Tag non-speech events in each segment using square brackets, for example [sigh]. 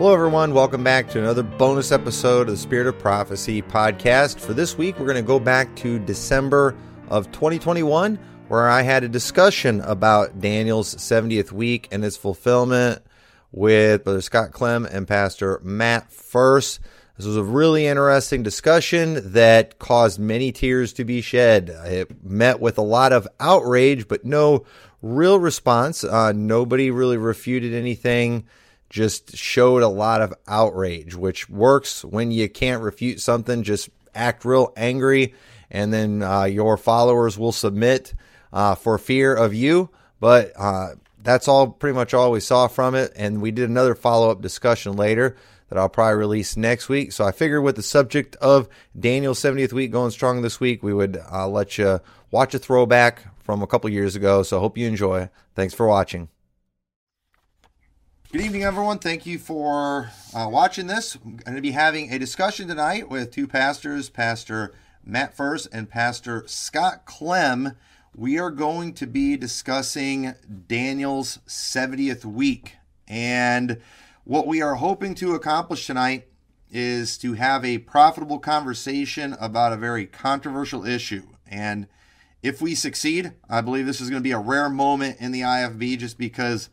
Hello, everyone. Welcome back to another bonus episode of the Spirit of Prophecy podcast. For this week, we're going to go back to December of 2021, where I had a discussion about Daniel's 70th week and its fulfillment with Brother Scott Clem and Pastor Matt Furse. This was a really interesting discussion that caused many tears to be shed. It met with a lot of outrage, but no real response. Uh, nobody really refuted anything just showed a lot of outrage, which works when you can't refute something. Just act real angry, and then uh, your followers will submit uh, for fear of you. But uh, that's all pretty much all we saw from it. And we did another follow up discussion later that I'll probably release next week. So I figured with the subject of Daniel's 70th week going strong this week, we would uh, let you watch a throwback from a couple years ago. So hope you enjoy. Thanks for watching. Good evening, everyone. Thank you for uh, watching this. I'm going to be having a discussion tonight with two pastors, Pastor Matt Furse and Pastor Scott Clem. We are going to be discussing Daniel's 70th week. And what we are hoping to accomplish tonight is to have a profitable conversation about a very controversial issue. And if we succeed, I believe this is going to be a rare moment in the IFB just because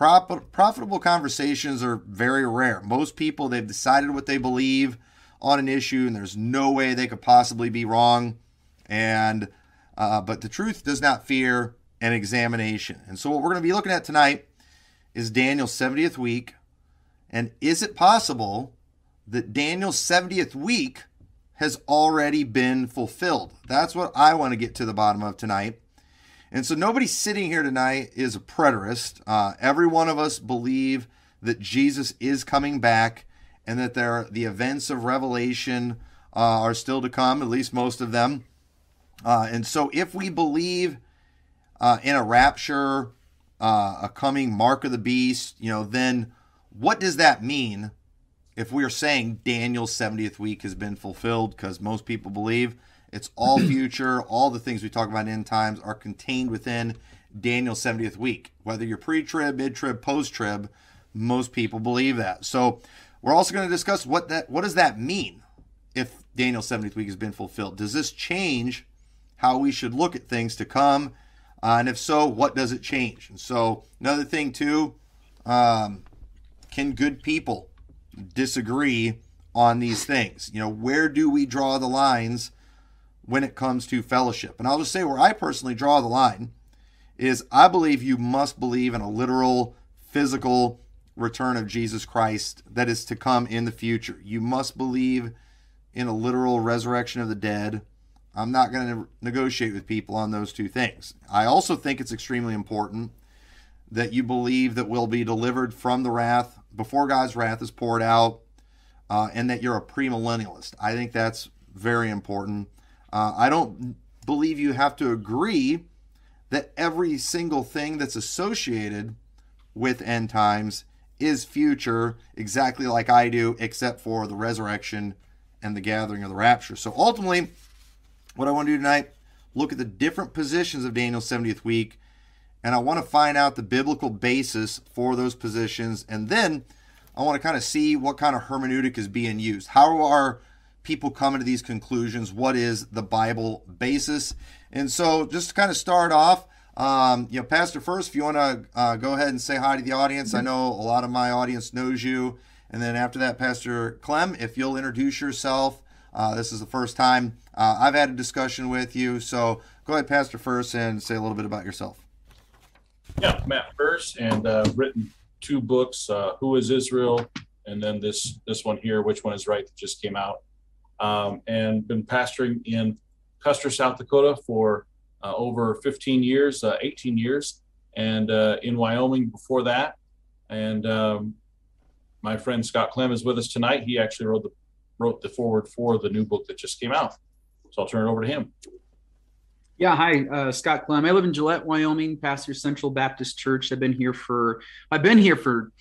Profitable conversations are very rare. Most people, they've decided what they believe on an issue, and there's no way they could possibly be wrong. And uh, but the truth does not fear an examination. And so what we're going to be looking at tonight is Daniel's 70th week. And is it possible that Daniel's 70th week has already been fulfilled? That's what I want to get to the bottom of tonight. And so nobody sitting here tonight is a preterist. Uh, every one of us believe that Jesus is coming back and that there the events of Revelation uh, are still to come, at least most of them. Uh, and so if we believe uh, in a rapture, uh, a coming mark of the beast, you know, then what does that mean if we are saying Daniel's 70th week has been fulfilled? Because most people believe it's all [clears throat] future. all the things we talk about in end times are contained within Daniel's 70th week. Whether you're pre trib, mid trib, post trib, most people believe that. So we're also going to discuss what that what does that mean if Daniel's 70th week has been fulfilled. Does this change how we should look at things to come? Uh, and if so, what does it change? And so another thing too, um, can good people disagree on these things? You know, where do we draw the lines? When it comes to fellowship. And I'll just say where I personally draw the line is I believe you must believe in a literal, physical return of Jesus Christ that is to come in the future. You must believe in a literal resurrection of the dead. I'm not going to negotiate with people on those two things. I also think it's extremely important that you believe that we'll be delivered from the wrath before God's wrath is poured out, uh, and that you're a premillennialist. I think that's very important. Uh, I don't believe you have to agree that every single thing that's associated with end times is future, exactly like I do, except for the resurrection and the gathering of the rapture. So ultimately, what I want to do tonight, look at the different positions of Daniel's 70th week, and I want to find out the biblical basis for those positions, and then I want to kind of see what kind of hermeneutic is being used. How are people coming to these conclusions. What is the Bible basis? And so, just to kind of start off, um, you know, Pastor, Furse, if you want to uh, go ahead and say hi to the audience, I know a lot of my audience knows you. And then after that, Pastor Clem, if you'll introduce yourself. Uh, this is the first time uh, I've had a discussion with you. So go ahead, Pastor, Furse, and say a little bit about yourself. Yeah, Matt Furse, and uh, written two books, uh, Who is Israel? And then this this one here, Which One is Right, that just came out um, and been pastoring in Custer, South Dakota for uh, over 15 years, uh, 18 years, and uh, in Wyoming before that. And um, my friend Scott Clem is with us tonight. He actually wrote the wrote the foreword for the new book that just came out. So I'll turn it over to him. Yeah, hi, uh, Scott Clem. I live in Gillette, Wyoming, pastor Central Baptist Church. I've been here for I've been here for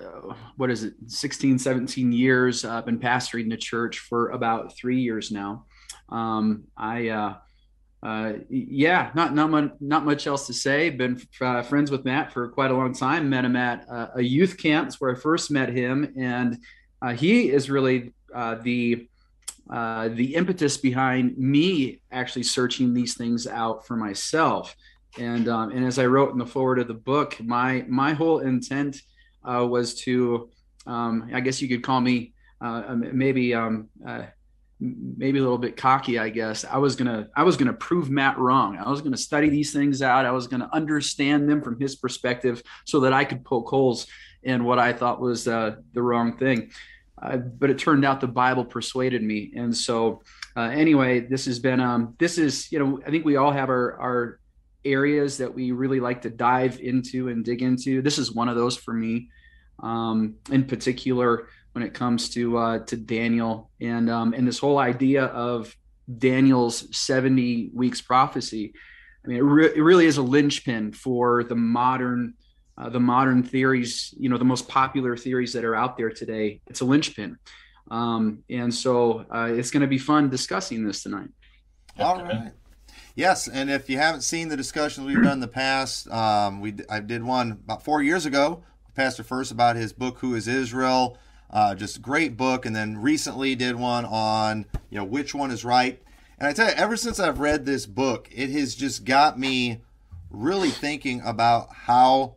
uh, what is it 16 17 years i've been pastoring the church for about three years now um, i uh, uh, yeah, not not much not much else to say. Been uh, friends with Matt for quite a long time. Met him at uh, a youth camp. That's where I first met him, and uh, he is really uh, the uh, the impetus behind me actually searching these things out for myself. And um, and as I wrote in the foreword of the book, my my whole intent was to, um, I guess you could call me maybe um, maybe a little bit cocky i guess. I was gonna i was gonna prove matt wrong. I was gonna study these things out. I was gonna understand them from his perspective so that i could poke holes in what i thought was uh, the wrong thing. Uh, but it turned out the bible persuaded me. And so uh, anyway this has been um, this is you know i think we all have our our areas that we really like to dive into and dig into this is one of those for me um, in particular when it comes to uh, to Daniel and um, and this whole idea of Daniel's 70 weeks prophecy. I mean, it, re- it really is a linchpin for the modern uh, the modern theories. You know, the most popular theories that are out there today. It's a linchpin, um, and so uh, it's going to be fun discussing this tonight. All right. Yes, and if you haven't seen the discussions we've done in the past, um, we I did one about four years ago. Pastor Furse about his book "Who Is Israel." Uh, just great book. And then recently did one on, you know, which one is right. And I tell you, ever since I've read this book, it has just got me really thinking about how,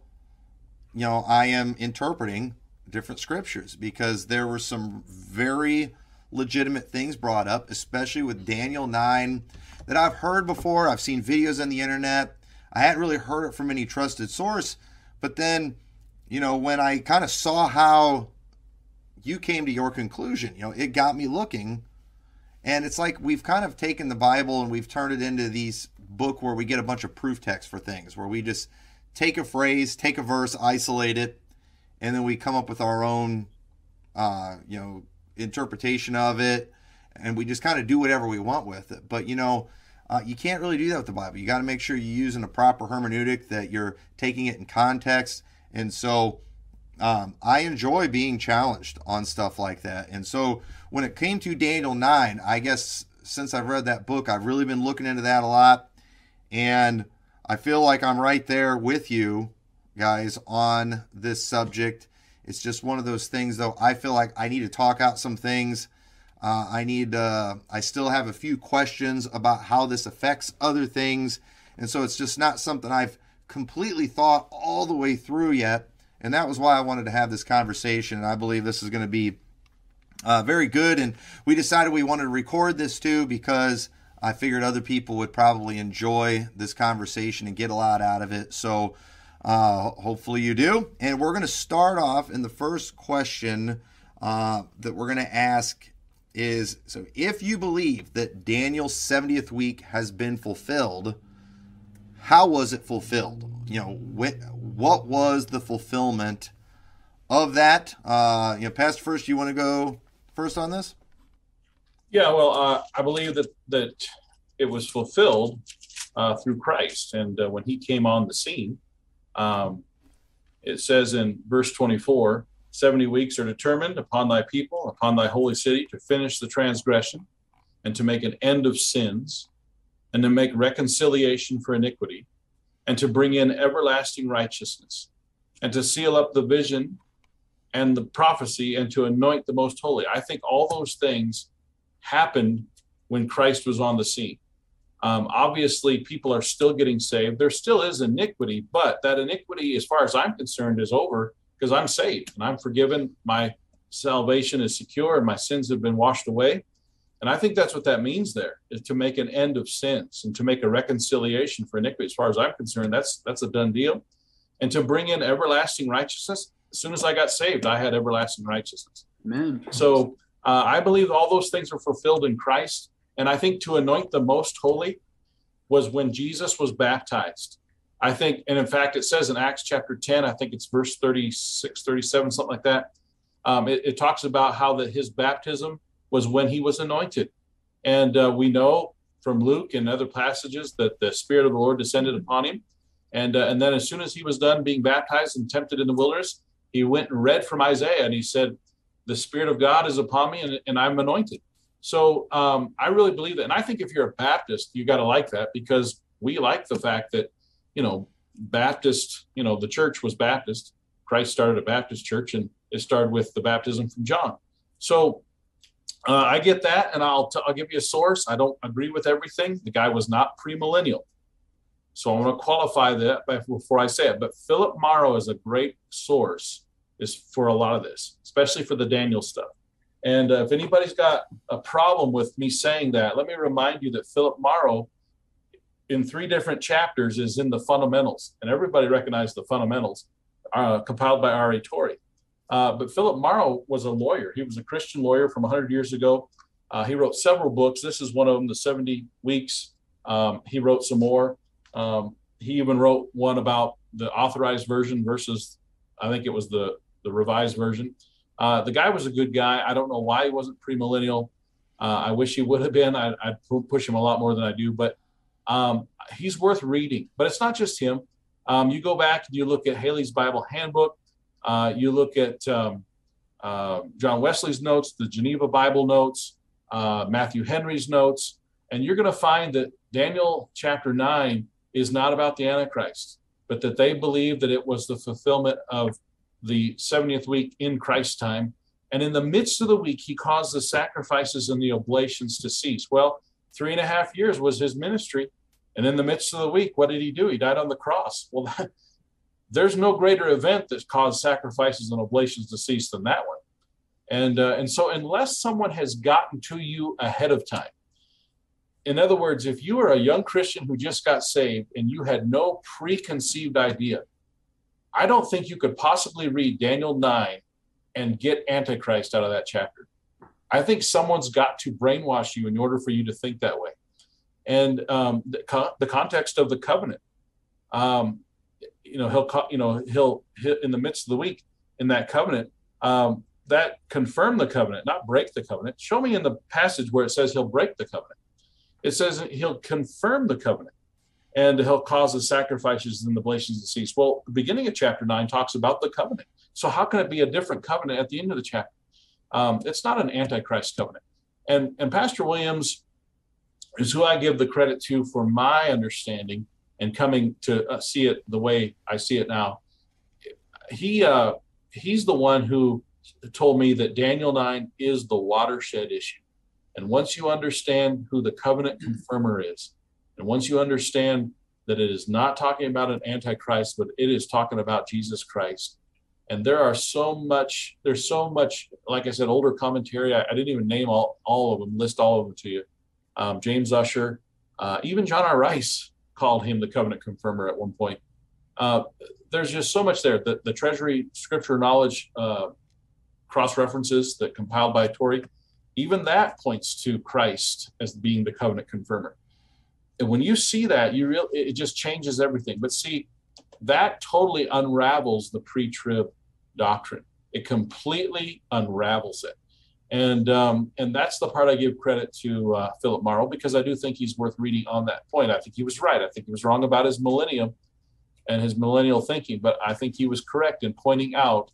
you know, I am interpreting different scriptures because there were some very legitimate things brought up, especially with Daniel 9 that I've heard before. I've seen videos on the internet. I hadn't really heard it from any trusted source. But then, you know, when I kind of saw how you came to your conclusion. You know, it got me looking. And it's like we've kind of taken the Bible and we've turned it into these book where we get a bunch of proof text for things, where we just take a phrase, take a verse, isolate it, and then we come up with our own, uh, you know, interpretation of it, and we just kind of do whatever we want with it. But you know, uh, you can't really do that with the Bible. You got to make sure you're using a proper hermeneutic, that you're taking it in context, and so um, I enjoy being challenged on stuff like that. And so when it came to Daniel 9, I guess since I've read that book, I've really been looking into that a lot. And I feel like I'm right there with you guys on this subject. It's just one of those things, though. I feel like I need to talk out some things. Uh, I need, uh, I still have a few questions about how this affects other things. And so it's just not something I've completely thought all the way through yet. And that was why I wanted to have this conversation. And I believe this is going to be uh, very good. And we decided we wanted to record this too because I figured other people would probably enjoy this conversation and get a lot out of it. So uh, hopefully you do. And we're going to start off in the first question uh, that we're going to ask is so if you believe that Daniel's 70th week has been fulfilled, how was it fulfilled? You know, what was the fulfillment of that? Uh, you know, Pastor Furse, you want to go first on this? Yeah, well, uh, I believe that that it was fulfilled uh, through Christ, and uh, when He came on the scene, um, it says in verse twenty-four. 70 weeks are determined upon thy people, upon thy holy city, to finish the transgression and to make an end of sins and to make reconciliation for iniquity, and to bring in everlasting righteousness, and to seal up the vision and the prophecy, and to anoint the most holy. I think all those things happened when Christ was on the scene. Um, obviously, people are still getting saved. There still is iniquity, but that iniquity, as far as I'm concerned, is over because I'm saved and I'm forgiven. My salvation is secure and my sins have been washed away. And I think that's what that means there is to make an end of sins and to make a reconciliation for iniquity. As far as I'm concerned, that's that's a done deal. And to bring in everlasting righteousness. As soon as I got saved, I had everlasting righteousness. Amen. So uh, I believe all those things are fulfilled in Christ. And I think to anoint the most holy was when Jesus was baptized. I think, and in fact, it says in Acts chapter 10, I think it's verse 36, 37, something like that. Um, it, it talks about how that his baptism was when he was anointed. And uh, we know from Luke and other passages that the Spirit of the Lord descended upon him. And, uh, and then as soon as he was done being baptized and tempted in the wilderness, he went and read from Isaiah and he said, The Spirit of God is upon me and, and I'm anointed. So um, I really believe that, and I think if you're a Baptist, you got to like that because we like the fact that you know Baptist, you know, the church was Baptist. Christ started a Baptist church, and it started with the baptism from John. So uh, I get that, and I'll t- I'll give you a source. I don't agree with everything. The guy was not premillennial, so I'm going to qualify that before I say it. But Philip Mauro is a great source is for a lot of this, especially for the Daniel stuff. And uh, if anybody's got a problem with me saying that, let me remind you that Philip Mauro, in three different chapters, is in the fundamentals, and everybody recognized the fundamentals, uh, compiled by R.A. Torrey. Uh, but Philip Mauro was a lawyer. He was a Christian lawyer from 100 years ago. Uh, he wrote several books. This is one of them, The 70 Weeks. Um, he wrote some more. Um, he even wrote one about the authorized version versus, I think it was the the revised version. Uh, the guy was a good guy. I don't know why he wasn't premillennial. Uh, I wish he would have been. I, would push him a lot more than I do, but um, he's worth reading. But it's not just him. Um, you go back and you look at Halley's Bible Handbook. Uh, you look at um, uh, John Wesley's notes, the Geneva Bible notes, uh, Matthew Henry's notes, and you're going to find that Daniel chapter nine is not about the Antichrist, but that they believe that it was the fulfillment of the 70th week in Christ's time. And in the midst of the week, he caused the sacrifices and the oblations to cease. Well, three and a half years was his ministry. And in the midst of the week, what did he do? He died on the cross. Well, [laughs] that, there's no greater event that caused sacrifices and oblations to cease than that one. And, uh, and so, unless someone has gotten to you ahead of time, in other words, if you are a young Christian who just got saved and you had no preconceived idea I don't think you could possibly read Daniel 9 and get Antichrist out of that chapter. I think someone's got to brainwash you in order for you to think that way. And um, the, co- the, context of the covenant, um, you know, he'll, you know, he'll, he'll, in the midst of the week in that covenant, um, that confirm the covenant, not break the covenant. Show me in the passage where it says he'll break the covenant. It says he'll confirm the covenant and he'll cause the sacrifices and the oblations to cease. Well, the beginning of chapter nine talks about the covenant. So how can it be a different covenant at the end of the chapter? Um, it's not an antichrist covenant. And and Pastor Williams is who I give the credit to for my understanding and coming to uh, see it the way I see it now. He uh, he's the one who told me that Daniel nine is the watershed issue. And once you understand who the covenant confirmer is, and once you understand that it is not talking about an antichrist, but it is talking about Jesus Christ. And there are so much, there's so much, like I said, older commentary. I, I didn't even name all, all of them, list all of them to you. Um, James Ussher, uh, even John R. Rice called him the covenant confirmer at one point. Uh, there's just so much there. The, the Treasury Scripture Knowledge uh, cross references that compiled by Torrey, even that points to Christ as being the covenant confirmer and when you see that, you real it just changes everything. But see, that totally unravels the pre-trib doctrine. It completely unravels it, and um, and that's the part I give credit to uh, Philip Mauro because I do think he's worth reading on that point. I think he was right. I think he was wrong about his millennium and his millennial thinking, but I think he was correct in pointing out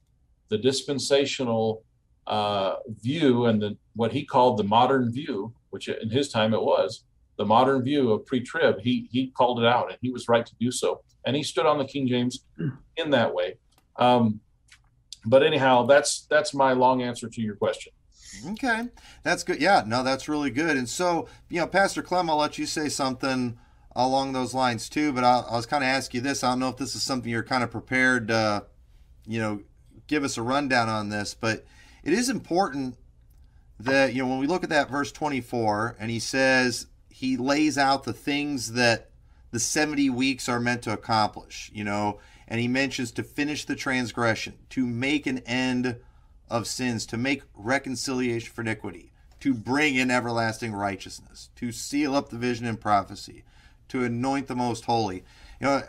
the dispensational uh, view and the what he called the modern view, which in his time it was, the modern view of pre-trib, he he called it out, and he was right to do so. And he stood on the King James in that way. Um, but anyhow, that's that's my long answer to your question. Okay, that's good. Yeah, no, that's really good. And so, you know, Pastor Clem, I'll let you say something along those lines too. But I'll, I was kind of ask you this. I don't know if this is something you're kind of prepared, uh, you know, give us a rundown on this. But it is important that you know when we look at that verse 24, and he says he lays out the things that the 70 weeks are meant to accomplish, you know, and he mentions to finish the transgression, to make an end of sins, to make reconciliation for iniquity, to bring in everlasting righteousness, to seal up the vision and prophecy, to anoint the most holy. You know,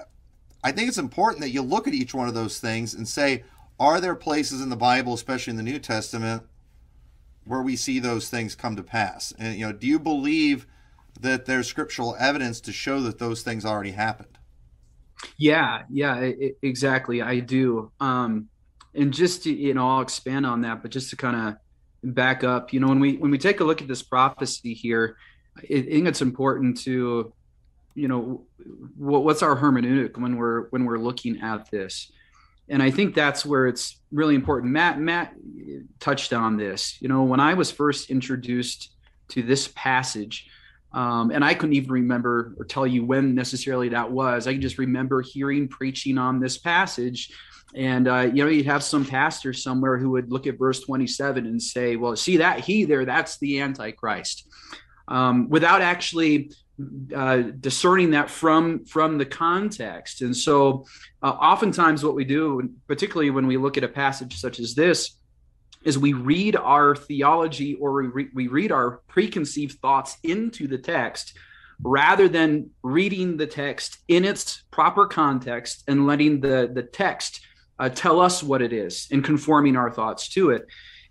I think it's important that you look at each one of those things and say, are there places in the Bible, especially in the New Testament, where we see those things come to pass? And you know, do you believe that there's scriptural evidence to show that those things already happened. Yeah, yeah, it, exactly. I do. Um, and just to, you know, I'll expand on that, but just to kind of back up. You know, when we when we take a look at this prophecy here, I think it's important to, you know, what's our hermeneutic when we're when we're looking at this, and I think that's where it's really important. Matt Matt touched on this. You know, when I was first introduced to this passage. Um, and I couldn't even remember or tell you when necessarily that was. I can just remember hearing preaching on this passage and uh, you know, you'd have some pastor somewhere who would look at verse 27 and say, "Well, see that he there, that's the Antichrist," um, without actually uh, discerning that from from the context. And so, uh, oftentimes, what we do, particularly when we look at a passage such as this, is we read our theology or we, re- we read our preconceived thoughts into the text rather than reading the text in its proper context and letting the the text uh, tell us what it is and conforming our thoughts to it.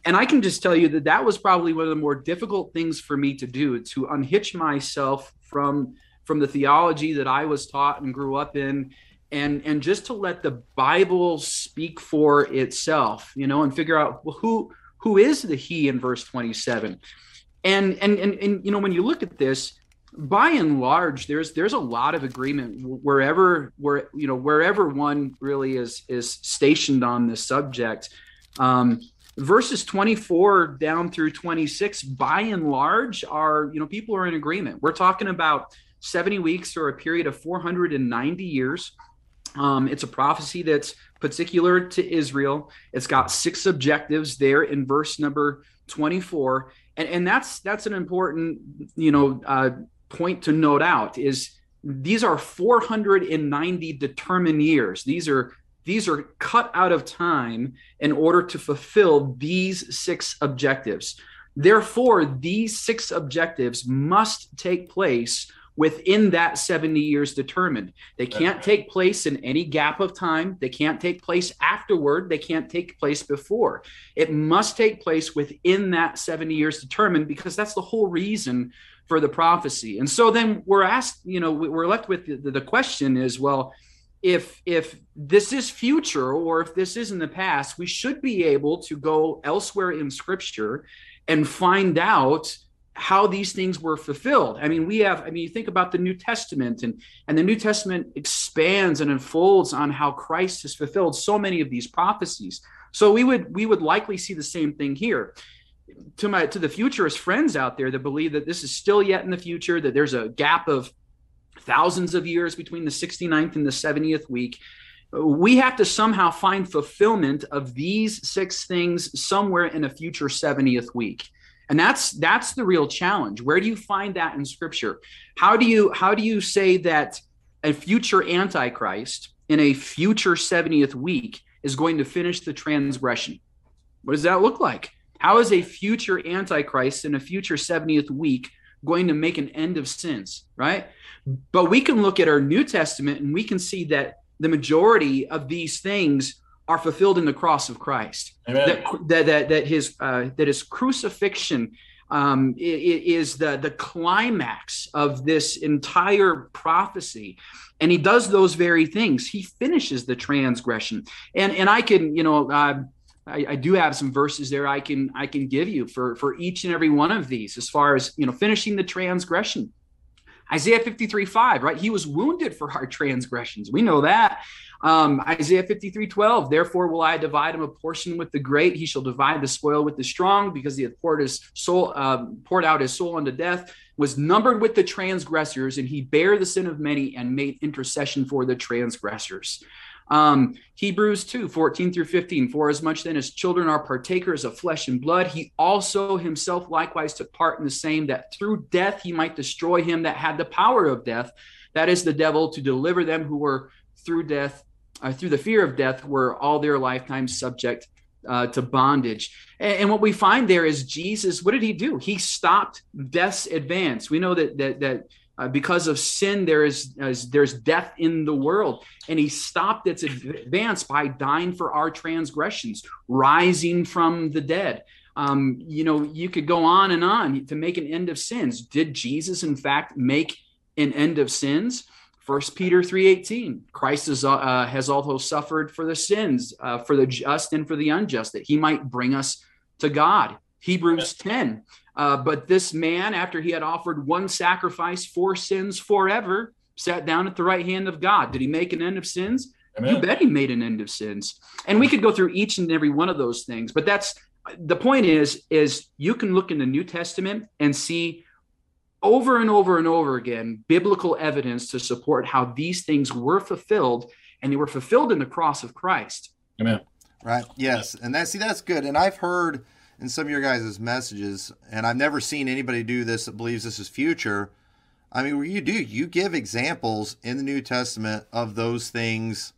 And I can just tell you that that was probably one of the more difficult things for me to do to unhitch myself from from the theology that I was taught and grew up in and and just to let the Bible speak for itself, you know, and figure out well, who who is the he in verse 27. And and and, and you know when you look at this, by and large there's there's a lot of agreement wherever where you know wherever one really is is stationed on this subject. Um, verses 24 down through 26 by and large are you know people are in agreement. We're talking about 70 weeks or a period of 490 years um, it's a prophecy that's particular to israel it's got six objectives there in verse number 24 and, and that's that's an important you know uh, point to note out is these are 490 determined years. These are these are cut out of time in order to fulfill these six objectives. Therefore, these six objectives must take place within that 70 years determined. They can't take place in any gap of time. They can't take place afterward. They can't take place before. It must take place within that 70 years determined because that's the whole reason for the prophecy. And so then we're asked, you know, we're left with the, the question is, well, if if this is future or if this is in the past, we should be able to go elsewhere in scripture and find out how these things were fulfilled. I mean, we have, I mean, you think about the New Testament and and the New Testament expands and unfolds on how Christ has fulfilled so many of these prophecies. So we would we would likely see the same thing here to my to the futurist friends out there that believe that this is still yet in the future that there's a gap of thousands of years between the 69th and the 70th week we have to somehow find fulfillment of these six things somewhere in a future 70th week and that's that's the real challenge. Where do you find that in scripture? How do you how do you say that a future antichrist in a future 70th week is going to finish the transgression? What does that look like? How is a future Antichrist in a future 70th week going to make an end of sins, right? But we can look at our New Testament and we can see that the majority of these things are fulfilled in the cross of Christ. That, that, that, that, his, uh, that his crucifixion um, is the, the climax of this entire prophecy. And he does those very things. He finishes the transgression. And, and I can, you know, uh, I, I, do have some verses there I can I can give you for for each and every one of these as far as you know finishing the transgression. Isaiah 53 5, right? He was wounded for our transgressions. We know that. Um, Isaiah 53 12, therefore will I divide him a portion with the great. He shall divide the spoil with the strong because he hath poured his soul, um, poured out his soul unto death, was numbered with the transgressors, and he bare the sin of many and made intercession for the transgressors. Um, Hebrews 2 14 through 15. For as much then as children are partakers of flesh and blood, he also himself likewise took part in the same, that through death he might destroy him that had the power of death, that is the devil, to deliver them who were through death, uh, through the fear of death, were all their lifetime subject uh, to bondage. And, and, what we find there is Jesus. What did he do? He stopped death's advance. We know that that that uh, because of sin, there is uh, there's death in the world, and he stopped its advance by dying for our transgressions, rising from the dead. Um, you know, you could go on and on to make an end of sins. Did Jesus, in fact, make an end of sins? First Peter 3:18 Christ is, uh, has also suffered for the sins uh, for the just and for the unjust that he might bring us to God Hebrews 10. Uh, but this man, after he had offered one sacrifice for sins forever, sat down at the right hand of God. Did he make an end of sins? Amen. You bet he made an end of sins. And we could go through each and every one of those things, but that's the point is is you can look in the New Testament and see over and over and over again biblical evidence to support how these things were fulfilled and they were fulfilled in the cross of Christ. Amen. Right. Yes. And that see that's good. And I've heard in some of your guys' messages, and I've never seen anybody do this that believes this is future. I mean, you do, you give examples in the New Testament of those things,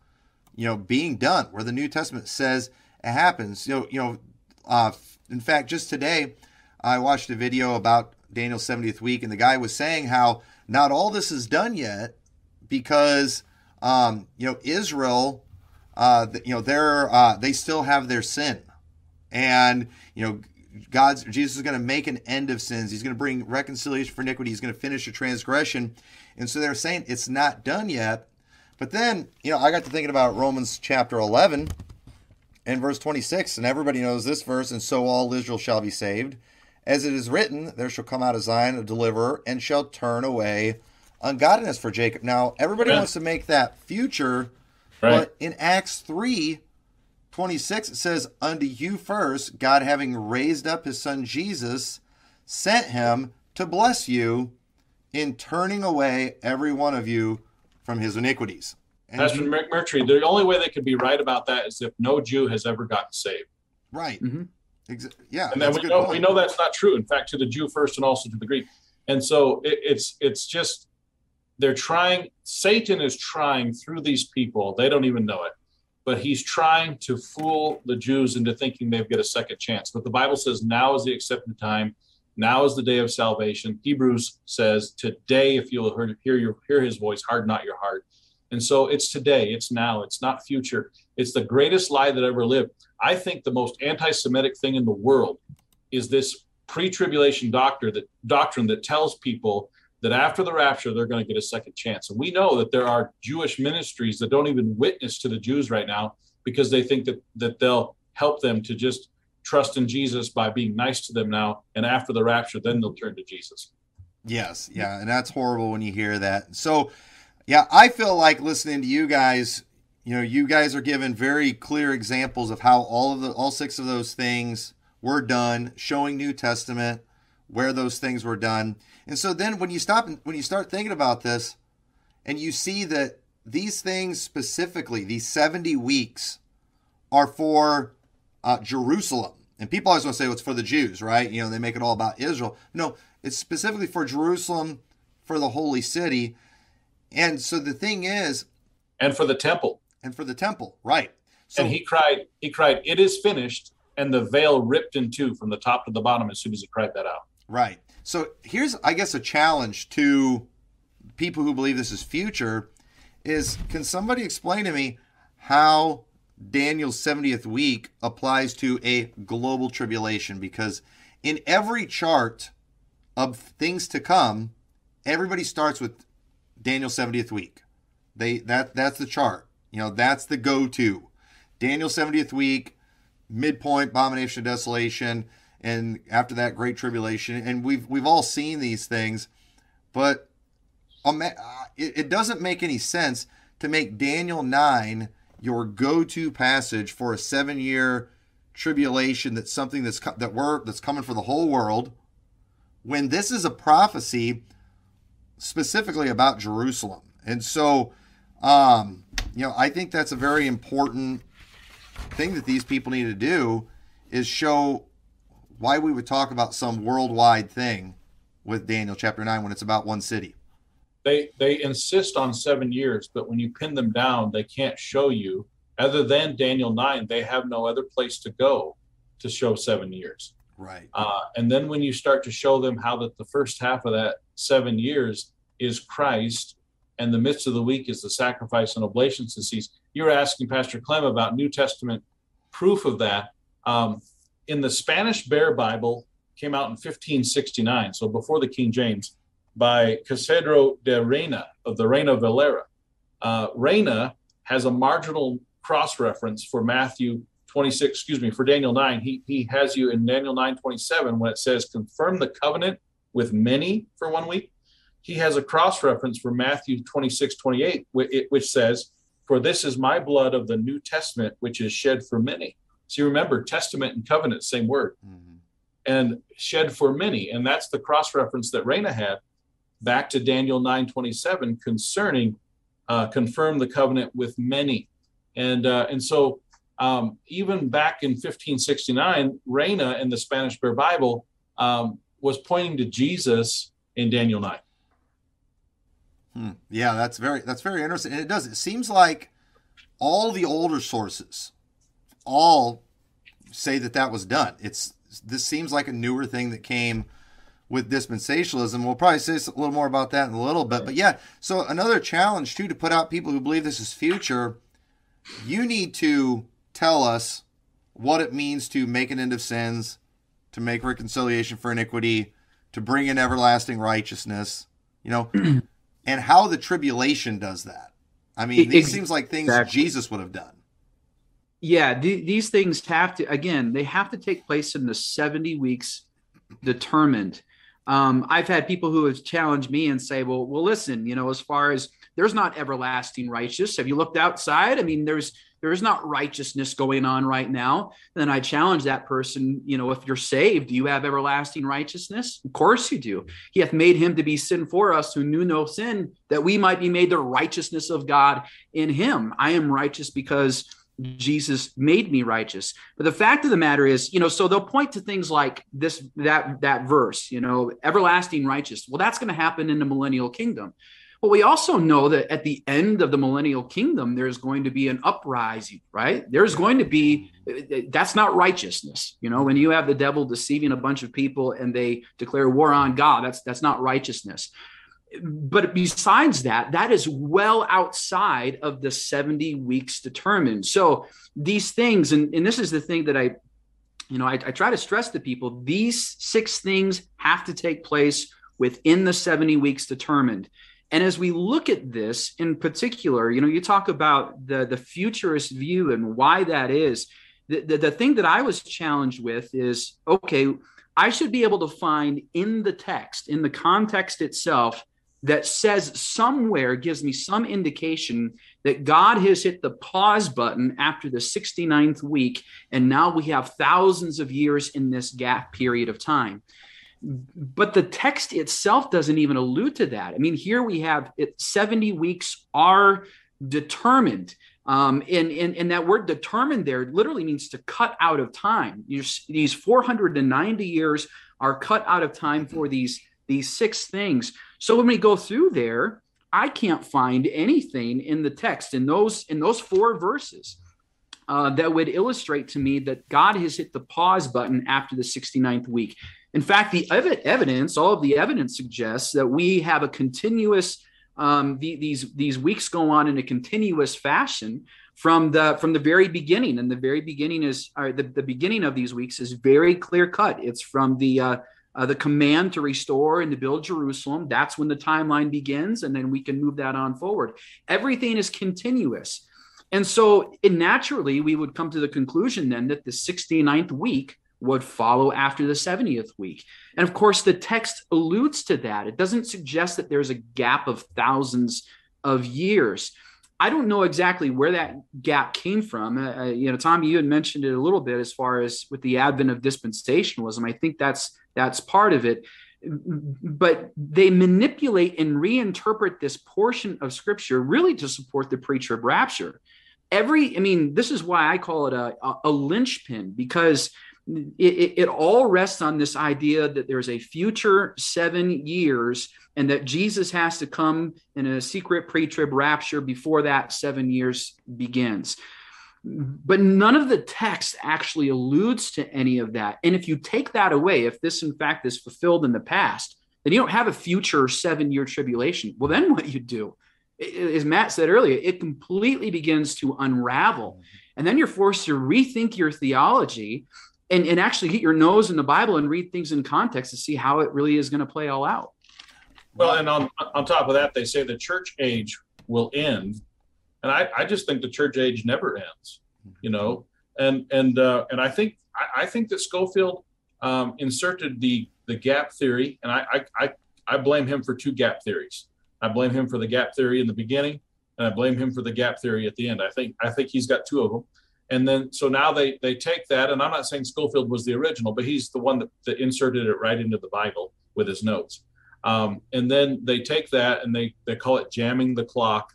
you know, being done, where the New Testament says it happens. You know, you know, uh, in fact, just today, I watched a video about Daniel's 70th week, and the guy was saying how not all this is done yet because, um, you know, Israel, uh, you know, they're uh, they still have their sin, and you know, God's Jesus is going to make an end of sins. He's going to bring reconciliation for iniquity. He's going to finish a transgression, and so they're saying it's not done yet. But then, you know, I got to thinking about Romans chapter 11 and verse 26, and everybody knows this verse, and so all Israel shall be saved. As it is written, there shall come out of Zion a deliverer, and shall turn away ungodliness for Jacob. Now, everybody wants to make that future, right. but in Acts 3 26, it says, Unto you first, God having raised up his son Jesus, sent him to bless you in turning away every one of you from his iniquities. And Pastor you, McMurtry, the only way they could be right about that is if no Jew has ever gotten saved. Right. Mm-hmm. Exa- yeah. And then we know, we know that's not true. In fact, to the Jew first and also to the Greek. And so it, it's it's just they're trying. Satan is trying through these people. They don't even know it, but he's trying to fool the Jews into thinking they've got a second chance. But the Bible says now is the accepted time. Now is the day of salvation. Hebrews says today, if you'll hear your hear his voice, harden not your heart. And so it's today, it's now, it's not future. It's the greatest lie that ever lived. I think the most anti-Semitic thing in the world is this pre-tribulation doctor that doctrine that tells people that after the rapture they're going to get a second chance. And we know that there are Jewish ministries that don't even witness to the Jews right now because they think that that they'll help them to just trust in Jesus by being nice to them now and after the rapture then they'll turn to Jesus. Yes, yeah, and that's horrible when you hear that. So yeah, I feel like listening to you guys, you know, you guys are given very clear examples of how all of the all six of those things were done, showing New Testament where those things were done. And so then when you stop and when you start thinking about this and you see that these things specifically, these 70 weeks are for uh, Jerusalem. And people always want to say well, it's for the Jews, right? You know, they make it all about Israel. No, it's specifically for Jerusalem, for the holy city. And so the thing is, and for the temple, and for the temple, right? So, and he cried, he cried, "It is finished," and the veil ripped in two from the top to the bottom as soon as he cried that out. Right. So here's, I guess, a challenge to people who believe this is future: is can somebody explain to me how Daniel's 70th week applies to a global tribulation? Because in every chart of things to come, everybody starts with Daniel 70th week. They that that's the chart. You know, that's the go-to. Daniel 70th week, midpoint, abomination of desolation, and after that, great tribulation. And we've we've all seen these things, but um, it, it doesn't make any sense to make Daniel 9 your go-to passage for a seven-year tribulation that's something that's that we're that's coming for the whole world when this is a prophecy specifically about Jerusalem. And so, um, you know, I think that's a very important thing that these people need to do is show why we would talk about some worldwide thing with Daniel chapter 9 when it's about one city. They they insist on 7 years, but when you pin them down, they can't show you other than Daniel 9, they have no other place to go to show 7 years. Right. Uh, and then when you start to show them how that the first half of that seven years is Christ, and the midst of the week is the sacrifice and oblations to cease. You're asking Pastor Clem about New Testament proof of that. Um, in the Spanish Bear Bible, came out in 1569, so before the King James, by Casiodoro de Reina of the Reina Valera. Uh, Reina has a marginal cross reference for Matthew 26, excuse me, for Daniel 9, he, he has you in Daniel 9 27 when it says, confirm the covenant with many for one week. He has a cross reference for Matthew 26 28, which says, For this is my blood of the New Testament, which is shed for many. So you remember, testament and covenant, same word. Mm-hmm. And shed for many. And that's the cross reference that Reina had back to Daniel 9 27 concerning uh, confirm the covenant with many. And, uh, and so um, even back in 1569, Reina in the Spanish Bear Bible um, was pointing to Jesus in Daniel 9. Hmm. Yeah, that's very that's very interesting. And it does. It seems like all the older sources all say that that was done. It's this seems like a newer thing that came with dispensationalism. We'll probably say a little more about that in a little bit. But yeah, so another challenge too to put out people who believe this is future. You need to tell us what it means to make an end of sins, to make reconciliation for iniquity, to bring in everlasting righteousness, you know, [clears throat] and how the tribulation does that. I mean, these seems like things. Jesus would have done. Yeah, th- these things have to again, they have to take place in the 70 weeks determined. Um, I've had people who have challenged me and say, "Well, well, listen, you know, as far as there's not everlasting righteous. Have you looked outside? I mean, there's there is not righteousness going on right now, And then I challenge that person, you know, if you're saved, do you have everlasting righteousness? Of course you do. He hath made him to be sin for us who knew no sin, that we might be made the righteousness of God in him. I am righteous because Jesus made me righteous. But the fact of the matter is, you know, so they'll point to things like this, that, that verse, you know, everlasting righteous. Well, that's going to happen in the millennial kingdom. But we also know that at the end of the millennial kingdom, there's going to be an uprising, right? There's going to be, that's not righteousness. You know, when you have the devil deceiving a bunch of people and they declare war on God, that's, that's not righteousness. But besides that, that is well outside of the 70 weeks determined. So these things, and, and this is the thing that I, you know, I, I try to stress to people, these six things have to take place within the 70 weeks determined. And as we look at this in particular, you know, you talk about the, the futurist view and why that is. The, the, the thing that I was challenged with is okay, I should be able to find in the text, in the context itself, that says somewhere gives me some indication that God has hit the pause button after the 69th week, and now we have thousands of years in this gap period of time but the text itself doesn't even allude to that. I mean, here we have it 70 weeks are determined. Um, and, and, and that word determined there literally means to cut out of time. these 490 years are cut out of time for these, these six things. So when we go through there, I can't find anything in the text in those in those four verses uh, that would illustrate to me that God has hit the pause button after the 69th week. In fact, the ev- evidence, all of the evidence suggests that we have a continuous, um, the, these, these weeks go on in a continuous fashion from the from the very beginning and the very beginning is uh, the, the beginning of these weeks is very clear cut it's from the uh, uh, the command to restore and to build jerusalem that's when the timeline begins and then we can move that on forward everything is continuous and so naturally we would come to the conclusion then that the 69th week would follow after the 70th week. And of course, the text alludes to that. It doesn't suggest that there's a gap of thousands of years. I don't know exactly where that gap came from. Uh, uh, you know, Tommy, you had mentioned it a little bit as far as with the advent of dispensationalism. I think that's that's part of it. But they manipulate and reinterpret this portion of scripture really to support the preacher of rapture. Every, I mean, this is why I call it a, a, a linchpin because it, it, all rests on this idea that there's a future seven years and that Jesus has to come in a secret pre trib rapture before that seven years begins. But none of the text actually alludes to any of that. And if you take that away, if this in fact is fulfilled in the past, then you don't have a future seven year tribulation. Well, then what you do, as Matt said earlier, it completely begins to unravel. And then you're forced to rethink your theology and, and actually get your nose in the Bible and read things in context to see how it really is going to play all out. Well, and on, on top of that, they say the church age will end. And I, I just think the church age never ends. You know, and and uh, and I think I, I think that Scofield um, inserted the the gap theory, and I, I I I blame him for two gap theories. I blame him for the gap theory in the beginning, and I blame him for the gap theory at the end. I think I think he's got two of them. And then so now they they take that, and I'm not saying Scofield was the original, but he's the one that, that inserted it right into the Bible with his notes. Um, and then they take that and they they call it jamming the clock,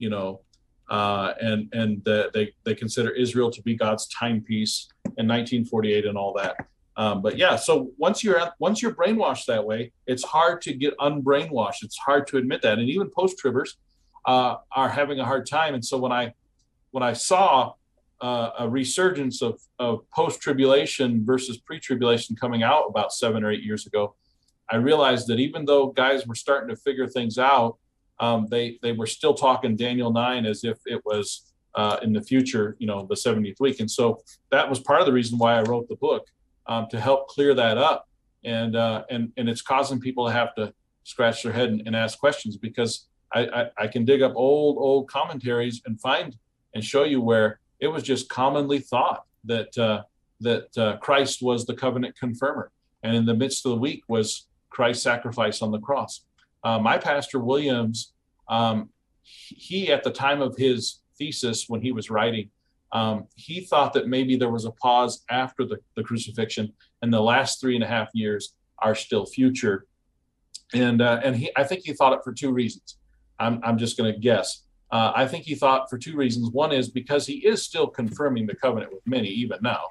you know, uh, and and the, they they consider Israel to be God's timepiece in 1948 and all that. Um, but yeah, so once you're once you're brainwashed that way, it's hard to get unbrainwashed. It's hard to admit that, and even post tribbers uh, are having a hard time. And so when I when I saw uh, a resurgence of, of post tribulation versus pre tribulation coming out about seven or eight years ago, I realized that even though guys were starting to figure things out, um, they they were still talking Daniel nine as if it was uh, in the future, you know, the 70th week, and so that was part of the reason why I wrote the book um, to help clear that up, and uh, and and it's causing people to have to scratch their head and, and ask questions because I, I, I can dig up old old commentaries and find and show you where it was just commonly thought that uh, that uh, Christ was the covenant confirmer, and in the midst of the week was Christ's sacrifice on the cross uh, my pastor Williams, um, he at the time of his thesis when he was writing, um, he thought that maybe there was a pause after the, the crucifixion, and the last three and a half years are still future. And uh, and he, I think he thought it for two reasons. I'm I'm just going to guess. Uh, I think he thought for two reasons. One is because he is still confirming the covenant with many even now,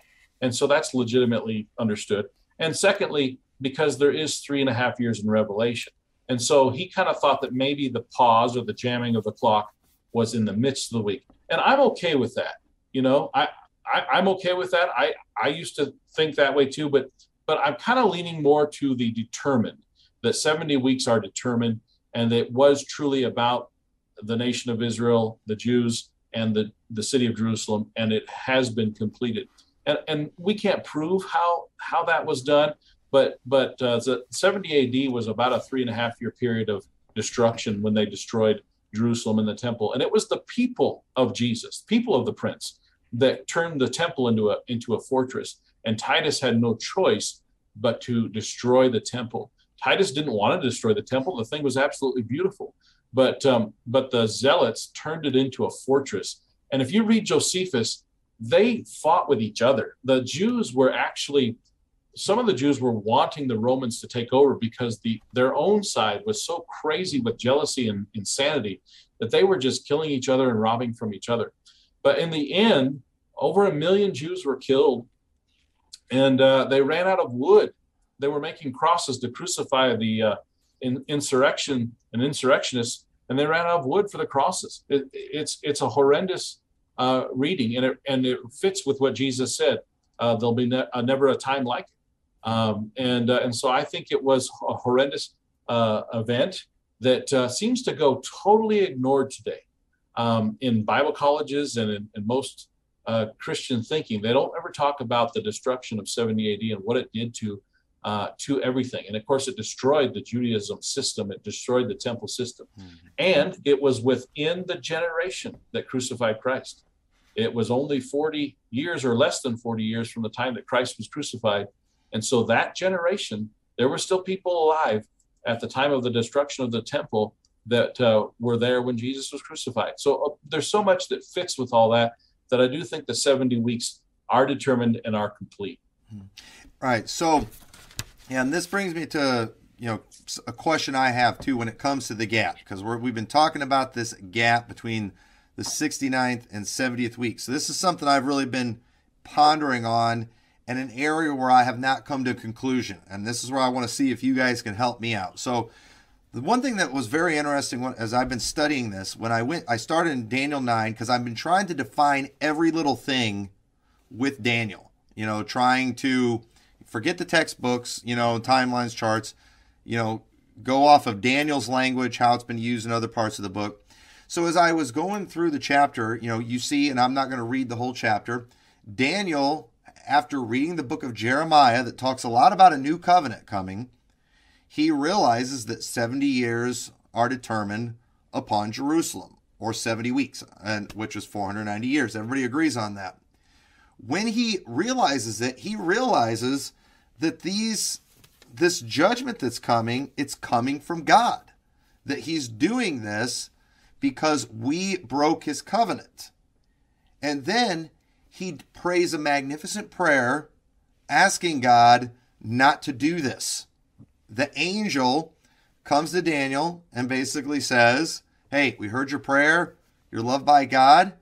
and so that's legitimately understood. And secondly, because there is three and a half years in Revelation. And so he kind of thought that maybe the pause or the jamming of the clock was in the midst of the week. And I'm okay with that. You know, I, I am okay with that. I I used to think that way too, but but I'm kind of leaning more to the determined that 70 weeks are determined and it was truly about the nation of Israel, the Jews, and the, the city of Jerusalem, and it has been completed. And, and we can't prove how how that was done, but but uh, the 70 AD was about a three and a half year period of destruction when they destroyed Jerusalem and the temple, and it was the people of Jesus, people of the Prince, that turned the temple into a into a fortress. And Titus had no choice but to destroy the temple. Titus didn't want to destroy the temple; the thing was absolutely beautiful, but um, but the zealots turned it into a fortress. And if you read Josephus, they fought with each other. The Jews were actually some of the Jews were wanting the Romans to take over because the their own side was so crazy with jealousy and insanity that they were just killing each other and robbing from each other. But in the end, over a million Jews were killed, and uh, they ran out of wood. They were making crosses to crucify the uh, in, insurrection and insurrectionists, and they ran out of wood for the crosses. It, it's it's a horrendous uh, reading, and it and it fits with what Jesus said. Uh, there'll be ne- uh, never a time like it um, and, uh, and so I think it was a horrendous uh, event that uh, seems to go totally ignored today um, in Bible colleges and in, in most uh, Christian thinking. They don't ever talk about the destruction of 70 AD and what it did to uh, to everything. And of course, it destroyed the Judaism system. It destroyed the temple system, mm-hmm. and it was within the generation that crucified Christ. It was only 40 years or less than 40 years from the time that Christ was crucified and so that generation, there were still people alive at the time of the destruction of the temple that uh, were there when Jesus was crucified. So uh, there's so much that fits with all that that I do think the 70 weeks are determined and are complete. All right. So, and this brings me to you know a question I have too when it comes to the gap because we've been talking about this gap between the 69th and 70th week. So this is something I've really been pondering on and an area where I have not come to a conclusion. And this is where I want to see if you guys can help me out. So, the one thing that was very interesting as I've been studying this, when I went, I started in Daniel 9 because I've been trying to define every little thing with Daniel. You know, trying to forget the textbooks, you know, timelines, charts, you know, go off of Daniel's language, how it's been used in other parts of the book. So as I was going through the chapter, you know, you see, and I'm not going to read the whole chapter, Daniel after reading the book of Jeremiah that talks a lot about a new covenant coming, he realizes that 70 years are determined upon Jerusalem, or 70 weeks, and which is 490 years. Everybody agrees on that. when he realizes it, he realizes that these this judgment that's coming, it's coming from God. That he's doing this because we broke his covenant. And then he prays a magnificent prayer asking God not to do this. The angel comes to Daniel and basically says, Hey, we heard your prayer. You're loved by God,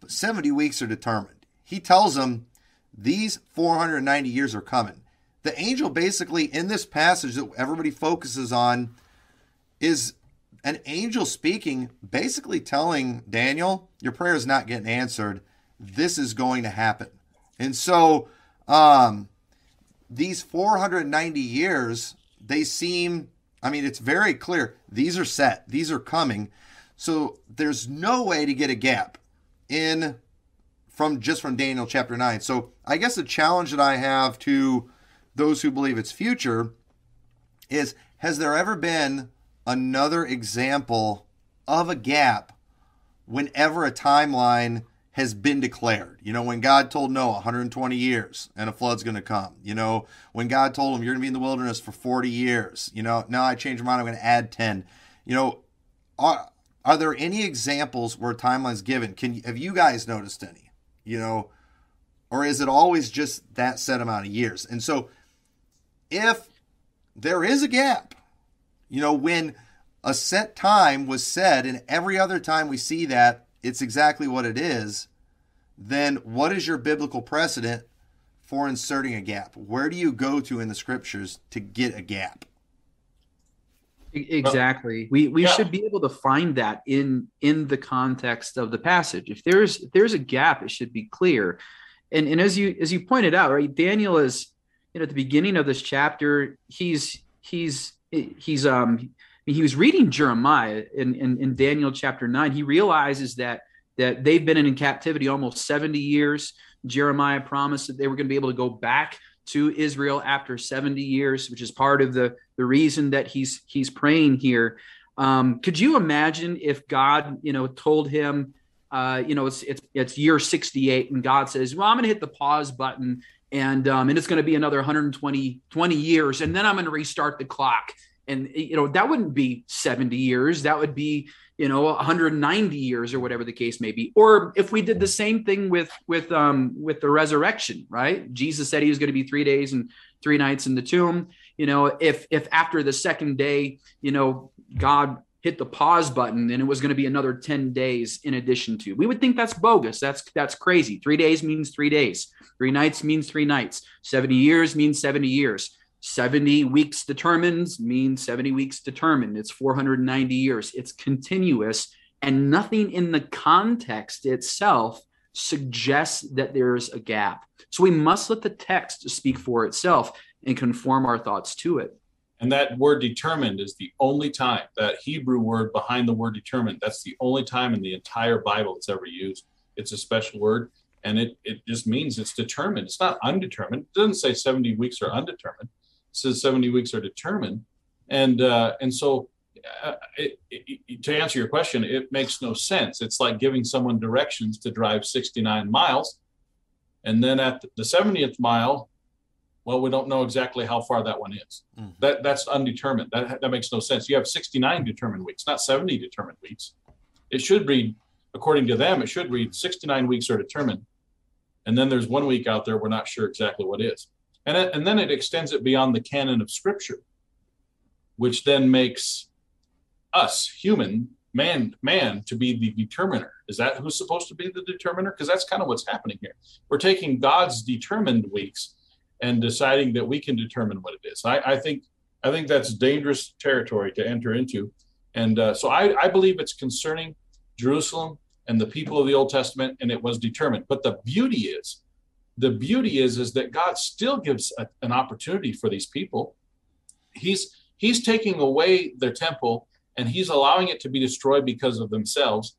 but 70 weeks are determined. He tells him these 490 years are coming. The angel basically in this passage that everybody focuses on is an angel speaking, basically telling Daniel, Your prayer is not getting answered. This is going to happen. And so, um, these 490 years, they seem, I mean, it's very clear. These are set, these are coming. So there's no way to get a gap in from just from Daniel chapter 9. So I guess the challenge that I have to those who believe it's future is has there ever been another example of a gap whenever a timeline has been declared. You know, when God told Noah 120 years and a flood's going to come. You know, when God told him you're going to be in the wilderness for 40 years. You know, now I changed my mind. I'm going to add 10. You know, are are there any examples where timeline's given? Can have you guys noticed any? You know, or is it always just that set amount of years? And so, if there is a gap, you know, when a set time was said, and every other time we see that it's exactly what it is, then what is your biblical precedent for inserting a gap? Where do you go to in the scriptures to get a gap? Exactly. We we yeah. should be able to find that in in the context of the passage. If there's if there's a gap, it should be clear. And and as you as you pointed out, right, Daniel is you know at the beginning of this chapter, he's he's he's um he was reading Jeremiah in, in, in Daniel chapter nine. He realizes that that they've been in captivity almost 70 years. Jeremiah promised that they were going to be able to go back to Israel after 70 years, which is part of the, the reason that he's he's praying here. Um, could you imagine if God, you know, told him, uh, you know, it's it's it's year 68, and God says, "Well, I'm going to hit the pause button, and um, and it's going to be another 120 20 years, and then I'm going to restart the clock." And you know that wouldn't be 70 years that would be you know 190 years or whatever the case may be. Or if we did the same thing with with um with the resurrection right? Jesus said he was going to be three days and three nights in the tomb. You know if if after the second day you know god hit the pause button and it was going to be another 10 days in addition to we would think that's bogus. That's that's crazy. Three days means three days. Three nights means three nights. 70 years means 70 years 70 weeks determines means 70 weeks determined. It's 490 years. It's continuous, and nothing in the context itself suggests that there's a gap. So we must let the text speak for itself and conform our thoughts to it. And that word determined is the only time, that Hebrew word behind the word determined, that's the only time in the entire Bible it's ever used. It's a special word and it, it just means it's determined. It's not undetermined. It doesn't say 70 weeks are undetermined says 70 weeks are determined. And, uh, and so uh, it, it, to answer your question, it makes no sense. It's like giving someone directions to drive 69 miles. And then at the 70th mile, well, we don't know exactly how far that one is. Mm-hmm. That that's undetermined. That that makes no sense. You have 69 determined weeks, not 70 determined weeks. It should read, according to them, it should read 69 weeks are determined, and then there's one week out there we're not sure exactly what is. And, it, and then it extends it beyond the canon of scripture, which then makes us human man man to be the determiner. Is that who's supposed to be the determiner? Because that's kind of what's happening here. We're taking god's determined weeks and deciding that we can determine what it is. I, I think i think that's dangerous territory to enter into. And uh, so I, I believe it's concerning jerusalem and the people of the old testament and it was determined. But the beauty is the beauty is is that God still gives a, an opportunity for these people. He's he's taking away their temple and he's allowing it to be destroyed because of themselves.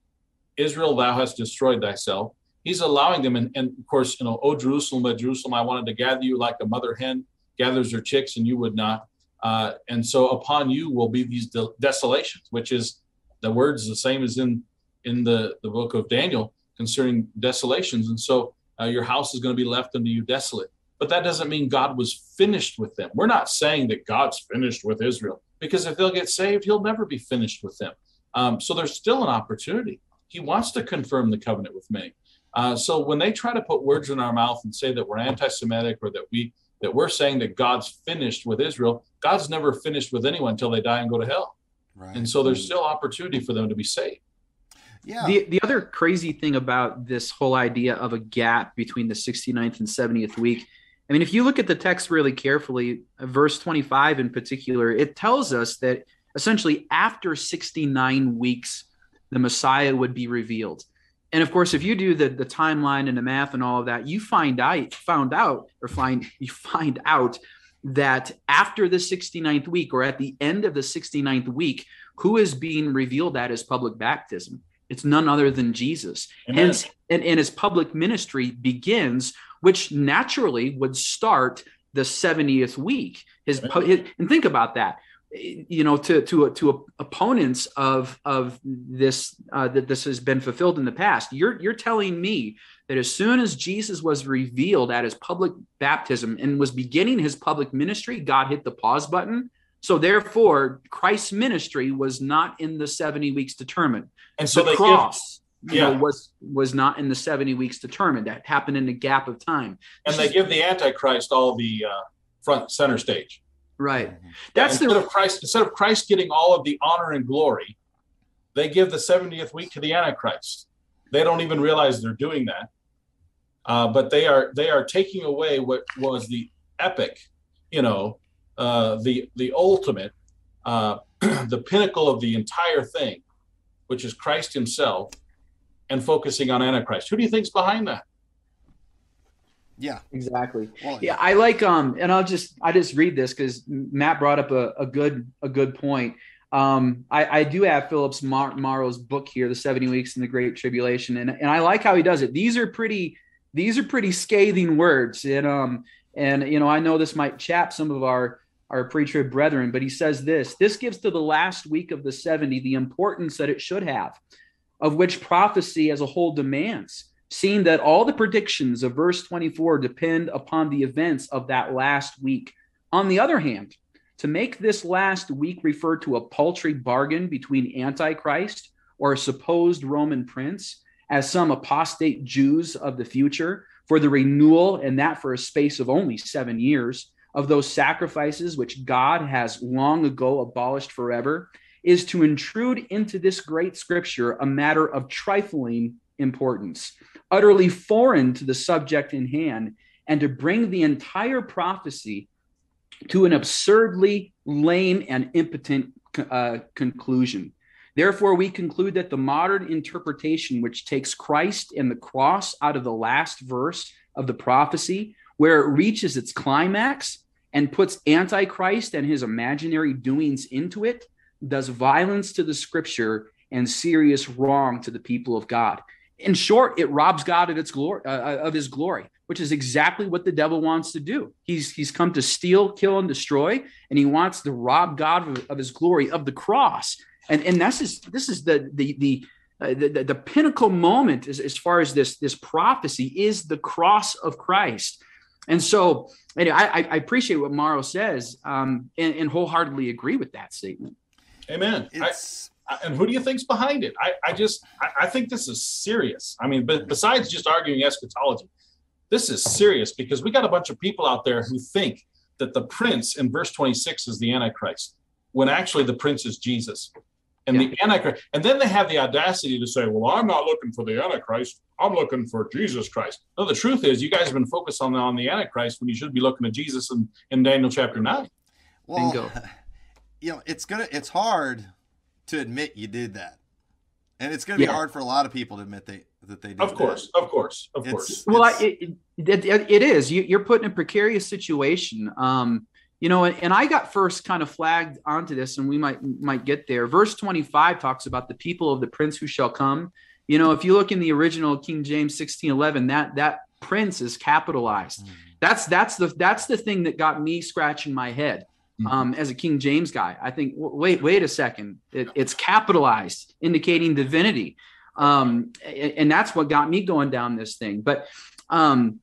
Israel, thou hast destroyed thyself. He's allowing them, and, and of course, you know, oh Jerusalem, Jerusalem, I wanted to gather you like a mother hen gathers her chicks, and you would not. Uh, and so upon you will be these de- desolations, which is the words the same as in in the the book of Daniel concerning desolations. And so uh, your house is going to be left unto you desolate. But that doesn't mean God was finished with them. We're not saying that God's finished with Israel because if they'll get saved, he'll never be finished with them. Um, so there's still an opportunity. He wants to confirm the covenant with many. Uh, so when they try to put words in our mouth and say that we're anti-Semitic or that we that we're saying that God's finished with Israel, God's never finished with anyone until they die and go to hell. Right. And so there's still opportunity for them to be saved. Yeah. The the other crazy thing about this whole idea of a gap between the 69th and 70th week, I mean, if you look at the text really carefully, uh, verse 25 in particular, it tells us that essentially after 69 weeks, the Messiah would be revealed. And of course, if you do the, the timeline and the math and all of that, you find out found out or find [laughs] you find out that after the 69th week or at the end of the 69th week, who is being revealed at his public baptism? It's none other than Jesus. Amen. Hence, and, and his public ministry begins, which naturally would start the 70th week. His, his and think about that you know to to to opponents of of this uh, that this has been fulfilled in the past you're you're telling me that as soon as jesus was revealed at his public baptism and was beginning his public ministry god hit the pause button so therefore christ's ministry was not in the 70 weeks determined and so the cross give, yeah. you know, was was not in the 70 weeks determined that happened in a gap of time and they give the antichrist all the uh, front center stage Right. Mm-hmm. That's yeah, instead the of Christ. Instead of Christ getting all of the honor and glory, they give the 70th week to the Antichrist. They don't even realize they're doing that. Uh, but they are they are taking away what was the epic, you know, uh, the the ultimate, uh, [clears throat] the pinnacle of the entire thing, which is Christ Himself, and focusing on Antichrist. Who do you think's behind that? Yeah, exactly. Well, yeah. yeah. I like um, and I'll just I just read this because Matt brought up a, a good a good point. Um, I, I do have Phillips Mar- Mauro's book here, The 70 Weeks in the Great Tribulation, and and I like how he does it. These are pretty these are pretty scathing words, and um, and you know I know this might chap some of our our pre-trib brethren, but he says this: this gives to the last week of the 70 the importance that it should have, of which prophecy as a whole demands seeing that all the predictions of verse 24 depend upon the events of that last week. On the other hand, to make this last week refer to a paltry bargain between Antichrist or a supposed Roman prince as some apostate Jews of the future for the renewal, and that for a space of only seven years, of those sacrifices which God has long ago abolished forever, is to intrude into this great scripture a matter of trifling importance utterly foreign to the subject in hand, and to bring the entire prophecy to an absurdly lame and impotent uh, conclusion. Therefore, we conclude that the modern interpretation, which takes Christ and the cross out of the last verse of the prophecy, where it reaches its climax and puts Antichrist and his imaginary doings into it, does violence to the scripture and serious wrong to the people of God in short, it robs God of its glory, uh, uh, of His glory, which is exactly what the devil wants to do. He's he's come to steal, kill, and destroy, and he wants to rob God of, of His glory of the cross. And and this is this is the the the uh, the, the, pinnacle moment as, as far as this this prophecy is the cross of Christ. And so, anyway, I, I appreciate what Mauro says um, and, and wholeheartedly agree with that statement. Amen. It's, and who do you think's behind it? I, I just I, I, think this is serious. I mean, but besides just arguing eschatology, this is serious because we got a bunch of people out there who think that the prince in verse 26 is the antichrist when actually the prince is Jesus. And yeah. the antichrist, and then they have the audacity to say, "Well, I'm not looking for the antichrist. I'm looking for Jesus Christ." No, the truth is, you guys have been focused on the, on the antichrist when you should be looking at Jesus in, in Daniel chapter nine. Well, Bingo. [laughs] you know, it's gonna, it's hard to admit you did that. And it's going to be yeah. hard for a lot of people to admit they that they did. Of course, that. of course, of it's, course. Well, I, it, it, it is. You, are put in a precarious situation. Um, you know, and, and I got first kind of flagged onto this, and we might might get there. Verse 25 talks about the people of the prince who shall come. You know, if you look in the original King James 1611, that that prince is capitalized. Mm-hmm. That's that's the that's the thing that got me scratching my head mm-hmm. um, as a King James guy. I think, wait, wait a second. It, it's capitalized, indicating divinity. Um, and, and that's what got me going down this thing. But, um,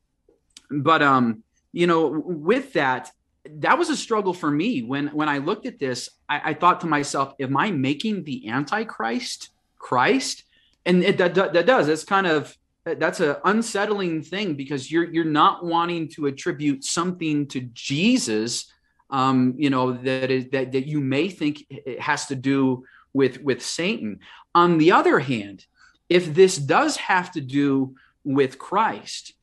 but, um, you know, with that, that was a struggle for me when when I looked at this. I, I thought to myself, "Am I making the Antichrist Christ?" And it, that, that does. It's kind of that's an unsettling thing because you're you're not wanting to attribute something to Jesus, um, you know, that is that that you may think it has to do with with Satan. On the other hand, if this does have to do with Christ,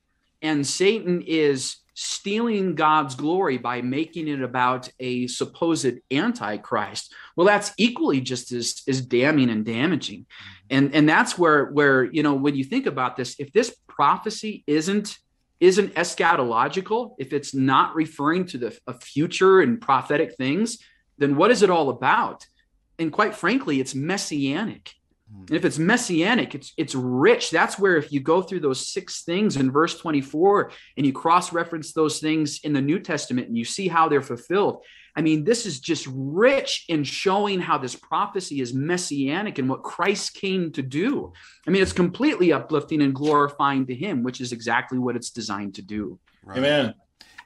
and Satan is stealing God's glory by making it about a supposed antichrist, well, that's equally just as, as damning and damaging. Mm-hmm. And and that's where where you know when you think about this if this prophecy isn't isn't eschatological if it's not referring to the a future and prophetic things then what is it all about? And quite frankly it's messianic and if it's messianic it's it's rich that's where if you go through those six things in verse 24 and you cross reference those things in the new testament and you see how they're fulfilled I mean, this is just rich in showing how this prophecy is messianic and what Christ came to do. I mean, it's completely uplifting and glorifying to Him, which is exactly what it's designed to do. Right. Amen.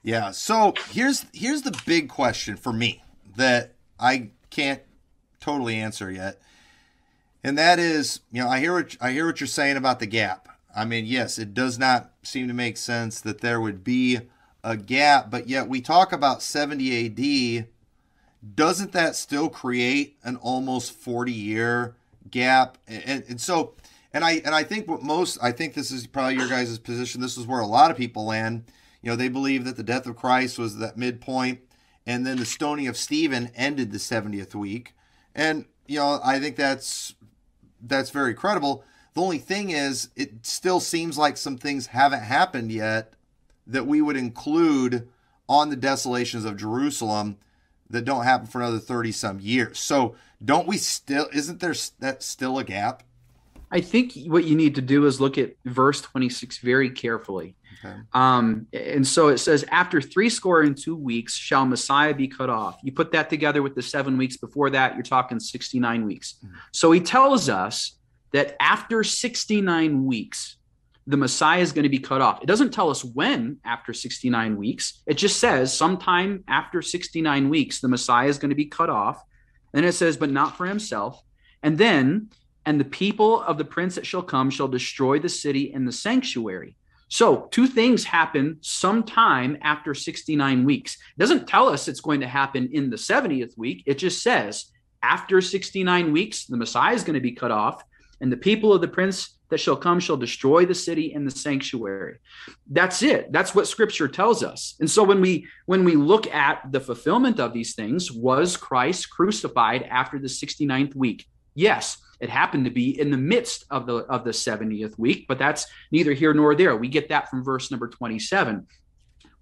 Yeah. So here's here's the big question for me that I can't totally answer yet, and that is, you know, I hear what I hear what you're saying about the gap. I mean, yes, it does not seem to make sense that there would be a gap, but yet we talk about 70 AD. Doesn't that still create an almost 40 year gap? And, and so, and I and I think what most I think this is probably your guys' position. This is where a lot of people land. You know, they believe that the death of Christ was that midpoint, and then the stoning of Stephen ended the 70th week. And you know, I think that's that's very credible. The only thing is, it still seems like some things haven't happened yet that we would include on the desolations of Jerusalem that don't happen for another 30 some years. So don't we still isn't there that still a gap? I think what you need to do is look at verse 26 very carefully. Okay. Um, and so it says, after three score and two weeks shall Messiah be cut off. You put that together with the seven weeks before that, you're talking 69 weeks. Mm-hmm. So he tells us that after 69 weeks, the Messiah is going to be cut off. It doesn't tell us when after 69 weeks. It just says sometime after 69 weeks, the Messiah is going to be cut off. And it says, but not for himself. And then, and the people of the prince that shall come shall destroy the city and the sanctuary. So, two things happen sometime after 69 weeks. It doesn't tell us it's going to happen in the 70th week. It just says after 69 weeks, the Messiah is going to be cut off, and the people of the prince that shall come shall destroy the city and the sanctuary. That's it. That's what scripture tells us. And so when we when we look at the fulfillment of these things was christ crucified after the 69th week? Yes it happened to be in the midst of the of the 70th week but that's neither here nor there. We get that from verse number 27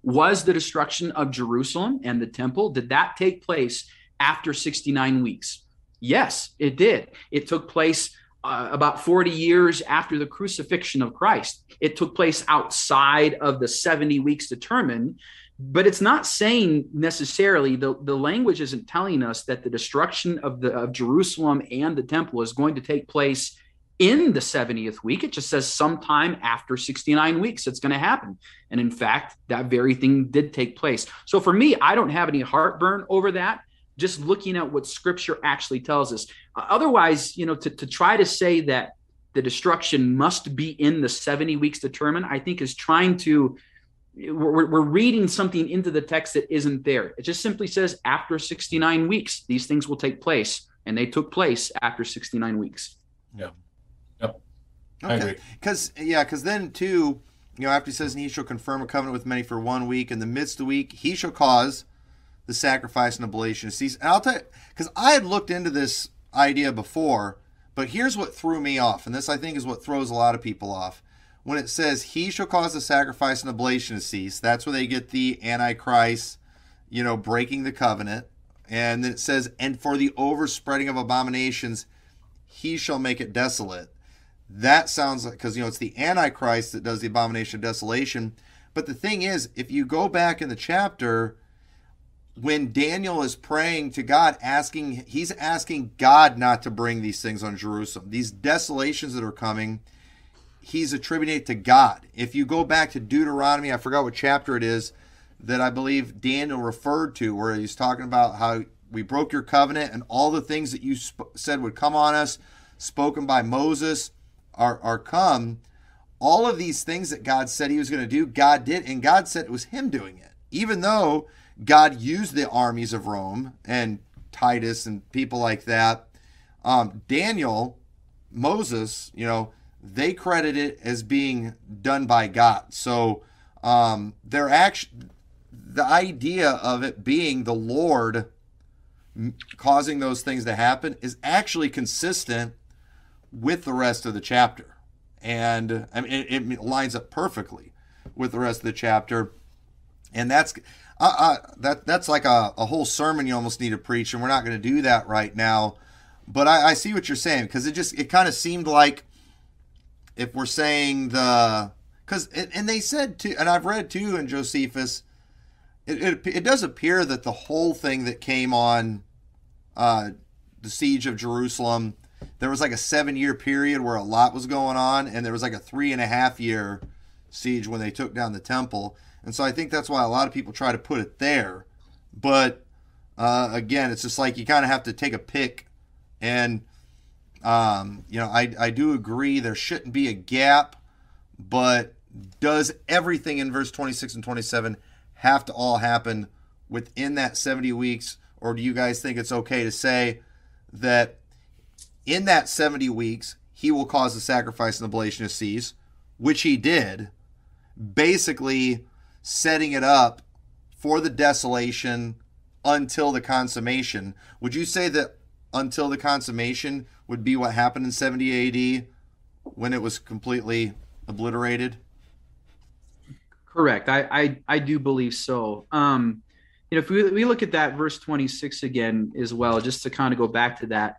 was the destruction of jerusalem and the temple did that take place after 69 weeks? Yes it did. It took place uh, about 40 years after the crucifixion of Christ. It took place outside of the 70 weeks determined, but it's not saying necessarily the, the language isn't telling us that the destruction of the of Jerusalem and the temple is going to take place in the 70th week. It just says sometime after 69 weeks it's going to happen. And in fact, that very thing did take place. So for me, I don't have any heartburn over that just looking at what scripture actually tells us. Otherwise, you know, to, to try to say that the destruction must be in the 70 weeks determined, I think is trying to, we're, we're reading something into the text that isn't there. It just simply says after 69 weeks, these things will take place. And they took place after 69 weeks. Yeah. Yep. Okay. Because, yeah, because then too, you know, after he says, and he shall confirm a covenant with many for one week, in the midst of the week, he shall cause the sacrifice and oblation of cease. And I'll tell you, because I had looked into this idea before, but here's what threw me off, and this I think is what throws a lot of people off. When it says, He shall cause the sacrifice and oblation to cease, that's where they get the Antichrist, you know, breaking the covenant. And then it says, And for the overspreading of abominations, he shall make it desolate. That sounds like, because, you know, it's the Antichrist that does the abomination of desolation. But the thing is, if you go back in the chapter, when Daniel is praying to God, asking, he's asking God not to bring these things on Jerusalem. These desolations that are coming, he's attributing it to God. If you go back to Deuteronomy, I forgot what chapter it is that I believe Daniel referred to, where he's talking about how we broke your covenant and all the things that you sp- said would come on us, spoken by Moses, are, are come. All of these things that God said he was going to do, God did, and God said it was him doing it. Even though God used the armies of Rome and Titus and people like that. Um, Daniel, Moses, you know, they credit it as being done by God. So um, they're actually the idea of it being the Lord causing those things to happen is actually consistent with the rest of the chapter, and I mean it, it lines up perfectly with the rest of the chapter, and that's uh, uh, that that's like a, a whole sermon you almost need to preach, and we're not going to do that right now. But I, I see what you're saying because it just it kind of seemed like if we're saying the because and they said too, and I've read too in Josephus, it, it, it does appear that the whole thing that came on uh, the siege of Jerusalem, there was like a seven year period where a lot was going on, and there was like a three and a half year siege when they took down the temple. And so I think that's why a lot of people try to put it there. But uh, again, it's just like you kind of have to take a pick. And, um, you know, I, I do agree there shouldn't be a gap, but does everything in verse 26 and 27 have to all happen within that 70 weeks? Or do you guys think it's okay to say that in that 70 weeks, he will cause the sacrifice and oblation of cease, which he did, basically setting it up for the desolation until the consummation. Would you say that until the consummation would be what happened in 70 AD when it was completely obliterated? Correct. I I, I do believe so. Um, you know, if we, we look at that verse 26 again as well, just to kind of go back to that,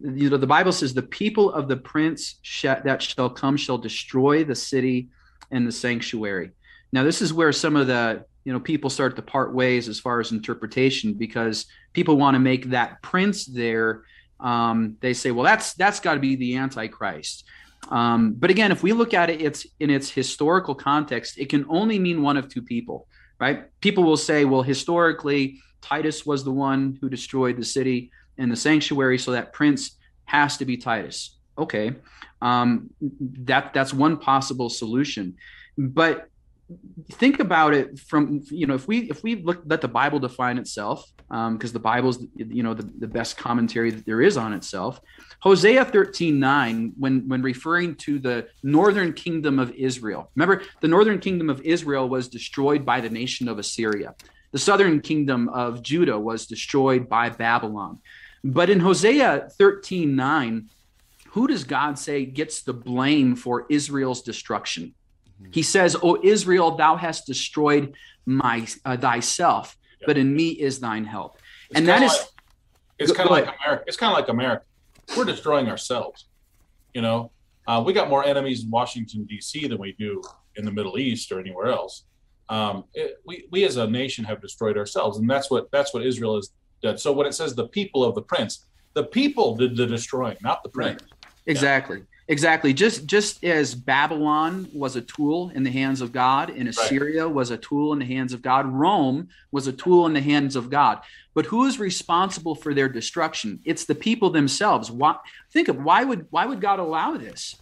you know, the Bible says, "The people of the prince sh- that shall come shall destroy the city and the sanctuary." Now, this is where some of the you know people start to part ways as far as interpretation because people want to make that prince there. Um, they say, well, that's that's got to be the Antichrist. Um, but again, if we look at it, it's in its historical context. It can only mean one of two people, right? People will say, well, historically, Titus was the one who destroyed the city and the sanctuary, so that prince has to be Titus. Okay, um, that that's one possible solution. But think about it from you know if we if we look let the bible define itself because um, the bible's you know the, the best commentary that there is on itself. Hosea 13 9 when when referring to the northern kingdom of israel. Remember the northern kingdom of israel was destroyed by the nation of assyria. The southern kingdom of judah was destroyed by babylon. But in hosea 13 9 who does god say gets the blame for israel's destruction he says, "O Israel, thou hast destroyed my uh, thyself, yep. but in me is thine help." It's and that is like, it's kind of like America. It's kind of like America. We're destroying ourselves. You know, uh, we got more enemies in Washington D.C. than we do in the Middle East or anywhere else. Um, it, we we as a nation have destroyed ourselves, and that's what that's what Israel has done. So when it says the people of the prince, the people did the destroying, not the prince. Right. Exactly. Yeah. Exactly. Just just as Babylon was a tool in the hands of God, and Assyria right. was a tool in the hands of God, Rome was a tool in the hands of God. But who is responsible for their destruction? It's the people themselves. Why think of why would why would God allow this?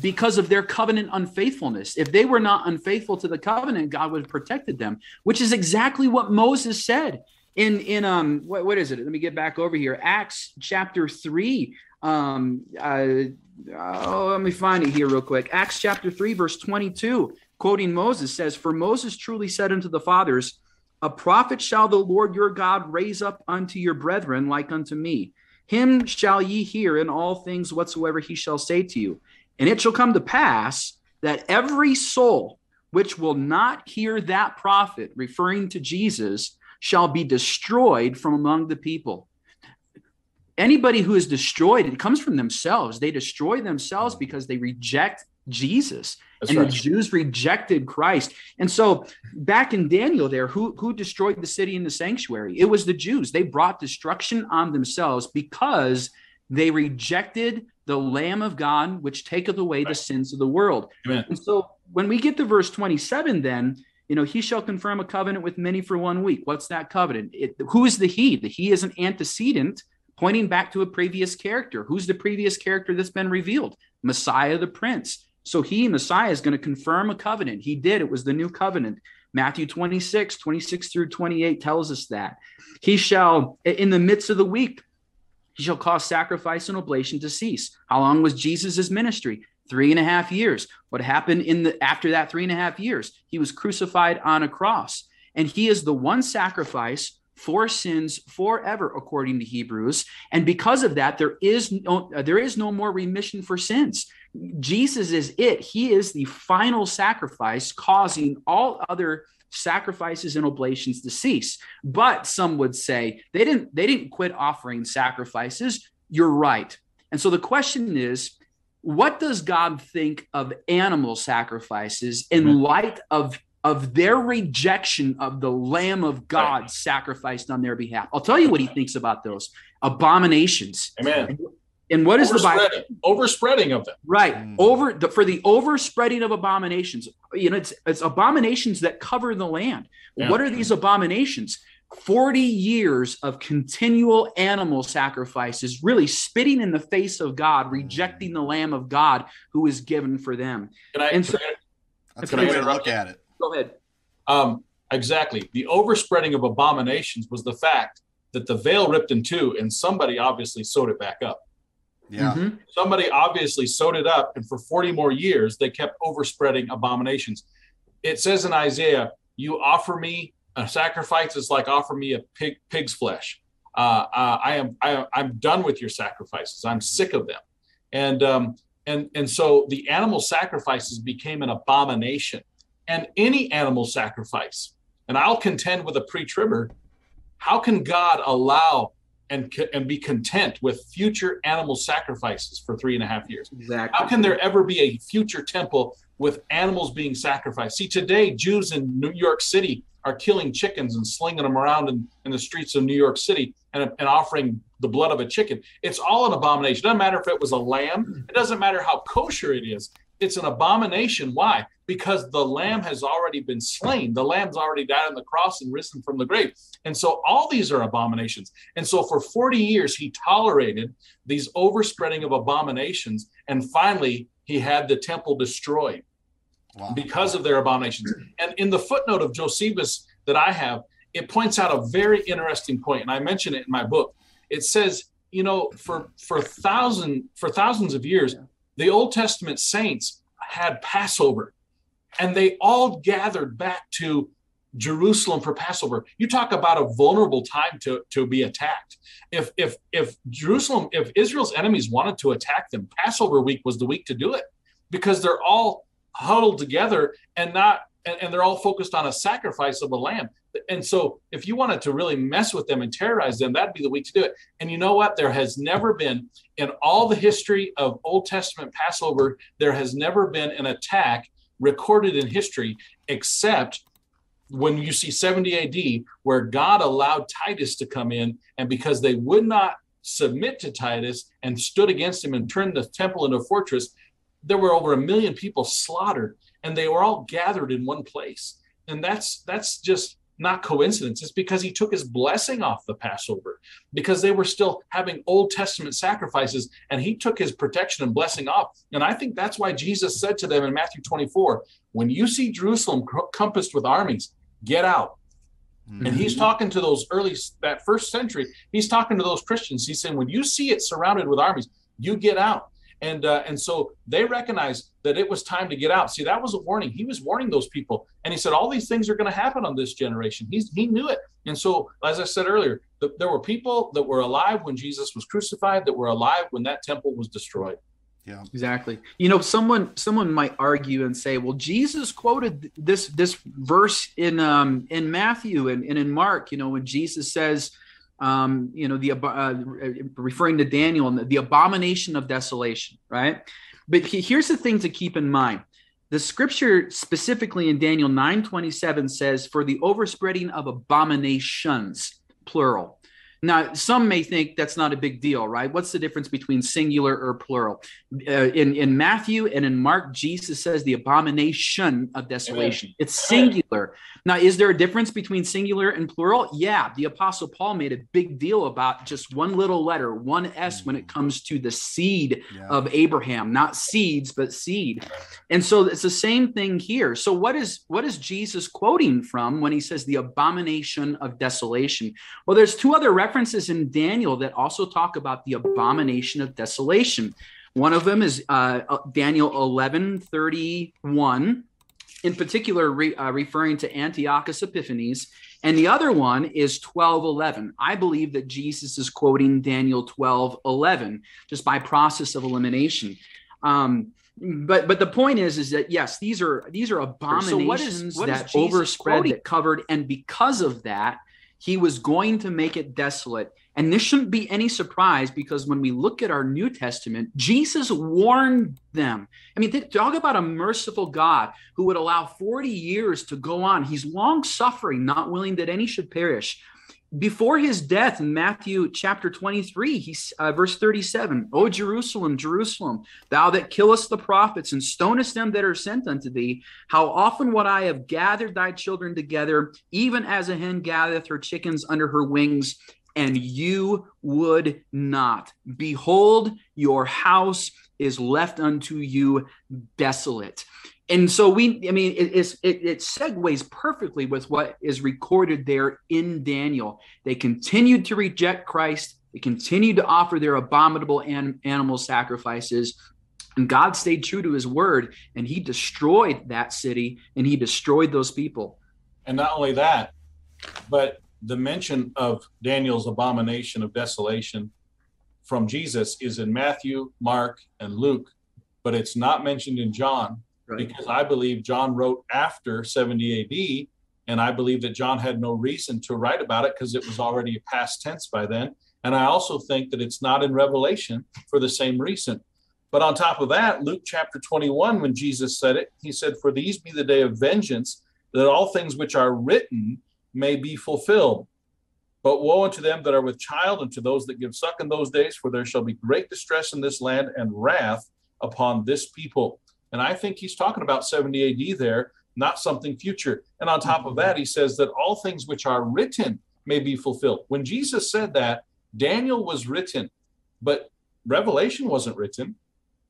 Because of their covenant unfaithfulness. If they were not unfaithful to the covenant, God would have protected them, which is exactly what Moses said in in um what, what is it let me get back over here acts chapter 3 um uh oh, let me find it here real quick. Acts chapter 3, verse 22, quoting Moses says, For Moses truly said unto the fathers, A prophet shall the Lord your God raise up unto your brethren like unto me. Him shall ye hear in all things whatsoever he shall say to you. And it shall come to pass that every soul which will not hear that prophet, referring to Jesus, shall be destroyed from among the people anybody who is destroyed, it comes from themselves. They destroy themselves because they reject Jesus. That's and right. the Jews rejected Christ. And so back in Daniel there, who, who destroyed the city and the sanctuary? It was the Jews. They brought destruction on themselves because they rejected the Lamb of God, which taketh away right. the sins of the world. Amen. And so when we get to verse 27, then, you know, he shall confirm a covenant with many for one week. What's that covenant? It, who is the he? The he is an antecedent pointing back to a previous character. Who's the previous character that's been revealed? Messiah the Prince. So he, Messiah, is going to confirm a covenant. He did. It was the new covenant. Matthew 26, 26 through 28 tells us that. He shall, in the midst of the week, he shall cause sacrifice and oblation to cease. How long was Jesus' ministry? Three and a half years. What happened in the after that three and a half years? He was crucified on a cross. And he is the one sacrifice for sins forever according to hebrews and because of that there is no uh, there is no more remission for sins Jesus is it. He is the final sacrifice, causing all other sacrifices and oblations to cease. But some would say they didn't they didn't quit offering sacrifices. You're right. And so the question is, what does God think of animal sacrifices in light of of their rejection of the Lamb of God right. sacrificed on their behalf? I'll tell you what he thinks about those abominations. Amen. And what is the Bible? Overspreading of them. Right. Mm. Over the, for the overspreading of abominations. You know, it's, it's abominations that cover the land. Yeah. What are these abominations? 40 years of continual animal sacrifices, really spitting in the face of God, rejecting the Lamb of God who is given for them. Can I, and so, that's can I look at it. Go ahead. Um, exactly. The overspreading of abominations was the fact that the veil ripped in two, and somebody obviously sewed it back up. Yeah. Mm-hmm. Somebody obviously sewed it up, and for 40 more years, they kept overspreading abominations. It says in Isaiah, You offer me a sacrifice, it's like offer me a pig, pig's flesh. Uh, uh, I am I, am done with your sacrifices. I'm sick of them, and um, and and so the animal sacrifices became an abomination, and any animal sacrifice. And I'll contend with a pre-tribber. How can God allow and and be content with future animal sacrifices for three and a half years. Exactly. How can there ever be a future temple with animals being sacrificed? See, today Jews in New York City are killing chickens and slinging them around in, in the streets of New York City and, and offering the blood of a chicken. It's all an abomination. It doesn't matter if it was a lamb. It doesn't matter how kosher it is. It's an abomination. Why? Because the lamb has already been slain. The lamb's already died on the cross and risen from the grave. And so all these are abominations. And so for 40 years, he tolerated these overspreading of abominations. And finally, he had the temple destroyed wow. because of their abominations. And in the footnote of Josephus that I have, it points out a very interesting point, and I mention it in my book. It says, you know, for for thousand for thousands of years, the Old Testament saints had Passover and they all gathered back to Jerusalem for Passover. You talk about a vulnerable time to, to be attacked. If if if Jerusalem, if Israel's enemies wanted to attack them, Passover week was the week to do it because they're all huddled together and not and, and they're all focused on a sacrifice of a lamb. And so if you wanted to really mess with them and terrorize them, that'd be the week to do it. And you know what? There has never been in all the history of Old Testament Passover, there has never been an attack recorded in history except when you see 70 AD, where God allowed Titus to come in, and because they would not submit to Titus and stood against him and turned the temple into a fortress, there were over a million people slaughtered, and they were all gathered in one place. And that's that's just not coincidence. It's because he took his blessing off the Passover because they were still having Old Testament sacrifices and he took his protection and blessing off. And I think that's why Jesus said to them in Matthew 24, when you see Jerusalem compassed with armies, get out. Mm-hmm. And he's talking to those early, that first century, he's talking to those Christians. He's saying, when you see it surrounded with armies, you get out and uh, and so they recognized that it was time to get out. See, that was a warning. He was warning those people, and he said all these things are going to happen on this generation. He's he knew it, and so as I said earlier, the, there were people that were alive when Jesus was crucified, that were alive when that temple was destroyed. Yeah, exactly. You know, someone someone might argue and say, "Well, Jesus quoted this this verse in um in Matthew and, and in Mark. You know, when Jesus says." Um, you know, the uh, referring to Daniel and the, abomination of desolation, right? But he, here's the thing to keep in mind: the scripture specifically in Daniel 9:27 says for the overspreading of abominations plural now, some may think that's not a big deal, right? What's the difference between singular or plural? Uh, in, in Matthew and in Mark, Jesus says the abomination of desolation. Amen. It's singular. Now, is there a difference between singular and plural? Yeah. The Apostle Paul made a big deal about just one little letter, one S, when it comes to the seed yeah. of Abraham, not seeds, but seed. And so it's the same thing here. So, what is what is Jesus quoting from when he says the abomination of desolation? Well, there's two other references references in Daniel that also talk about the abomination of desolation. One of them is uh, uh Daniel 11 31, in particular, re, uh, referring to Antiochus Epiphanes. And the other one is 12 11. I believe that Jesus is quoting Daniel 12 11 just by process of elimination. Um, but but the point is is that yes these are these are abominations so what is, what that overspread that covered and because of that he was going to make it desolate. And this shouldn't be any surprise because when we look at our New Testament, Jesus warned them. I mean, talk about a merciful God who would allow 40 years to go on. He's long suffering, not willing that any should perish before his death in Matthew chapter 23, he's uh, verse 37, O Jerusalem, Jerusalem, thou that killest the prophets and stonest them that are sent unto thee, how often would I have gathered thy children together, even as a hen gathereth her chickens under her wings, and you would not. Behold, your house is left unto you desolate and so we i mean it, it, it segues perfectly with what is recorded there in daniel. They continued to reject christ. They continued to offer their abominable an, animal sacrifices. And god stayed true to his word and he destroyed that city and he destroyed those people. And not only that but the mention of daniel's abomination of desolation from jesus is in matthew mark and luke but it's not mentioned in john right. because I believe John wrote after 70 AD. And I believe that John had no reason to write about it because it was already past tense by then. And I also think that it's not in Revelation for the same reason. But on top of that, Luke chapter 21, when Jesus said it, he said, For these be the day of vengeance, that all things which are written may be fulfilled. But woe unto them that are with child, and to those that give suck in those days, for there shall be great distress in this land and wrath upon this people. And I think he's talking about 70 AD there, not something future. And on top of mm-hmm. that, he says that all things which are written may be fulfilled. When Jesus said that, Daniel was written, but Revelation wasn't written,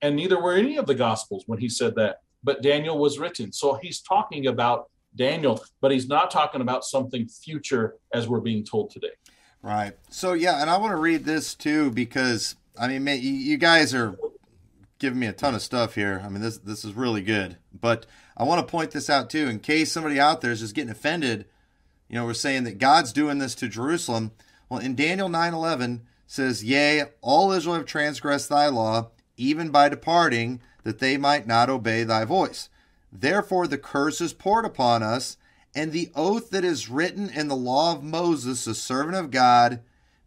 and neither were any of the Gospels when he said that. But Daniel was written. So he's talking about Daniel, but he's not talking about something future as we're being told today. Right. So, yeah, and I want to read this too because, I mean, you guys are giving me a ton of stuff here. I mean, this this is really good. But I want to point this out too, in case somebody out there is just getting offended. You know, we're saying that God's doing this to Jerusalem. Well, in Daniel 9:11 says, "Yea, all Israel have transgressed thy law, even by departing, that they might not obey thy voice. Therefore the curse is poured upon us, and the oath that is written in the law of Moses, the servant of God,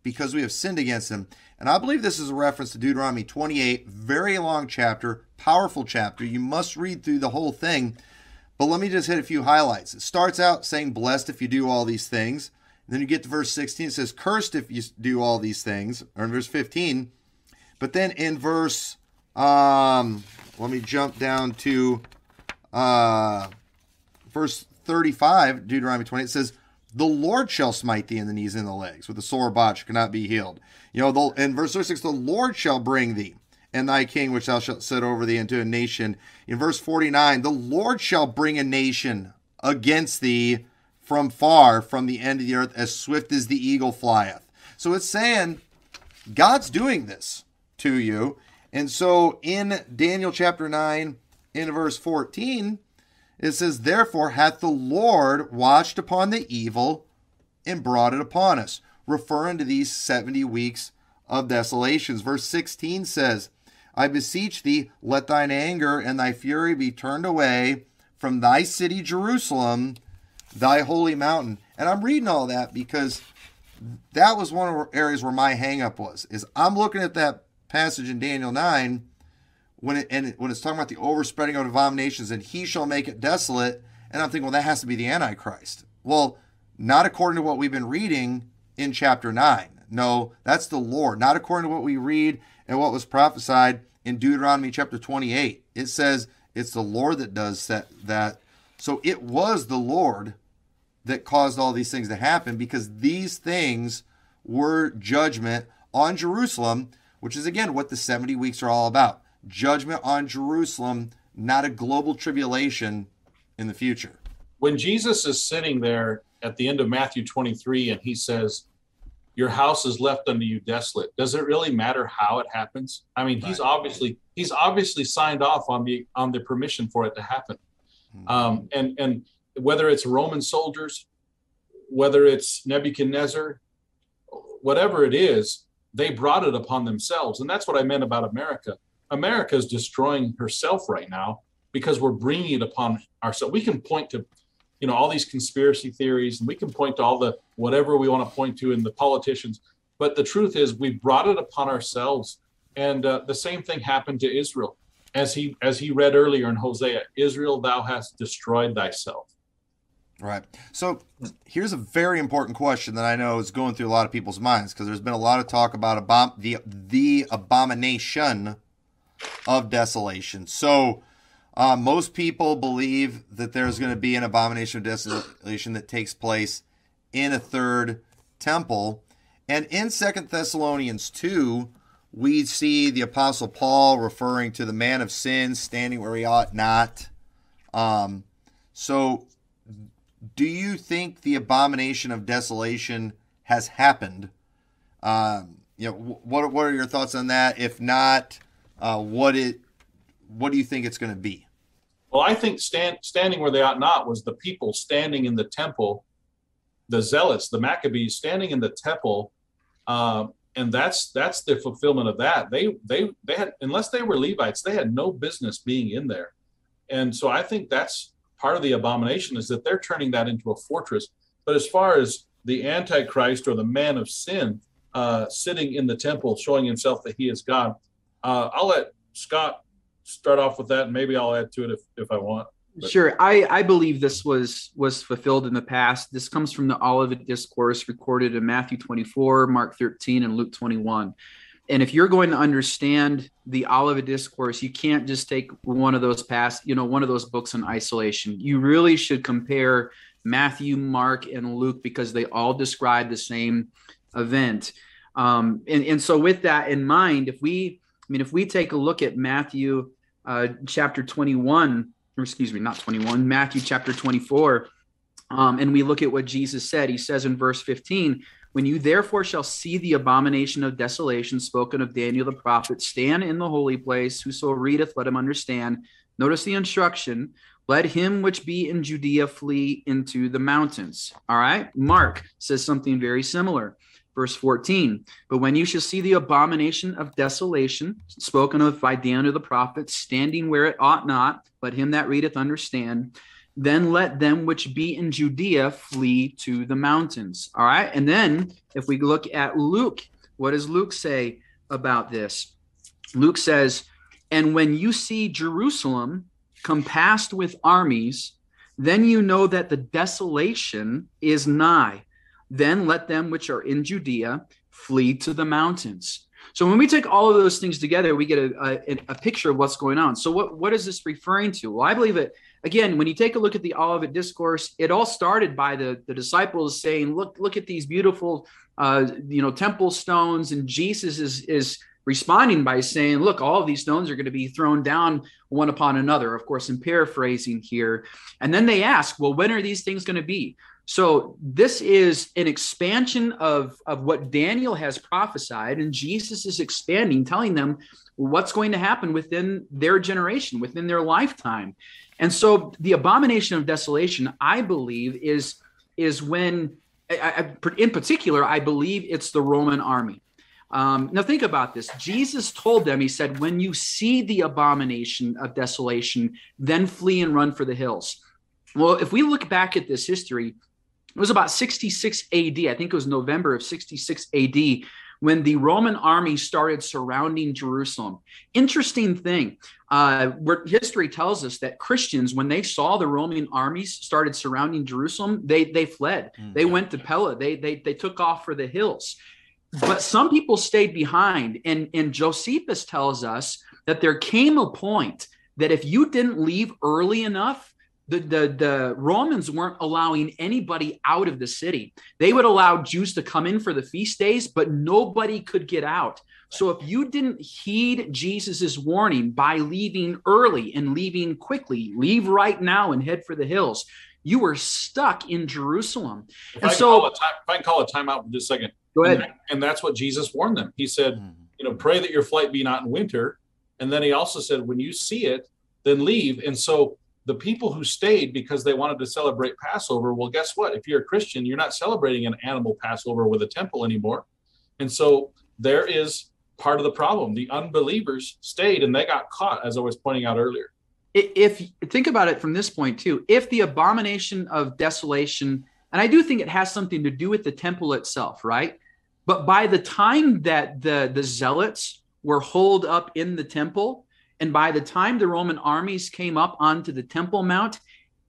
because we have sinned against him." And I believe this is a reference to Deuteronomy 28, very long chapter, powerful chapter. You must read through the whole thing. But let me just hit a few highlights. It starts out saying, Blessed if you do all these things. And then you get to verse 16, it says, Cursed if you do all these things. Or in verse 15. But then in verse, um, let me jump down to uh, verse 35, Deuteronomy 20. It says, the Lord shall smite thee in the knees and the legs with a sore botch cannot be healed. You know, the, in verse 36, the Lord shall bring thee and thy king which thou shalt set over thee into a nation. In verse 49, the Lord shall bring a nation against thee from far from the end of the earth as swift as the eagle flieth. So it's saying God's doing this to you. And so in Daniel chapter 9, in verse 14, it says, Therefore hath the Lord watched upon the evil and brought it upon us, referring to these 70 weeks of desolations. Verse 16 says, I beseech thee, let thine anger and thy fury be turned away from thy city Jerusalem, thy holy mountain. And I'm reading all that because that was one of the areas where my hangup was. Is I'm looking at that passage in Daniel 9 when it and when it's talking about the overspreading of abominations and he shall make it desolate, and I'm thinking, well, that has to be the Antichrist. Well, not according to what we've been reading in chapter nine. No, that's the Lord. Not according to what we read and what was prophesied in Deuteronomy chapter 28. It says it's the Lord that does that. that. So it was the Lord that caused all these things to happen because these things were judgment on Jerusalem, which is again what the 70 weeks are all about. Judgment on Jerusalem, not a global tribulation in the future. When Jesus is sitting there at the end of Matthew 23 and he says, your house is left unto you desolate. Does it really matter how it happens? I mean, he's obviously he's obviously signed off on the on the permission for it to happen. Mm-hmm. Um, and and whether it's Roman soldiers, whether it's Nebuchadnezzar, whatever it is, they brought it upon themselves. And that's what I meant about America. America is destroying herself right now because we're bringing it upon ourselves. We can point to you know all these conspiracy theories and we can point to all the whatever we want to point to in the politicians but the truth is we brought it upon ourselves. And uh, the same thing happened to israel. As he as he read earlier in hosea israel thou hast destroyed thyself. Right. So here's a very important question that i know is going through a lot of people's minds because there's been a lot of talk about abom- the the abomination of desolation so uh, most people believe that there's going to be an abomination of desolation that takes place in a third temple. And in Second Thessalonians 2, we see the Apostle Paul referring to the man of sin standing where he ought not. Um, so, do you think the abomination of desolation has happened? Um, you know, what what are your thoughts on that? If not, uh, what it what do you think it's going to be? Well, I think stand, standing where they ought not was the people standing in the temple, the zealots, the Maccabees standing in the temple, uh, and that's that's the fulfillment of that. They they they had unless they were Levites, they had no business being in there, and so I think that's part of the abomination is that they're turning that into a fortress. But as far as the Antichrist or the man of sin uh, sitting in the temple, showing himself that he is God, uh, I'll let Scott start off with that, and maybe I'll add to it if, if I want. But. Sure, I, I believe this was was fulfilled in the past. This comes from the Olivet Discourse recorded in Matthew 24, Mark 13, and Luke 21. And if you're going to understand the Olivet Discourse, you can't just take one of those past, you know, one of those books in isolation. You really should compare Matthew, Mark, and Luke because they all describe the same event. Um, and, and so, with that in mind, if we, I mean, if we take a look at Matthew uh, chapter 21, or excuse me, not 21, Matthew chapter 24, um, and we look at what Jesus said. He says in verse 15, When you therefore shall see the abomination of desolation spoken of Daniel the prophet, stand in the holy place. Whoso readeth, let him understand. Notice the instruction. Let him which be in Judea flee into the mountains. All right. Mark says something very similar. Verse 14, but when you shall see the abomination of desolation spoken of by Daniel the prophet, standing where it ought not, let him that readeth understand, then let them which be in Judea flee to the mountains. All right. And then if we look at Luke, what does Luke say about this? Luke says, And when you see Jerusalem compassed with armies, then you know that the desolation is nigh then let them which are in Judea flee to the mountains. So when we take all of those things together, we get a, a, a, picture of what's going on. So what, what is this referring to? Well, I believe it again, when you take a look at the Olivet discourse, it all started by the, the disciples saying, look, look at these beautiful uh, you know, temple stones. And Jesus is is responding by saying, look, all of these stones are going to be thrown down one upon another. Of course, I'm paraphrasing here. And then they ask, well, when are these things going to be? So this is an expansion of, of what Daniel has prophesied, and Jesus is expanding, telling them what's going to happen within their generation, within their lifetime. And so the abomination of desolation, I believe, is, is when, I, I, in particular, I believe it's the Roman army. Um, now, think about this. Jesus told them, He said, When you see the abomination of desolation, then flee and run for the hills. Well, if we look back at this history, it was about 66 AD. I think it was November of 66 AD when the Roman army started surrounding Jerusalem. Interesting thing, uh, where history tells us that Christians, when they saw the Roman armies started surrounding Jerusalem, they they fled. Mm-hmm. They went to Pella. They they they took off for the hills. But some people stayed behind, and and Josephus tells us that there came a point that if you didn't leave early enough, the, the, the Romans weren't allowing anybody out of the city. They would allow Jews to come in for the feast days, but nobody could get out. So if you didn't heed Jesus's warning by leaving early and leaving quickly, leave right now and head for the hills, you were stuck in Jerusalem. If and I so, time, if I can call a timeout for just a second, go ahead. And, and that's what Jesus warned them. He said, mm-hmm. you know, pray that your flight be not in winter. And then he also said, when you see it, then leave. And so the people who stayed because they wanted to celebrate Passover, well, guess what? If you're a Christian, you're not celebrating an animal Passover with a temple anymore. And so there is part of the problem. The unbelievers stayed and they got caught, as I was pointing out earlier. If think about it from this point too, if the abomination of desolation, and I do think it has something to do with the temple itself, right? But by the time that the the zealots were holed up in the temple, and by the time the Roman armies came up onto the Temple Mount,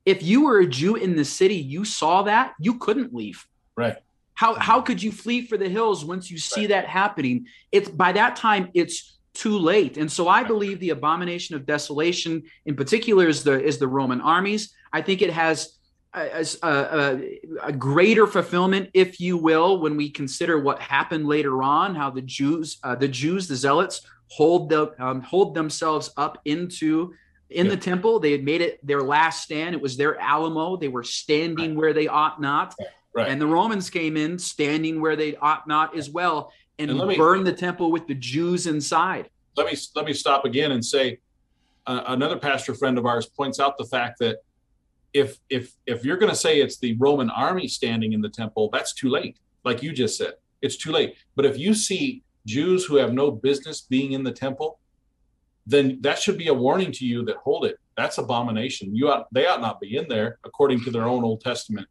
if you were a Jew in the city, you saw that, you couldn't leave. Right. How how could you flee for the hills once you see right. that happening? It's by that time it's too late. And so I believe the abomination of desolation in particular is the is the Roman armies. I think it has a, a, a, greater fulfillment, if you will, when we consider what happened later on, how the Jews, uh, the Jews, the Zealots, hold the um, hold themselves up into in yeah. the temple. They had made it their last stand. It was their Alamo. They were standing right. where they ought not. Right. And the Romans came in standing where they ought not as well and, and burned me, the temple with the Jews inside. Let me let me stop again and say uh, another pastor friend of ours points out the fact that if if if you're going to say it's the Roman army standing in the temple, that's too late. Like you just said, it's too late. But if you see Jews who have no business being in the temple, then that should be a warning to you that hold it. That's abomination. You ought they ought not be in there according to their own Old Testament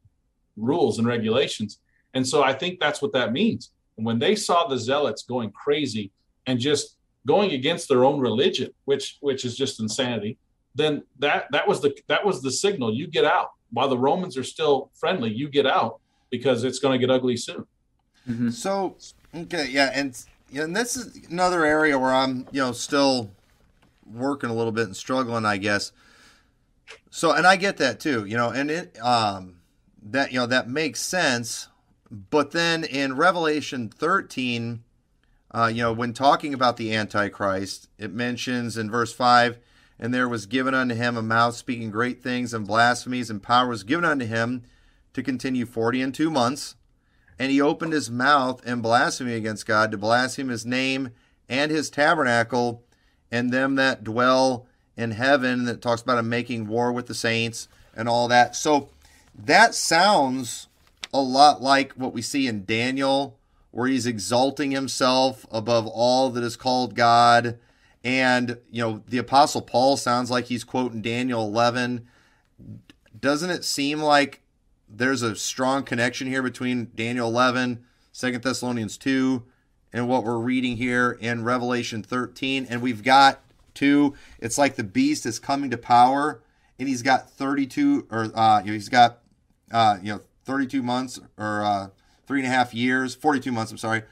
rules and regulations. And so I think that's what that means. And when they saw the zealots going crazy and just going against their own religion, which which is just insanity, then that that was the that was the signal. You get out. While the Romans are still friendly, you get out because it's going to get ugly soon. Mm-hmm. So okay, yeah, and and this is another area where I'm, you know, still working a little bit and struggling, I guess. So, and I get that too, you know, and it, um, that, you know, that makes sense. But then in Revelation 13, uh, you know, when talking about the Antichrist, it mentions in verse 5 and there was given unto him a mouth speaking great things and blasphemies, and power was given unto him to continue 40 and two months and he opened his mouth in blasphemy against God to blaspheme his name and his tabernacle and them that dwell in heaven that talks about him making war with the saints and all that. So that sounds a lot like what we see in Daniel where he's exalting himself above all that is called God and you know the apostle Paul sounds like he's quoting Daniel 11 doesn't it seem like there's a strong connection here between Daniel 11, 2 Thessalonians 2, and what we're reading here in Revelation 13. And we've got two, it's like the beast is coming to power, and he's got 32, or uh, you know, he's got, uh, you know, 32 months or uh, three and a half years, 42 months, I'm sorry,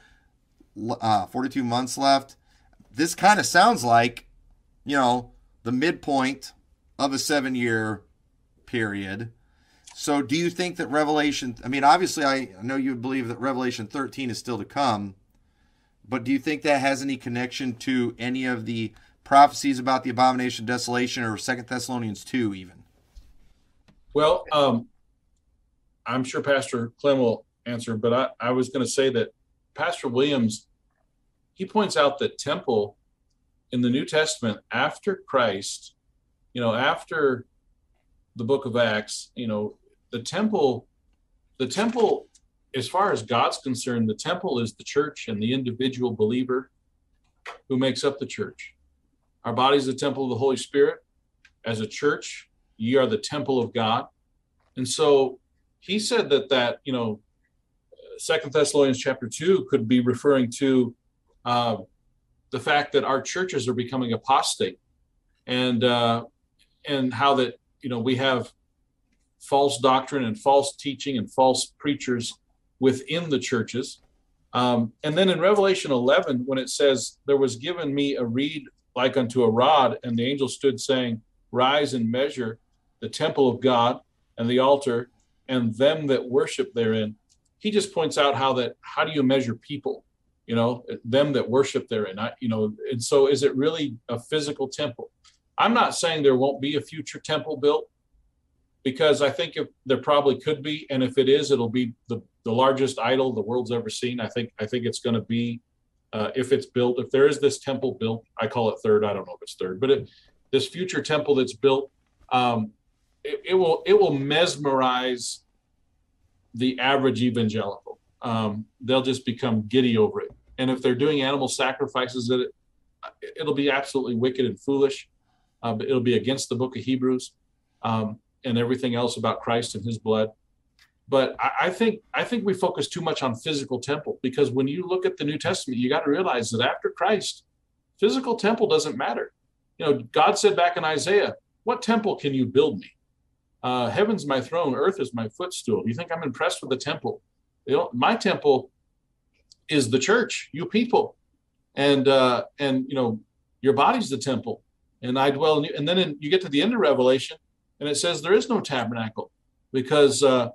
uh, 42 months left. This kind of sounds like, you know, the midpoint of a seven year period so, do you think that Revelation? I mean, obviously, I know you believe that Revelation 13 is still to come, but do you think that has any connection to any of the prophecies about the abomination of desolation or Second Thessalonians 2 even? Well, um, I'm sure Pastor Clem will answer, but I, I was going to say that Pastor Williams he points out that temple in the New Testament after Christ, you know, after the book of Acts, you know, the temple, the temple, as far as God's concerned, the temple is the church and the individual believer who makes up the church. Our body is the temple of the Holy Spirit. As a church, ye are the temple of God. And so he said that that, you know, Second Thessalonians chapter two could be referring to uh, the fact that our churches are becoming apostate, and uh, and how that you know we have false doctrine and false teaching and false preachers within the churches. Um, and then in Revelation 11, when it says, There was given me a reed like unto a rod, and the angel stood saying, Rise and measure the temple of God and the altar and them that worship therein. He just points out how that, how do you measure people? You know, them that worship therein. I, you know, and so is it really a physical temple? I'm not saying there won't be a future temple built because I think if there probably could be, and if it is, it'll be the, the largest idol the world's ever seen. I think I think it's going to be uh, if it's built. If there is this temple built, I call it third. I don't know if it's third, but it, this future temple that's built, um, it, it, will it will mesmerize the average evangelical. Um, they'll just become giddy over it. And if they're doing animal sacrifices, it it'll be absolutely wicked and foolish. Uh, it'll be against the book of Hebrews. Um, and everything else about Christ and his blood. But I, I, think I think we focus too much on physical temple because when you look at the New Testament, you got to realize that after Christ, physical temple doesn't matter. You know, God said back in Isaiah, "What temple can you build me? Uh, heaven's my throne, earth is my footstool. You think I'm impressed with the temple? You know, my temple is the church, you people, and uh, and you know, your body's the temple, and I dwell in you. And then in, you get to the end of Revelation, and it says there is no tabernacle because uh,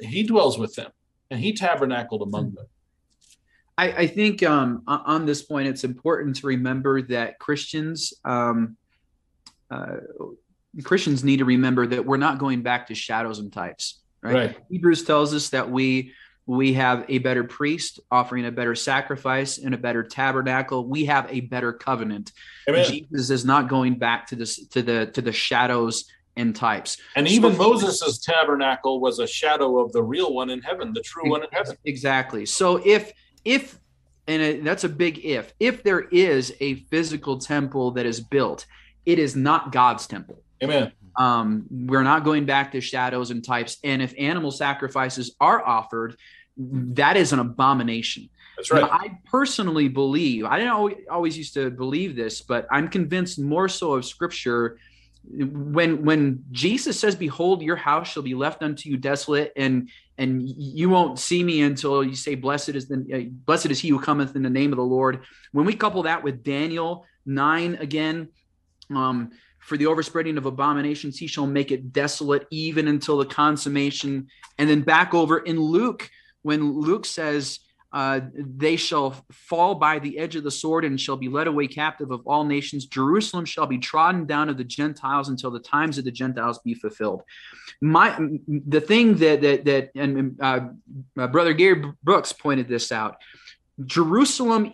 he dwells with them and he tabernacled among them. I, I think um, on this point, it's important to remember that Christians um, uh, Christians need to remember that we're not going back to shadows and types. Right? right. Hebrews tells us that we we have a better priest offering a better sacrifice and a better tabernacle. We have a better covenant. Amen. Jesus is not going back to this to the to the shadows and types. And even so, Moses's tabernacle was a shadow of the real one in heaven, the true one in heaven. Exactly. So if if and that's a big if, if there is a physical temple that is built, it is not God's temple. Amen. Um, we're not going back to shadows and types. And if animal sacrifices are offered, that is an abomination. That's right. Now, I personally believe, I didn't always, always used to believe this, but I'm convinced more so of scripture when when Jesus says, "Behold, your house shall be left unto you desolate, and and you won't see me until you say, Blessed is the blessed is he who cometh in the name of the Lord." When we couple that with Daniel nine again, um, for the overspreading of abominations, he shall make it desolate even until the consummation. And then back over in Luke, when Luke says, uh, they shall fall by the edge of the sword and shall be led away captive of all nations. Jerusalem shall be trodden down of the Gentiles until the times of the Gentiles be fulfilled. My the thing that that that and uh, uh, brother Gary Brooks pointed this out. Jerusalem,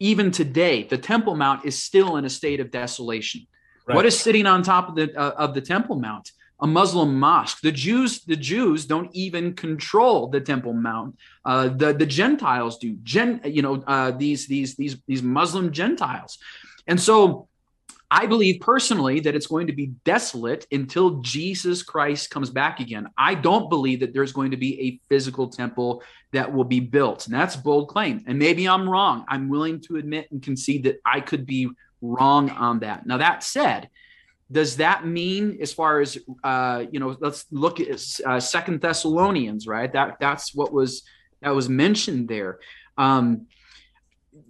even today, the Temple Mount is still in a state of desolation. Right. What is sitting on top of the uh, of the Temple Mount? A Muslim mosque. The Jews, the Jews don't even control the Temple Mount. Uh, the the Gentiles do. Gen, you know, uh, these these these these Muslim Gentiles, and so I believe personally that it's going to be desolate until Jesus Christ comes back again. I don't believe that there's going to be a physical temple that will be built, and that's bold claim. And maybe I'm wrong. I'm willing to admit and concede that I could be wrong on that. Now that said does that mean as far as uh, you know let's look at uh, second thessalonians right? That that's what was that was mentioned there. Um,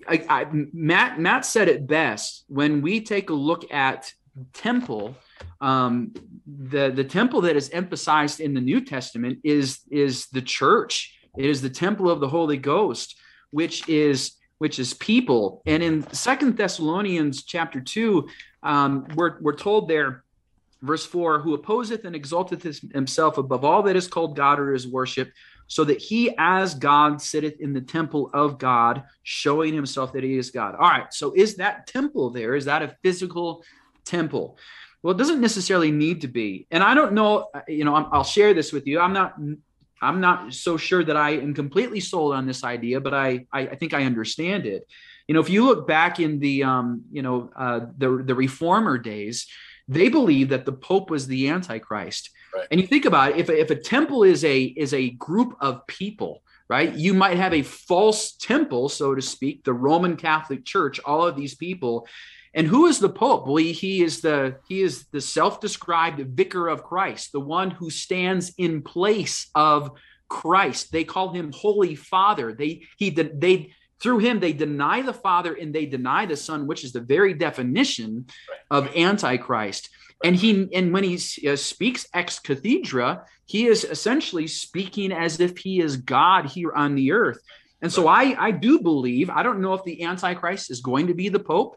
I, I, matt matt said it best. When we take a look at temple um, the the temple that is emphasized in the new testament is is the church. It is the temple of the holy ghost which is which is people. And in second thessalonians chapter 2 um, we're, we're told there, verse 4 who opposeth and exalteth himself above all that is called God or is worship, so that he as God sitteth in the temple of God, showing himself that he is God. All right, so is that temple there? Is that a physical temple? Well, it doesn't necessarily need to be. And I don't know, you know, i will share this with you. I'm not I'm not so sure that I am completely sold on this idea, but I, I, I think I understand it you know if you look back in the um, you know uh, the the reformer days they believe that the pope was the antichrist right. and you think about it if a, if a temple is a is a group of people right? You might have a false temple, so to speak, the Roman Catholic Church, all of these people. And who is the Pope? Well, he is the he is the self-described vicar of Christ, the one who stands in place of Christ. They call him Holy Father. They he they through him they deny the Father and they deny the Son, which is the very definition of Antichrist. And he and when he uh, speaks ex cathedra, he is essentially speaking as if he is God here on the earth. And so I I do believe I don't know if the Antichrist is going to be the Pope.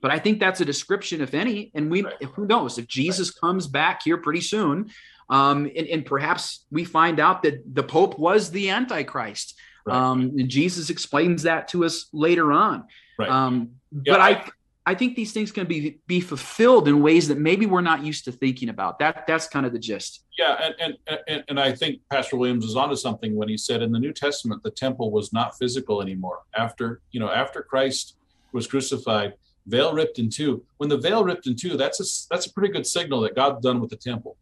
But I think that's a description, if any. And we, who knows, if Jesus comes back here pretty soon, um, and, and, perhaps we find out that the Pope was the Antichrist. Right. Um, and Jesus explains that to us later on. Right. Um, yeah, but I, I think these things can be be fulfilled in ways that maybe we're not used to thinking about. That that's kind of the gist. Yeah, and and and, and I think Pastor Williams is onto something when he said in the New Testament the temple was not physical anymore. After you know after Christ was crucified, veil ripped in two. When the veil ripped in two, that's a that's a pretty good signal that God's done with the temple,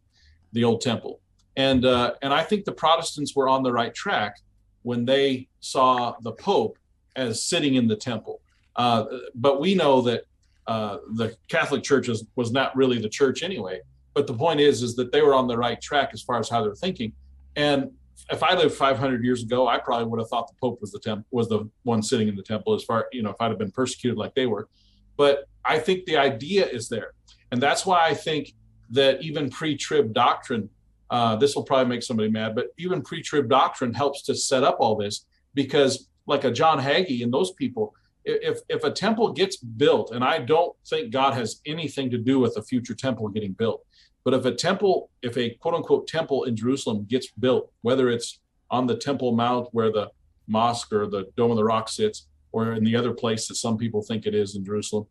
the old temple. And uh, and I think the Protestants were on the right track when they saw the Pope as sitting in the temple. Uh, but we know that uh, the Catholic Church was, was not really the church anyway. But the point is, is that they were on the right track as far as how they're thinking. And if I lived 500 years ago, I probably would have thought the Pope was the temp- was the one sitting in the temple. As far you know, if I'd have been persecuted like they were, but I think the idea is there, and that's why I think that even pre-trib doctrine. Uh, this will probably make somebody mad, but even pre-trib doctrine helps to set up all this because, like a John Hagee and those people, if if a temple gets built, and I don't think God has anything to do with a future temple getting built, but if a temple, if a quote unquote temple in Jerusalem gets built, whether it's on the Temple Mount where the mosque or the Dome of the Rock sits, or in the other place that some people think it is in Jerusalem,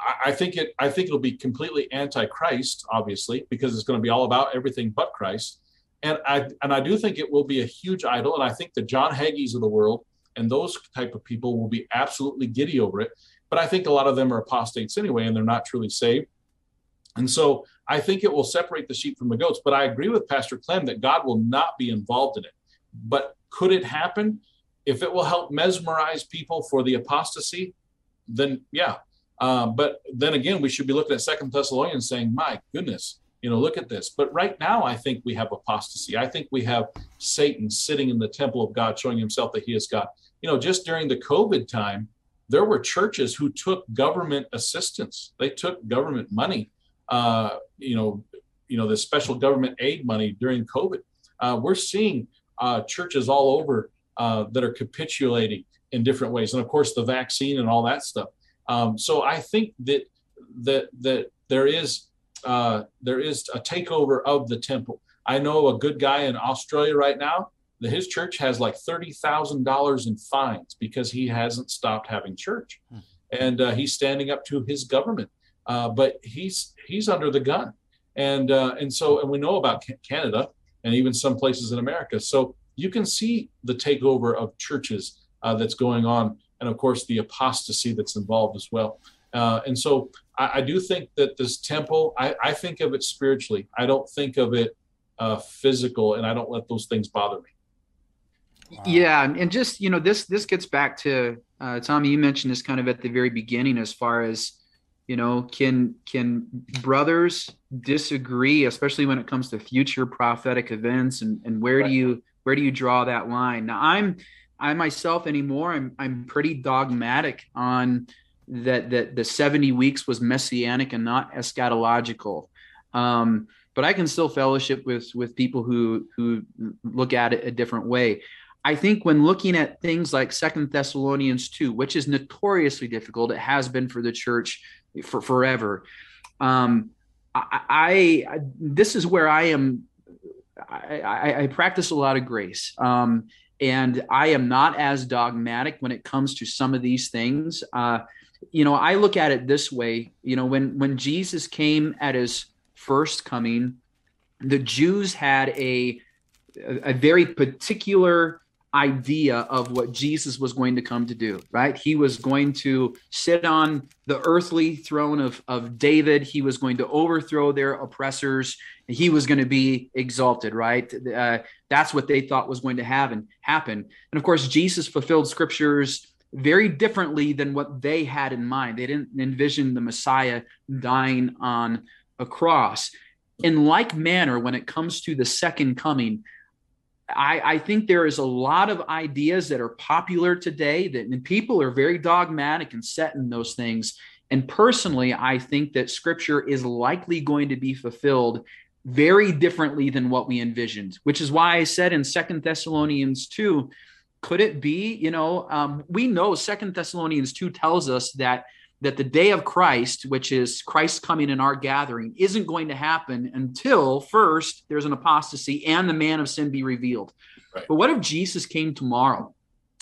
I, think it I think it'll be completely anti-Christ, obviously, because it's going to be all about everything but Christ. And I and I do think it will be a huge idol. And I think the John Hagees of the world and those type of people will be absolutely giddy over it. But I think a lot of them are apostates anyway, and they're not truly saved. And so I think it will separate the sheep from the goats. But I agree with Pastor Clem that God will not be involved in it. But could it happen? If it will help mesmerize people for the apostasy, then yeah. Uh, but then again, we should be looking at Second Thessalonians saying, "My goodness, you know, look at this." But right now, I think we have apostasy. I think we have Satan sitting in the temple of God, showing himself that he is God you know, just during the COVID time, there were churches who took government assistance. They took government money, uh, you know, you know, the special government aid money during COVID. Uh, we're seeing uh, churches all over uh, that are capitulating in different ways, and of course, the vaccine and all that stuff. Um, so I think that that that there is uh, there is a takeover of the temple. I know a good guy in Australia right now That his church has like $30,000 in fines because he hasn't stopped having church. Hmm. And uh, he's standing up to his government. Uh, but he's he's under the gun. And uh, and so and we know about Canada and even some places in America. So you can see the takeover of churches uh, that's going on, and of course the apostasy that's involved as well. Uh, and so I, I, do think that this temple, I, I, think of it spiritually. I don't think of it uh, physical, and I don't let those things bother me. Yeah, and just you know, this this gets back to uh, Tommy. You mentioned this kind of at the very beginning, as far as you know, can can brothers disagree, especially when it comes to future prophetic events, and and where right. do you where do you draw that line? Now, I'm I myself anymore. I'm I'm pretty dogmatic on that that the 70 weeks was messianic and not eschatological. Um, but I can still fellowship with with people who who look at it a different way. I think when looking at things like Second Thessalonians 2, which is notoriously difficult, it has been for the church for forever. Um, I, I, this is where I am. I, I, I practice a lot of grace, um, and I am not as dogmatic when it comes to some of these things. Uh, you know, I look at it this way. You know, when when Jesus came at his first coming, the Jews had a a, very particular idea of what Jesus was going to come to do, right? He was going to sit on the earthly throne of, of David. He was going to overthrow their oppressors. He was going to be exalted, right? Uh, that's what they thought was going to happen. Happen, and of course, Jesus fulfilled scriptures very differently than what they had in mind. They didn't envision the Messiah dying on a cross. In like manner, when it comes to the second coming, I, I, think there is a lot of ideas that are popular today that people are very dogmatic and set in those things. And personally, I think that scripture is likely going to be fulfilled very differently than what we envisioned, which is why I said in Second Thessalonians 2, could it be, you know, um, we know Second Thessalonians 2 tells us that that the day of Christ, which is Christ coming in our gathering, isn't going to happen until first there's an apostasy and the man of sin be revealed. Right. But what if Jesus came tomorrow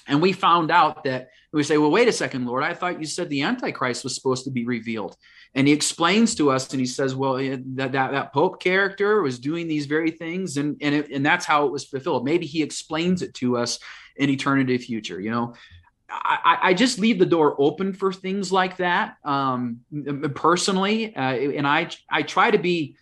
and we found out that we say, well, wait a second, Lord, I thought you said the Antichrist was supposed to be revealed. And he explains to us and he says, well, that, that, that Pope character was doing these very things. And, and, it, and that's how it was fulfilled. Maybe he explains it to us in eternity future, you know? I, I, just leave the door open for things like that um, personally, uh, and I I try to be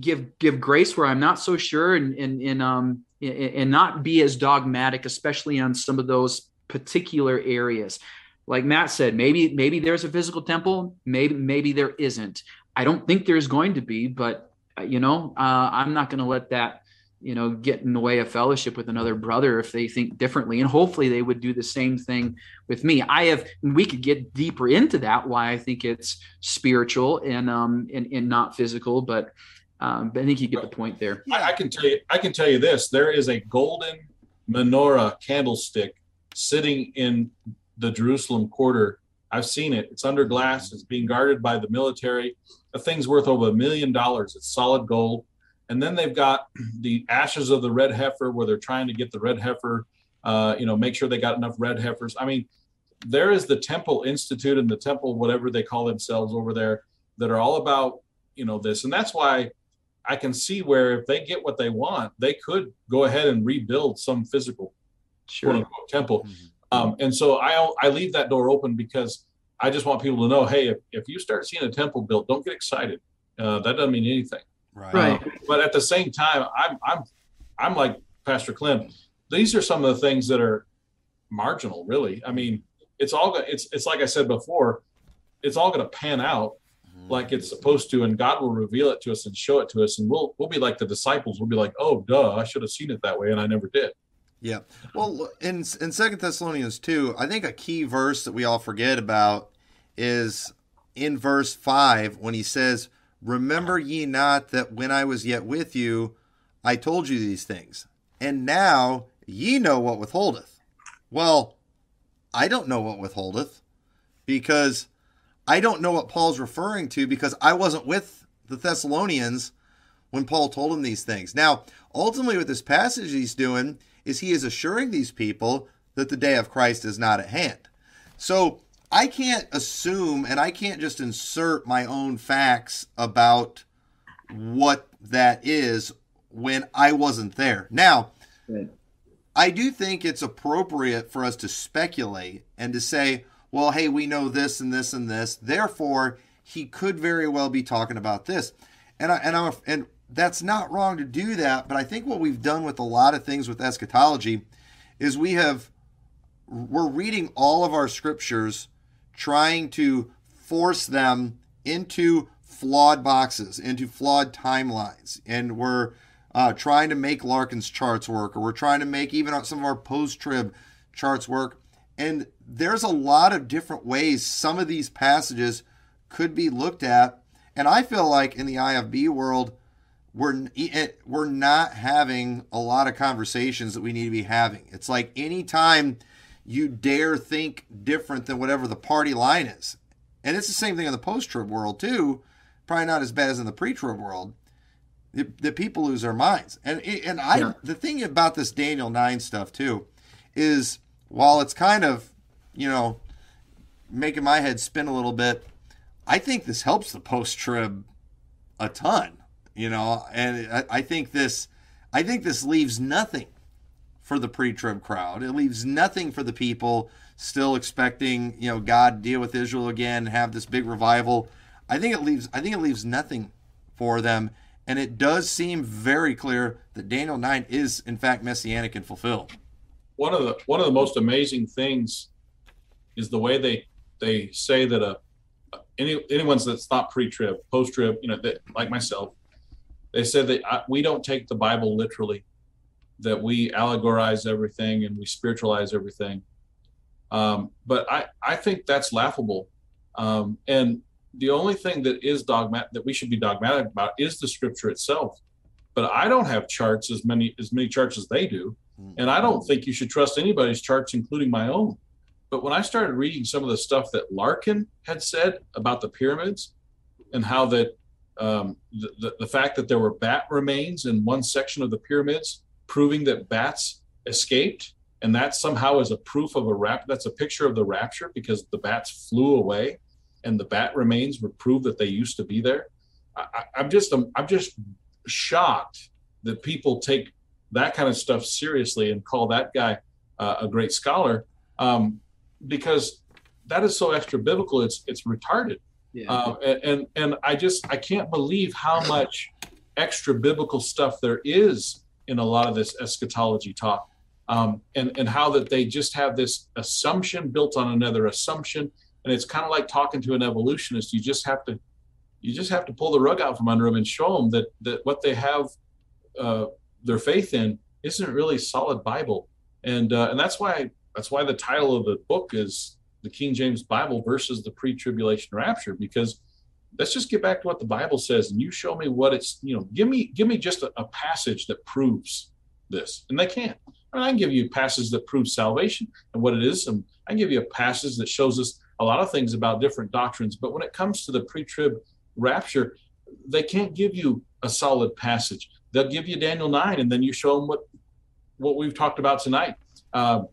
give give grace where I'm not so sure, and and and um and not be as dogmatic, especially on some of those particular areas. Like Matt said, maybe maybe there's a physical temple, maybe maybe there isn't. I don't think there's going to be, but uh, you know, uh, I'm not going to let that you know get in the way of fellowship with another brother if they think differently. And hopefully they would do the same thing with me. I have we could get deeper into that why i think it's spiritual and um and, and not physical but um but i think you get the point there. I, I can tell you i can tell you this. There is a golden menorah candlestick sitting in the jerusalem quarter. I've seen it. It's under glass. It's being guarded by the military. The thing's worth over a million dollars. It's solid gold and then they've got [clears throat] the ashes of the red heifer where they're trying to get the red heifer, uh, you know, make sure they got enough red heifers. I mean, there is the Temple Institute and the Temple, whatever they call themselves over there, that are all about, you know, this. And that's why I can see where if they get what they want, they could go ahead and rebuild some physical sure. quote unquote temple. Mm-hmm. Um, and so I, I leave that door open because I just want people to know, hey, if, if you start seeing a temple built, don't get excited. Uh, that doesn't mean anything. Right. right. but at the same time, I'm I'm I'm like Pastor Clem. These are some of the things that are marginal, really. I mean, it's all it's it's like I said before, it's all going to pan out mm-hmm. like it's supposed to, and God will reveal it to us and show it to us, and we'll we'll be like the disciples. We'll be like, oh, duh, I should have seen it that way, and I never did. Yeah. Well, in in Second Thessalonians two, I think a key verse that we all forget about is in verse five when he says, Remember ye not that when I was yet with you, I told you these things, and now ye know what withholdeth. Well, I don't know what withholdeth because I don't know what Paul's referring to because I wasn't with the Thessalonians when Paul told them these things. Now, ultimately, what this passage he's doing is he is assuring these people that the day of Christ is not at hand. So I can't assume and I can't just insert my own facts about what that is when I wasn't there. Now, right. I do think it's appropriate for us to speculate and to say, well, hey, we know this and this and this. Therefore, he could very well be talking about this. And I, and I'm and that's not wrong to do that, but I think what we've done with a lot of things with eschatology is we have we're reading all of our scriptures trying to force them into flawed boxes, into flawed timelines. And we're uh, trying to make Larkin's charts work, or we're trying to make even some of our post trib charts work. And there's a lot of different ways some of these passages could be looked at. And I feel like in the IFB world, we're we're not having a lot of conversations that we need to be having. It's like anytime you dare think different than whatever the party line is. And it's the same thing in the post trib world, too. Probably not as bad as in the pre trib world. The, the, people lose their minds. And, and I, yeah. the thing about this Daniel 9 stuff, too, is while it's kind of, you know, making my head spin a little bit, I think this helps the post trib a ton, you know, and I, I think this, I think this leaves nothing for the pre-trib crowd. It leaves nothing for the people still expecting, you know, God deal with Israel again, have this big revival. I think it leaves I think it leaves nothing for them. And it does seem very clear that Daniel 9 is in fact messianic and fulfilled. One of the one of the most amazing things is the way they they say that a any anyone's that's not pre-trib, post-trib, you know, that like myself, they said that I, we don't take the Bible literally, that we allegorize everything and we spiritualize everything. Um, but I I think that's laughable, um, and the only thing that is dogmatic that we should be dogmatic about is the Scripture itself. But I don't have charts as many as many charts as they do, and I don't think you should trust anybody's charts, including my own. But when I started reading some of the stuff that Larkin had said about the pyramids and how that um, the, the, the, fact that there were bat remains in one section of the pyramids, proving that bats escaped, and that somehow is a proof of a rap. That's a picture of the rapture because the bats flew away, and the bat remains would prove that they used to be there. I, am just I'm, I'm just shocked that people take that kind of stuff seriously and call that guy uh, a great scholar. Um, because that is so extra biblical. It's it's retarded. Yeah. Uh, and and I just I can't believe how much extra biblical stuff there is in a lot of this eschatology talk, um, and and how that they just have this assumption built on another assumption, and it's kind of like talking to an evolutionist. You just have to you just have to pull the rug out from under them and show them that that what they have uh, their faith in isn't really solid Bible, and uh, and that's why that's why the title of the book is the King James Bible versus the pre-tribulation rapture, because let's just get back to what the Bible says, and you show me what it's, you know, give me give me just a, a passage that proves this, and they can't. I, mean, I can give you a passage that proves salvation and what it is, and I can give you a passage that shows us a lot of things about different doctrines. But when it comes to the pre-trib rapture, they can't give you a solid passage. They'll give you Daniel nine, and then you show them what what we've talked about tonight. Uh,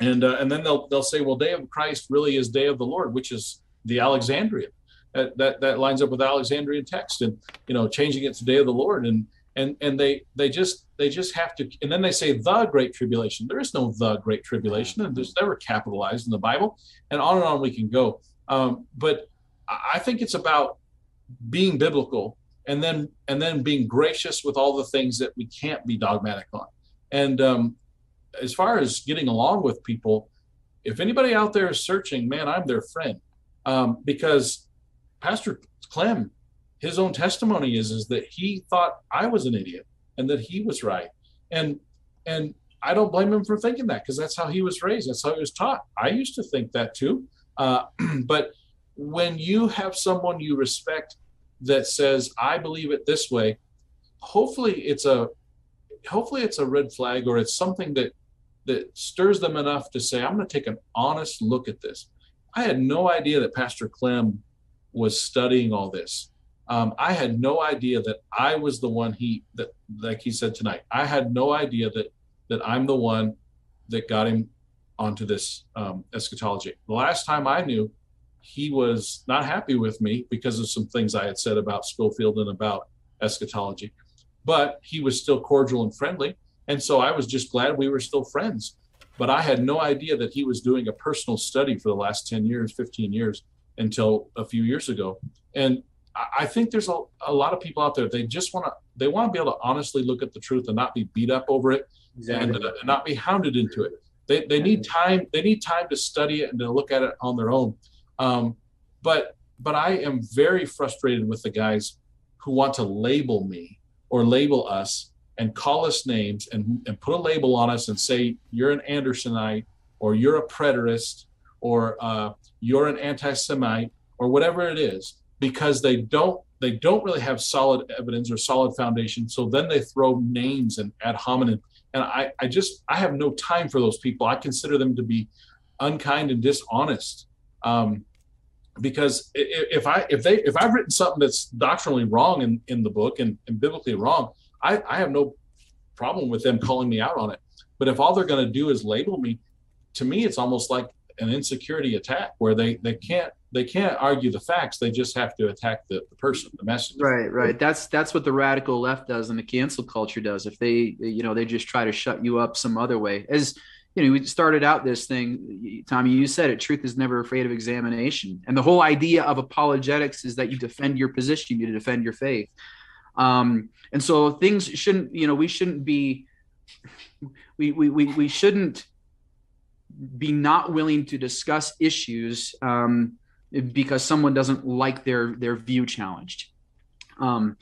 and uh, and then they'll they'll say, well, day of Christ really is day of the Lord, which is the Alexandrian. That that, that lines up with Alexandrian text, and you know, changing it to day of the Lord, and and and they they just they just have to, and then they say the Great Tribulation. There is no the Great Tribulation, and there's never capitalized in the Bible, and on and on we can go. Um, but I think it's about being biblical and then and then being gracious with all the things that we can't be dogmatic on and um, as far as getting along with people, if anybody out there is searching, man, I'm their friend. Um, because Pastor Clem, his own testimony is is that he thought I was an idiot and that he was right. And and I don't blame him for thinking that because that's how he was raised. That's how he was taught. I used to think that too. Uh, [clears throat] but when you have someone you respect that says, I believe it this way, hopefully it's a hopefully it's a red flag or it's something that that stirs them enough to say, I'm going to take an honest look at this. I had no idea that Pastor Clem was studying all this. Um, I had no idea that I was the one he that like he said tonight. I had no idea that that I'm the one that got him onto this um, eschatology. The last time I knew, he was not happy with me because of some things I had said about Scofield and about eschatology, but he was still cordial and friendly. And so I was just glad we were still friends. But I had no idea that he was doing a personal study for the last 10 years, 15 years until a few years ago. And I think there's a, a lot of people out there, they just want to, they want to be able to honestly look at the truth and not be beat up over it exactly. and, uh, and not be hounded into it. They, they need time, they need time to study it and to look at it on their own. Um, but, but I am very frustrated with the guys who want to label me or label us and call us names and, and put a label on us and say you're an Andersonite or you're a preterist or uh, you're an anti-Semite or whatever it is, because they don't they don't really have solid evidence or solid foundation. So then they throw names and ad hominem. And I, I just I have no time for those people. I consider them to be unkind and dishonest. Um, because if I if they if I've written something that's doctrinally wrong in, in the book and, and biblically wrong, I, I have no problem with them calling me out on it. But if all they're going to do is label me, to me, it's almost like an insecurity attack where they they can't they can't argue the facts. They just have to attack the, the person the message right right. That's that's what the radical left does and the cancel culture does. If they you know they just try to shut you up some other way. As you know we started out this thing tommy you said it truth is never afraid of examination. And the whole idea of apologetics is that you defend your position you defend your faith. Um, and so things shouldn't you know we shouldn't be we we, we, we shouldn't be not willing to discuss issues um, because someone doesn't like their their view challenged. Um,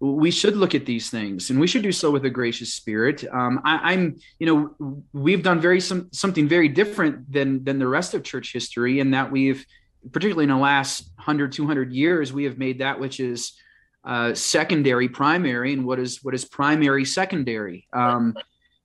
we should look at these things, and we should do so with a gracious spirit. Um, I, am you know, we've done very some something very different than than the rest of church history, in that we've, particularly in the last 100, 200 years, we have made that which is uh, secondary primary, and what is what is primary secondary. Um,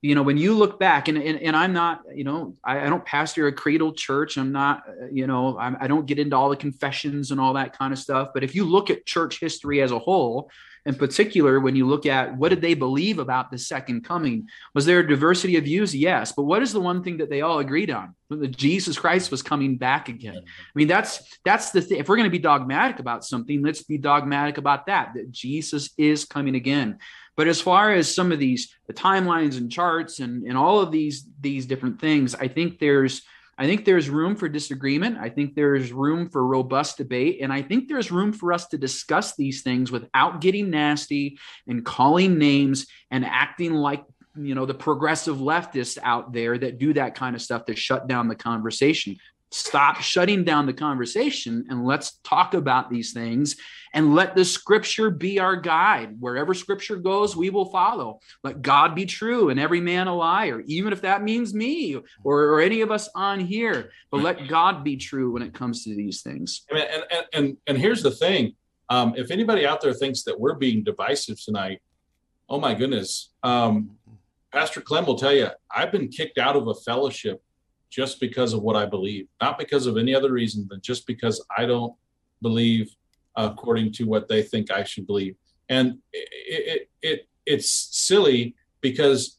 you know when you look back and and, and i'm not you know I, I don't pastor a creedal church. I'm not uh, you know I'm, i do not get into all the confessions and all that kind of stuff. But if you look at church history as a whole in particular when you look at what did they believe about the second coming was there a diversity of views? Yes. But what is the one thing that they all agreed on? That jesus christ was coming back again. I mean that's that's the thing if we're going to be dogmatic about something let's be dogmatic about that that jesus is coming again but as far as some of these the timelines and charts and, and all of these these different things, I think there's I think there's room for disagreement. I think there's room for robust debate. And I think there's room for us to discuss these things without getting nasty and calling names and acting like, you know, the progressive leftists out there that do that kind of stuff to shut down the conversation stop shutting down the conversation and let's talk about these things and let the scripture be our guide. Wherever scripture goes, we will follow. Let God be true and every man a liar, even if that means me or, or any of us on here. But let God be true when it comes to these things. And, and, and, and here's the thing um, if anybody out there thinks that we're being divisive tonight, oh my goodness. Um, Pastor Clem will tell you, I've been kicked out of a fellowship just because of what I believe, not because of any other reason, than just because I don't believe according to what they think I should believe. And it, it, it it's silly because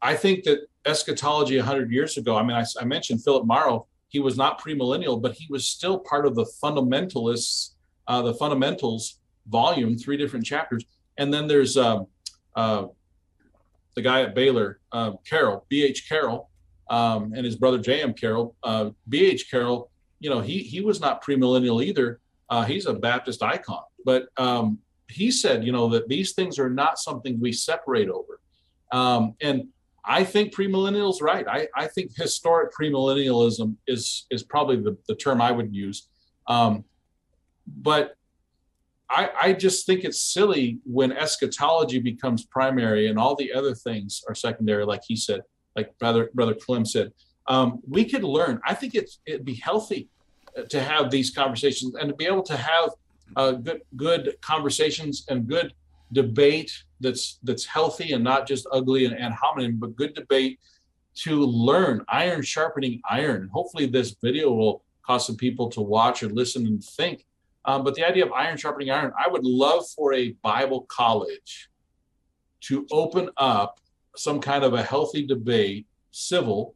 I think that eschatology 100 years ago, I mean, I, I mentioned Philip Mauro, he was not premillennial, but he was still part of the fundamentalists, uh, the fundamentals volume, three different chapters. And then there's um, uh, the guy at Baylor, uh, Carroll, B.H. Carroll, um, and his brother J.M. Carroll. Uh, B.H. Carroll, you know, he he was not premillennial either. Uh, he's a Baptist icon, but um, he said, you know, that these things are not something we separate over. Um, and I think premillennials right. I, I think historic premillennialism is is probably the, the term I would use. Um, but I, I just think it's silly when eschatology becomes primary and all the other things are secondary, like he said like brother brother Clem said. Um, we could learn. I think it's it'd be healthy to have these conversations and to be able to have uh, good good conversations and good debate that's that's healthy and not just ugly and, and hominem, but good debate to learn iron sharpening iron. Hopefully, this video will cause some people to watch or listen and think. Um, but the idea of iron sharpening iron, I would love for a Bible college to open up some kind of a healthy debate, civil,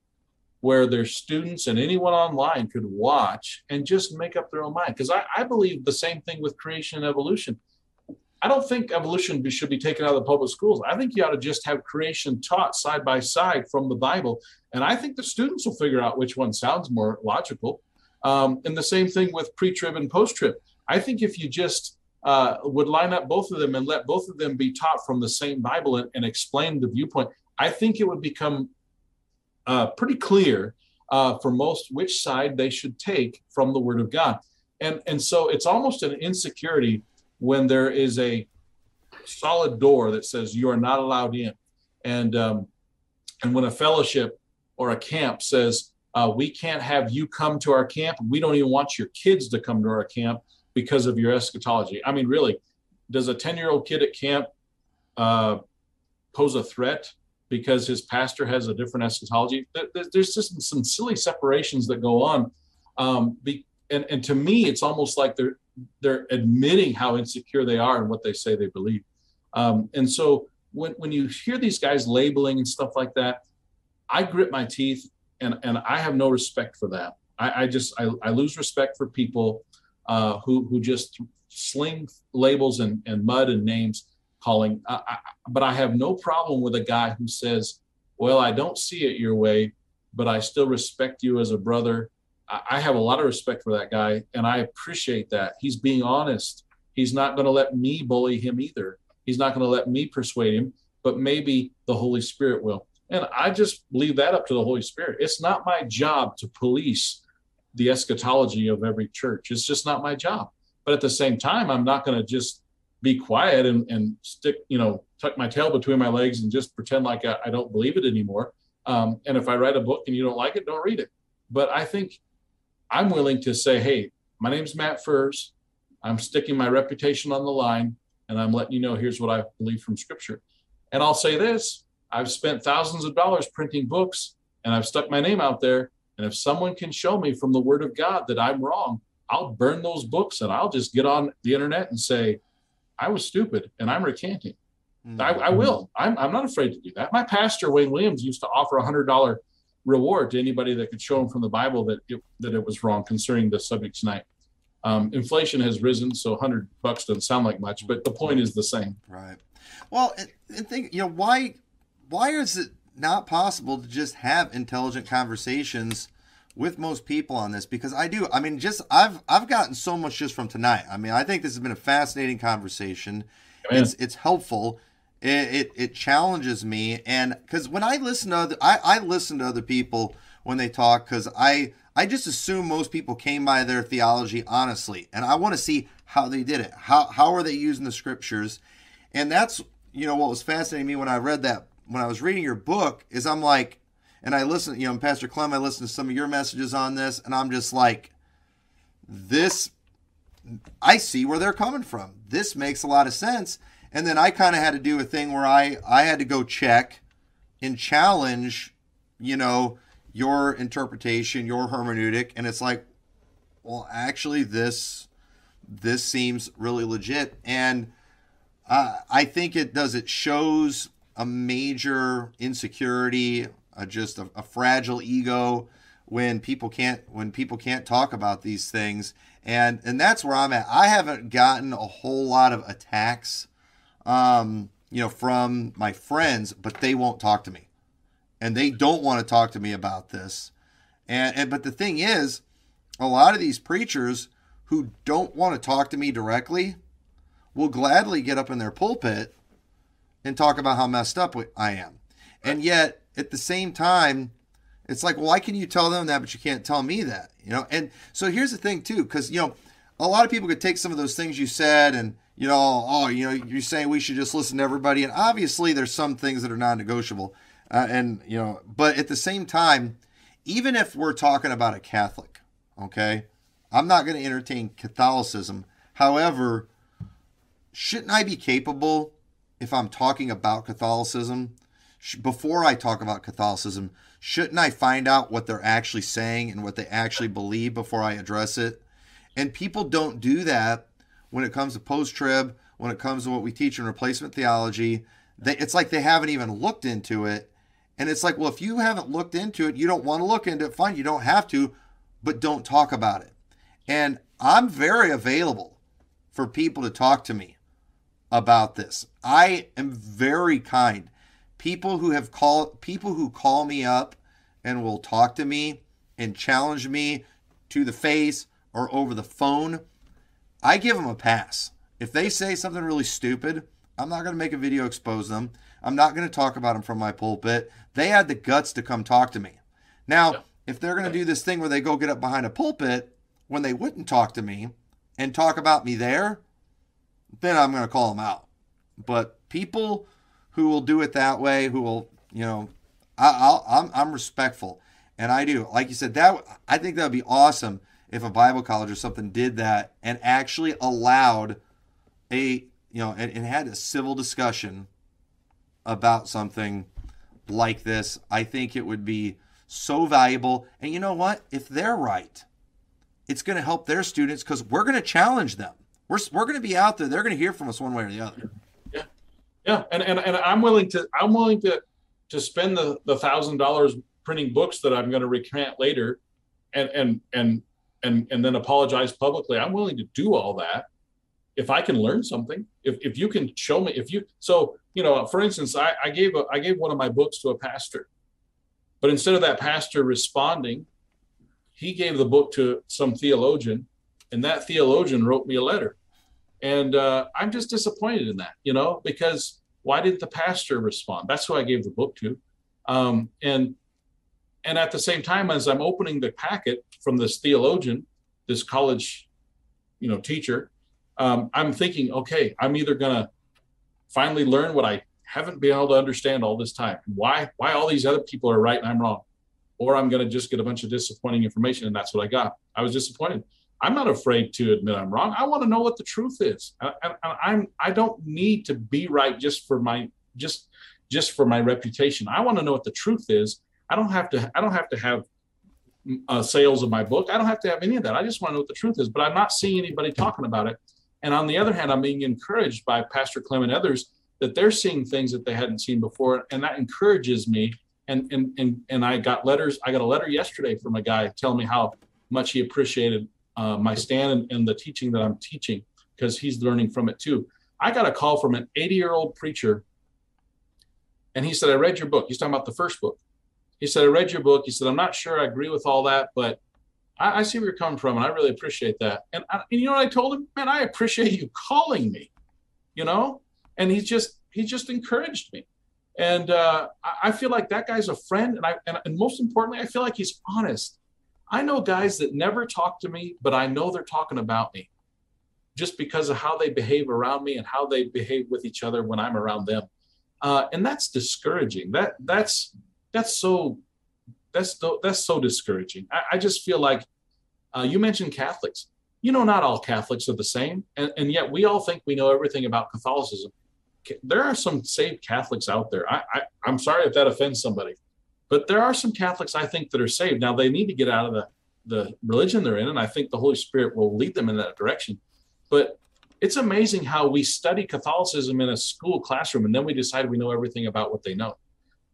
where their students and anyone online could watch and just make up their own mind. Because I, I, believe the same thing with creation and evolution. I don't think evolution should be taken out of the public schools. I think you ought to just have creation taught side by side from the Bible. And I think the students will figure out which one sounds more logical. Um, and the same thing with pre trib and post trib. I think if you just uh, would line up both of them and let both of them be taught from the same Bible and, and explain the viewpoint, I think it would become uh, pretty clear uh, for most which side they should take from the Word of God. And, and so it's almost an insecurity when there is a solid door that says you are not allowed in. And, um, and when a fellowship or a camp says, uh, we can't have you come to our camp, we don't even want your kids to come to our camp because of your eschatology. I mean, really, does a 10 year old kid at camp uh, pose a threat because his pastor has a different eschatology. There's just some silly separations that go on. Um, and, and to me, it's almost like they're they're admitting how insecure they are and what they say they believe. Um, and so when, when you hear these guys labeling and stuff like that, I grit my teeth and, and I have no respect for that. I, I just I, I lose respect for people uh, who who just sling labels and, and mud and names calling. I, I, but I have no problem with a guy who says, "Well, I don't see it your way, but I still respect you as a brother." I, I have a lot of respect for that guy, and I appreciate that. He's being honest. He's not going to let me bully him either. He's not going to let me persuade him, but maybe the Holy Spirit will. And I just leave that up to the Holy Spirit. It's not my job to police the eschatology of every church. It's just not my job. But at the same time, I'm not going to just be quiet and, and stick, you know, tuck my tail between my legs and just pretend like I, I don't believe it anymore. Um, and if I write a book and you don't like it, don't read it. But I think I'm willing to say, hey, my name's Matt Furse. I'm sticking my reputation on the line and I'm letting you know here's what I believe from scripture. And I'll say this I've spent thousands of dollars printing books and I've stuck my name out there. And if someone can show me from the word of God that I'm wrong, I'll burn those books and I'll just get on the internet and say, I was stupid and I'm recanting. Mm-hmm. I, I, will. I'm, I'm not afraid to do that. My pastor, Wayne Williams, used to offer a $100 reward to anybody that could show him from the Bible that it, that it was wrong concerning the subject tonight. Um, inflation has risen, so 100 bucks doesn't sound like much, but the point is the same. Right. Well, and think, you know, why why is it not possible to just have intelligent conversations with most people on this? Because I do. I mean, just I've I've gotten so much just from tonight. I mean, I think this has been a fascinating conversation. It's it's helpful. It, it, it challenges me, and because when I listen to other, I, I listen to other people when they talk because I I just assume most people came by their theology honestly, and I want to see how they did it. How how are they using the scriptures? And that's you know what was fascinating me when I read that when I was reading your book is I'm like, and I listen, you know, Pastor Clem, I listened to some of your messages on this, and I'm just like, this, I see where they're coming from. This makes a lot of sense. And then I kind of had to do a thing where I I had to go check and challenge, you know, your interpretation, your hermeneutic, and it's like, well, actually, this this seems really legit, and uh, I think it does. It shows a major insecurity, uh, just a, a fragile ego when people can't when people can't talk about these things, and and that's where I'm at. I haven't gotten a whole lot of attacks, um, you know, from my friends, but they won't talk to me and they don't want to talk to me about this. And, and but the thing is, a lot of these preachers who don't want to talk to me directly will gladly get up in their pulpit and talk about how messed up I am. And yet, at the same time, it's like, why can you tell them that, but you can't tell me that? You know. And so here's the thing too, because you know, a lot of people could take some of those things you said and you know, oh, you know, you're saying we should just listen to everybody, and obviously there's some things that are non-negotiable. Uh, and, you know, but at the same time, even if we're talking about a Catholic, okay, I'm not going to entertain Catholicism. However, shouldn't I be capable, if I'm talking about Catholicism, before I talk about Catholicism, shouldn't I find out what they're actually saying and what they actually believe before I address it? And people don't do that when it comes to post trib, when it comes to what we teach in replacement theology. They, it's like they haven't even looked into it and it's like, well, if you haven't looked into it, you don't want to look into it, fine, you don't have to, but don't talk about it. And I'm very available for people to talk to me about this. I am very kind. People who have called people who call me up and will talk to me and challenge me to the face or over the phone, I give them a pass. If they say something really stupid, I'm not going to make a video expose them. I'm not going to talk about them from my pulpit. They had the guts to come talk to me. Now, yeah. if they're going to do this thing where they go get up behind a pulpit when they wouldn't talk to me and talk about me there, then I'm going to call them out. But people who will do it that way, who will, you know, I, will I'm, I'm respectful, and I do. Like you said, that I think that would be awesome if a Bible college or something did that and actually allowed a, you know, and, and had a civil discussion about something like this. I think it would be so valuable. And you know what? If they're right, it's going to help their students because we're going to challenge them. We're, we're going to be out there. They're going to hear from us one way or the other. Yeah. And, and, and I'm willing to, I'm willing to, to spend the, the thousand dollars printing books that I'm going to recant later and and and and and then apologize publicly. I'm willing to do all that if I can learn something. If if you can show me, if you so you know, for instance, I, I gave a, I gave one of my books to a pastor, but instead of that pastor responding, he gave the book to some theologian, and that theologian wrote me a letter, and uh, I'm just disappointed in that, you know, because why didn't the pastor respond? That's who I gave the book to, um, and and at the same time as I'm opening the packet from this theologian, this college, you know, teacher, um, I'm thinking, okay, I'm either gonna finally learn what I haven't been able to understand all this time, why why all these other people are right and I'm wrong, or I'm gonna just get a bunch of disappointing information, and that's what I got. I was disappointed. I'm not afraid to admit I'm wrong. I want to know what the truth is. I, I, I'm I don't need to be right just for my just just for my reputation. I want to know what the truth is I don't have to. I don't have to have uh, sales of my book. I don't have to have any of that. I just want to know what the truth is. But I'm not seeing anybody talking about it. And on the other hand, I'm being encouraged by Pastor Clem and others that they're seeing things that they hadn't seen before, and that encourages me. And and and and I got letters. I got a letter yesterday from a guy telling me how much he appreciated uh, my stand and, and the teaching that I'm teaching because he's learning from it too. I got a call from an 80 year old preacher, and he said, "I read your book." He's talking about the first book he said, I read your book. He said, I'm not sure I agree with all that, but I, I see where you're coming from, and I really appreciate that. And, I, and you know what I told him? Man, I appreciate you calling me, you know? And he just he just encouraged me. And uh, I feel like that guy's a friend. And I and, and most importantly, I feel like he's honest. I know guys that never talk to me, but I know they're talking about me just because of how they behave around me and how they behave with each other when I'm around them. Uh, and that's discouraging. That that's that's so that's that's so discouraging. I, I just feel like uh, you mentioned Catholics. You know, not all Catholics are the same, and, and yet we all think we know everything about Catholicism. There are some saved Catholics out there. I, I I'm sorry if that offends somebody, but there are some Catholics I think that are saved. Now they need to get out of the the religion they're in, and I think the Holy Spirit will lead them in that direction. But it's amazing how we study Catholicism in a school classroom, and then we decide we know everything about what they know.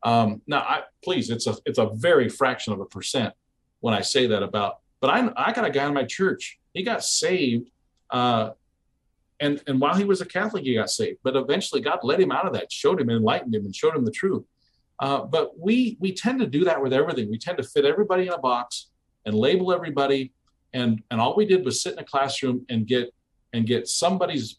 Um, now, I, please, it's a it's a very fraction of a percent when I say that about. But I I got a guy in my church. He got saved, uh, and and while he was a Catholic, he got saved. But eventually, God led him out of that, showed him, enlightened him, and showed him the truth. Uh, but we we tend to do that with everything. We tend to fit everybody in a box and label everybody. And and all we did was sit in a classroom and get and get somebody's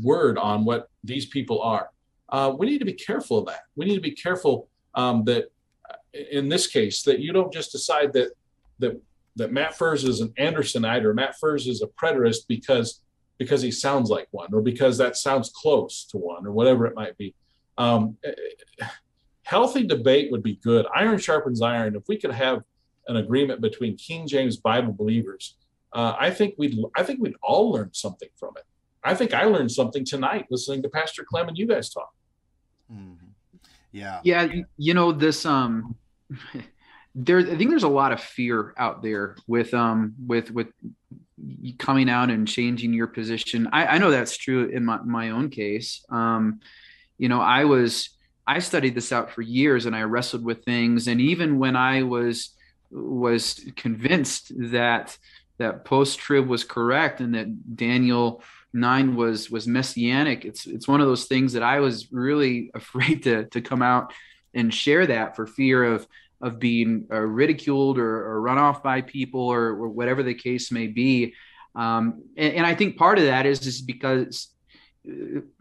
word on what these people are. Uh, we need to be careful of that. We need to be careful um, that in this case that you don't just decide that that that Matt Furse is an Andersonite or Matt Furse is a preterist because because he sounds like one or because that sounds close to one or whatever it might be. Um, healthy debate would be good. Iron sharpens iron. If we could have an agreement between King James Bible believers, uh, I think we'd I think we'd all learn something from it. I think I learned something tonight listening to Pastor Clem and you guys talk. Mm-hmm. Yeah. Yeah. You know, this, um, [laughs] there, I think there's a lot of fear out there with, um, with, with coming out and changing your position. I, I know that's true in my, my own case. Um, you know, I was, I studied this out for years and I wrestled with things. And even when I was, was convinced that, that post trib was correct and that Daniel nine was was messianic it's it's one of those things that i was really [laughs] afraid to to come out and share that for fear of of being uh, ridiculed or, or, run off by people or, or, whatever the case may be um, and, and, i think part of that is just because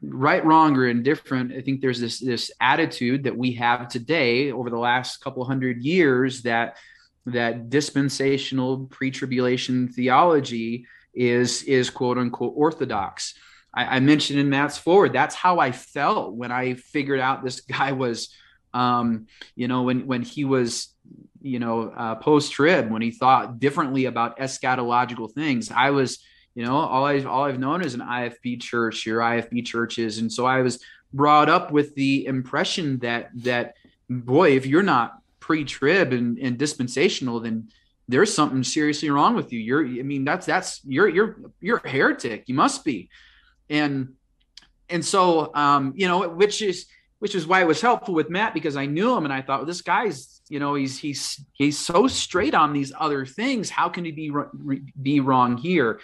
right wrong or indifferent i think there's this this attitude that we have today over the last couple hundred years that that dispensational pre-tribulation theology is is quote unquote orthodox. I, I mentioned in Matt's foreword that's how I felt when I figured out this guy was, um, you know, when when he was, you know, uh, post trib when he thought differently about eschatological things. I was, you know, all I've all I've known is an IFB church or IFB churches, and so I was brought up with the impression that that boy, if you're not pre-trib and, and dispensational, then there's something seriously wrong with you. You're, I mean, that's, that's, you're, you're, you're a heretic. You must be. And, and so, um, you know, which is, which is why it was helpful with Matt because I knew him and I thought well, this guy's you know he's he's he's so straight on these other things how can he be be wrong here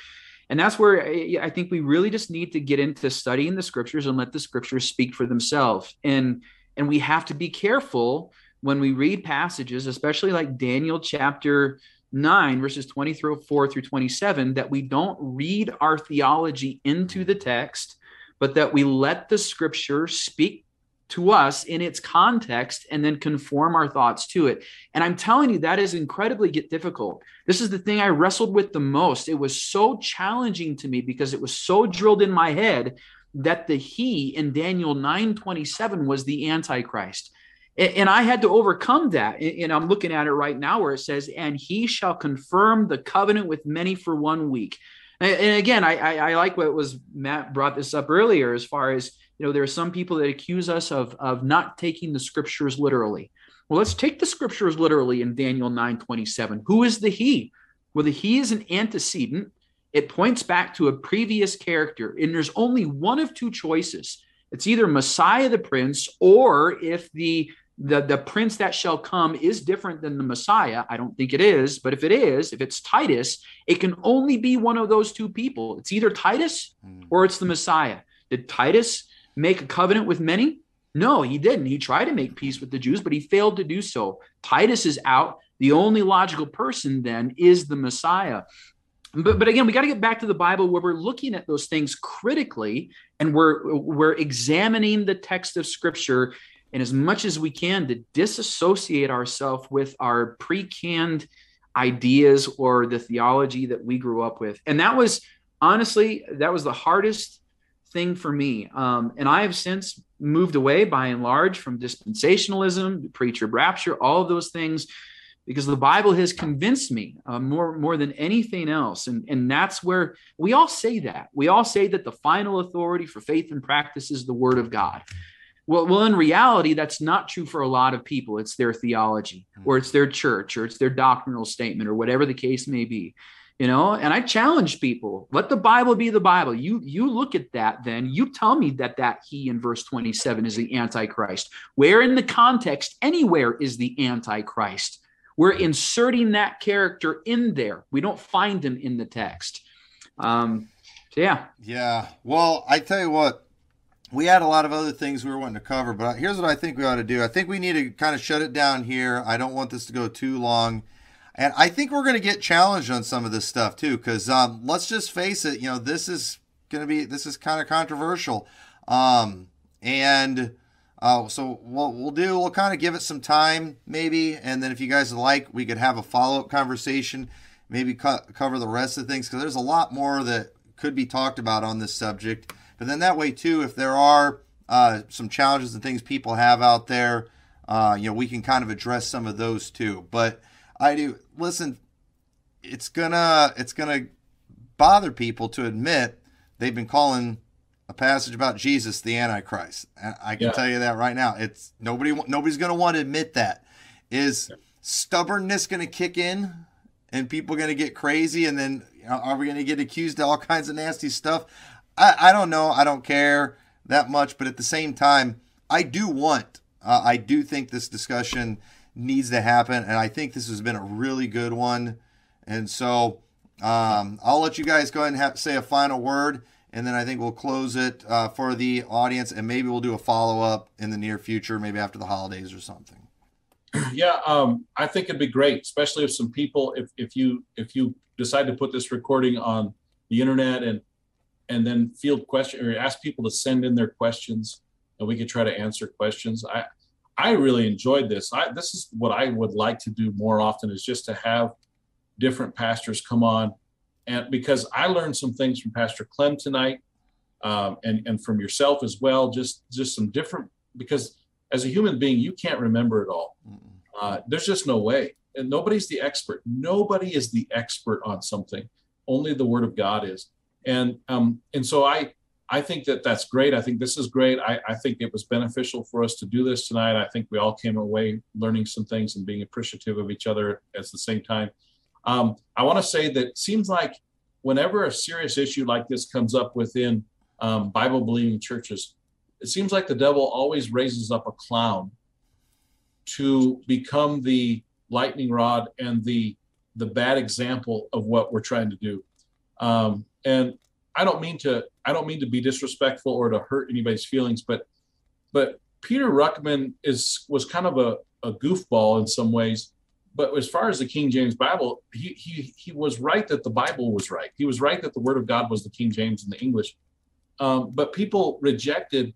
and that's where eh, i think we really just need to get into studying the scriptures and let the scriptures speak for themselves. And and we have to be careful when we read passages especially like daniel chapter 9 verses 24 through 27 that we don't read our theology into the text but that we let the scripture speak to us in its context and then conform our thoughts to it. And I'm telling you, that is incredibly difficult. This is the thing I wrestled with the most. It was so challenging to me because it was so drilled in my head that the he in Daniel 9:27 was the antichrist. And I had to overcome that. And I'm looking at it right now where it says, and he shall confirm the covenant with many for one week. And again, I, I, like what was Matt brought this up earlier as far as you know, there are some people that accuse us of, of not taking the scriptures literally. Well, let's take the scriptures literally in Daniel 9 27. Who is the he? Well, the he is an antecedent. It points back to a previous character, and there's only one of two choices. It's either Messiah the Prince, or if the the, the prince that shall come is different than the Messiah. I don't think it is, but if it is, if it's Titus, it can only be one of those two people. It's either Titus hmm. or it's the Messiah. Did Titus make a covenant with many? No, he didn't. He tried to make peace with the Jews, but he failed to do so. Titus is out. The only logical person then is the Messiah. But, but again, we got to get back to the Bible where we're looking at those things critically and we're we're examining the text of Scripture and as much as we can to disassociate ourselves with our pre-canned ideas or the theology that we grew up with. And that was honestly that was the hardest thing for me. Um, and I have since moved away by and large from dispensationalism, preacher rapture, all of those things, because the Bible has convinced me uh, more, more than anything else. And, and that's where we all say that. We all say that the final authority for faith and practice is the Word of God. Well, well, in reality, that's not true for a lot of people. It's their theology, or it's their church, or it's their doctrinal statement, or whatever the case may be you know? And i challenge people let the bible be the bible. You you look at that then you tell me that that he in verse 27 is the antichrist. Where in the context anywhere is the antichrist. We're inserting that character in there. We don't find him in the text. Um so yeah. Yeah. Well i tell you what we had a lot of other things we were wanting to cover but here's what i think we ought to do. I think we need to kind of shut it down here. I don't want this to go too long and I think we're going to get challenged on some of this stuff too, because um, let's just face it, you know, this is going to be this is kind of controversial, um, and uh, so what we'll do, we'll kind of give it some time, maybe, and then if you guys like, we could have a follow up conversation, maybe co- cover the rest of things, because there's a lot more that could be talked about on this subject. But then that way too, if there are uh, some challenges and things people have out there, uh, you know, we can kind of address some of those too. But I do listen. It's gonna it's gonna bother people to admit they've been calling a passage about Jesus the Antichrist. I can yeah. tell you that right now. It's nobody nobody's gonna want to admit that. Is stubbornness gonna kick in, and people gonna get crazy, and then you know, are we gonna get accused of all [laughs] kinds of nasty stuff? I, I don't know. I don't care that much, but at the same time, I do want. Uh, I do think this discussion needs to happen. And I think this has been a really good one. And so um, I'll let you guys go ahead and have, say a final word. And then I think we'll close it uh, for the audience. And maybe we'll do a follow up in the near future, maybe after the holidays or something. [clears throat] Yeah, um, I think it'd be great, especially if some people, if, if you if you decide to put this recording on the internet and and then field question or ask people to send in their questions and we could try to answer questions. I I really enjoyed this. I, this is what I would like to do more often is just to have different pastors come on, and because I learned some things from Pastor Clem tonight, um, and and from yourself as well. Just just some different because as a human being, you can't remember it all. Uh, there's just no way, and nobody's the expert. Nobody is the expert on something. Only the Word of God is, and um, and so I I think that that's great. I think this is great. I, I, think it was beneficial for us to do this tonight. I think we all came away learning some things and being appreciative of each other at the same time. Um, I want to say that it seems like whenever a serious issue like this comes up within um, Bible believing churches, it seems like the devil always raises up a clown to become the lightning rod and the the bad example of what we're trying to do. Um, and I don't mean to I don't mean to be disrespectful or to hurt anybody's feelings, but but Peter Ruckman is was kind of a, a goofball in some ways. But as far as the King James Bible, he, he he was right that the Bible was right. He was right that the Word of God was the King James and the English. Um, but people rejected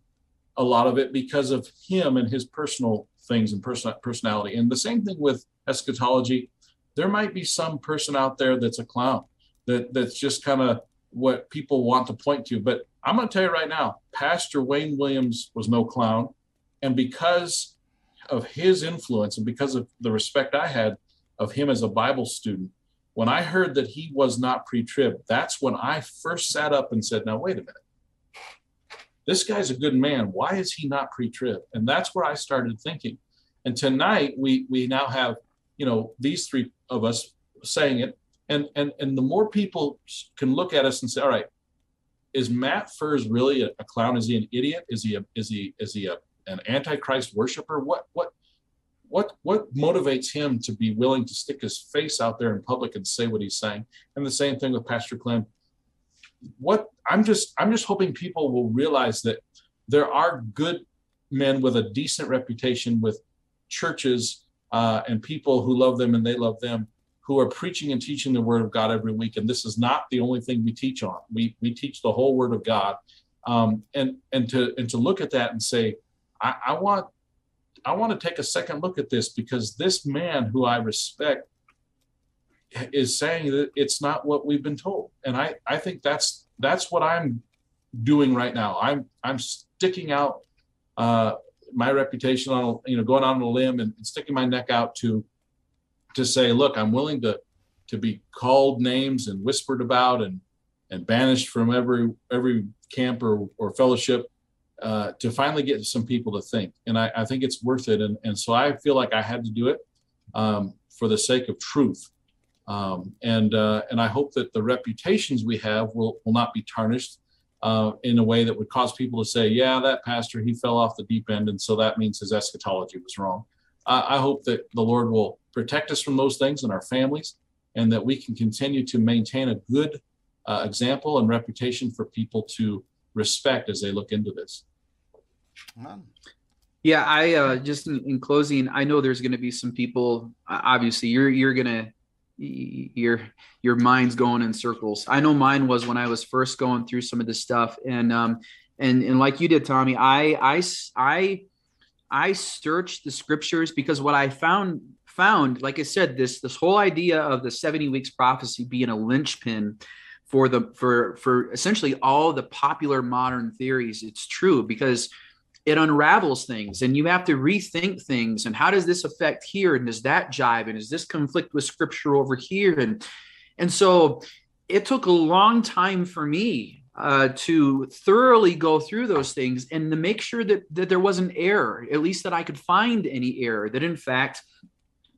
a lot of it because of him and his personal things and person, personality. And the same thing with eschatology. There might be some person out there that's a clown that that's just kind of what people want to point to. But I'm going to tell you right now, Pastor Wayne Williams was no clown. And because of his influence and because of the respect I had of him as a Bible student, when I heard that he was not pre trib, that's when I first sat up and said, Now, wait a minute. This guy's a good man. Why is he not pre trib? And that's where I started thinking. And tonight we we now have, you know, these three of us saying it and and and the more people can look at us and say, all right, is Matt Furse really a, a clown? Is he an idiot? Is he a, is he is he a, an antichrist worshiper? What what what what motivates him to be willing to stick his face out there in public and say what he's saying? And the same thing with Pastor Clem. What I'm just I'm just hoping people will realize that there are good men with a decent reputation with churches uh, and people who love them and they love them who are preaching and teaching the word of God every week. And this is not the only thing we teach on. We we teach the whole word of God. Um, and and to and to look at that and say, I, I want I want to take a second look at this because this man who I respect is saying that it's not what we've been told. And I, I think that's that's what I'm doing right now. I'm I'm sticking out uh, my reputation on you know going on a limb and, and sticking my neck out to to say, look, I'm willing to to be called names and whispered about and and banished from every every camp or, or fellowship uh, to finally get some people to think. And I, I, think it's worth it. And, and so I feel like I had to do it um, for the sake of truth. Um, and uh, and I hope that the reputations we have will, will not be tarnished uh, in a way that would cause people to say, yeah, that pastor, he fell off the deep end. And so that means his eschatology was wrong. I, I hope that the Lord will protect us from those things and our families, and that we can continue to maintain a good uh, example and reputation for people to respect as they look into this. Yeah, I uh, just in, in closing, I know there's going to be some people. Obviously, you're you're gonna your your mind's going in circles. I know mine was when I was first going through some of this stuff, and um, and and like you did, Tommy, I I I I searched the scriptures because what I found found, like I said, this this whole idea of the 70 weeks prophecy being a linchpin for the for for essentially all the popular modern theories, it's true because it unravels things and you have to rethink things and how does this affect here and does that jive and does this conflict with scripture over here? And and so it took a long time for me uh, to thoroughly go through those things and to make sure that, that there was an error, at least that I could find any error, that in fact,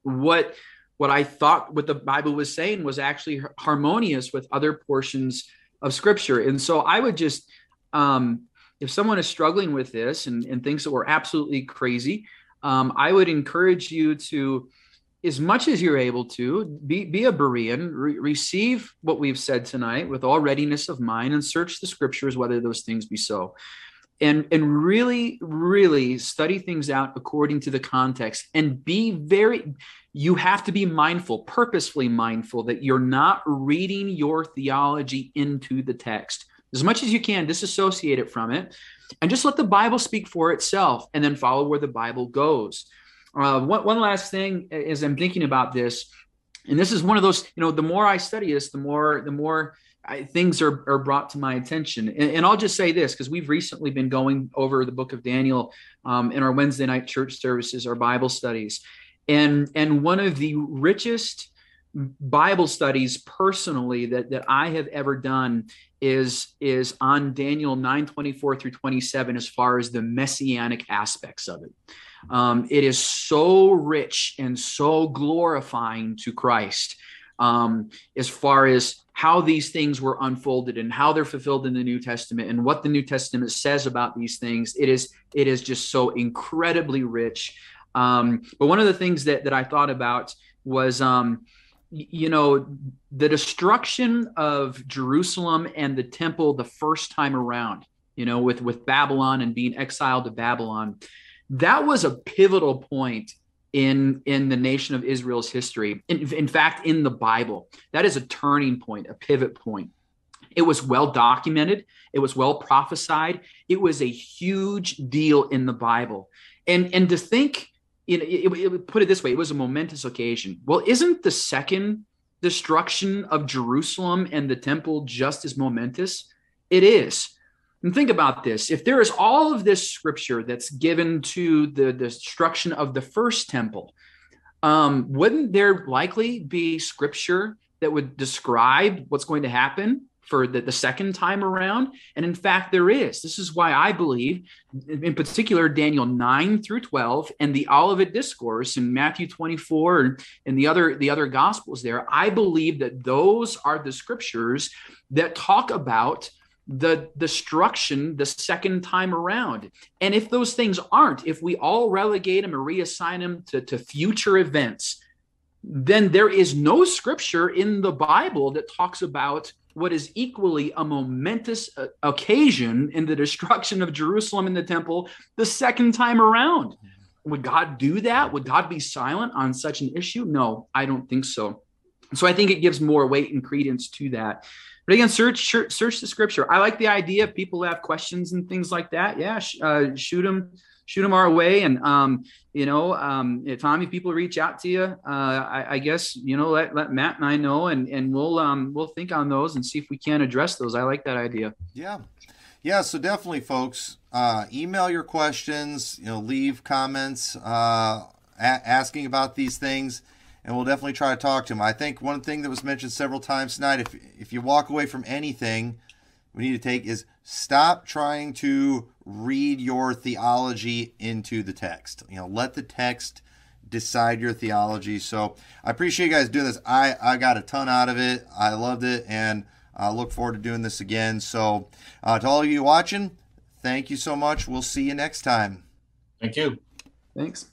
what what I thought what the Bible was saying was actually harmonious with other portions of scripture. And so I would just um, if someone is struggling with this and, and thinks that we're absolutely crazy, um, I would encourage you to as much as you're able to be, be a berean re- receive what we've said tonight with all readiness of mind and search the scriptures whether those things be so. And and really really study things out according to the context and be very you have to be mindful purposefully mindful that you're not reading your theology into the text. As much as you can disassociate it from it and just let the bible speak for itself and then follow where the bible goes uh, one, one last thing as I'm thinking about this, and this is one of those, you know, the more I study this, the more, the more I, things are, are brought to my attention. And, and I'll just say this because we've recently been going over the book of Daniel um, in our Wednesday night church services, our Bible studies. And, and one of the richest Bible studies personally that, that I have ever done is, is on Daniel 9 24 through 27 as far as the messianic aspects of it. Um, it is so rich and so glorifying to Christ um, as far as how these things were unfolded and how they're fulfilled in the New Testament and what the New Testament says about these things. It is it is just so incredibly rich. Um, but one of the things that that I thought about was, um, you know, the destruction of Jerusalem and the temple the first time around. You know, with with Babylon and being exiled to Babylon, that was a pivotal point in in the nation of Israel's history. In, in fact, in the Bible, that is a turning point, a pivot point. It was well documented. It was well prophesied. It was a huge deal in the Bible. And and to think, you know, it, it, put it this way, it was a momentous occasion. Well, isn't the second destruction of Jerusalem and the temple just as momentous? It is. And think about this if there is all of this scripture that's given to the destruction of the first temple, um, wouldn't there likely be scripture that would describe what's going to happen for the, the second time around? And in fact, there is. This is why I believe, in particular, Daniel 9 through 12 and the Olivet Discourse in Matthew 24 and the other, the other gospels there, I believe that those are the scriptures that talk about the destruction the second time around. And if those things aren't, if we all relegate them or reassign them to, to future events, then there is no scripture in the Bible that talks about what is equally a momentous uh, occasion in the destruction of Jerusalem and the temple the second time around. Would God do that? Would God be silent on such an issue? No, I don't think so. So I think it gives more weight and credence to that. But again, search, search, the scripture. I like the idea. If people who have questions and things like that, yeah, sh- uh, shoot them, shoot them our way. And um, you know, um, if Tommy, people reach out to you, uh, I, I, guess you know, let, let Matt and I know, and and we'll um, we'll think on those and see if we can address those. I like that idea. Yeah, yeah. So definitely, folks, uh, email your questions. You know, leave comments uh, a- asking about these things and we'll definitely try to talk to him. I think one thing that was mentioned several times tonight, if if you walk away from anything, we need to take is stop trying to read your theology into the text. You know, let the text decide your theology. So I appreciate you guys doing this. I I got a ton out of it. I loved it, and I look forward to doing this again. So uh, to all of you watching, thank you so much. We'll see you next time. Thank you. Thanks.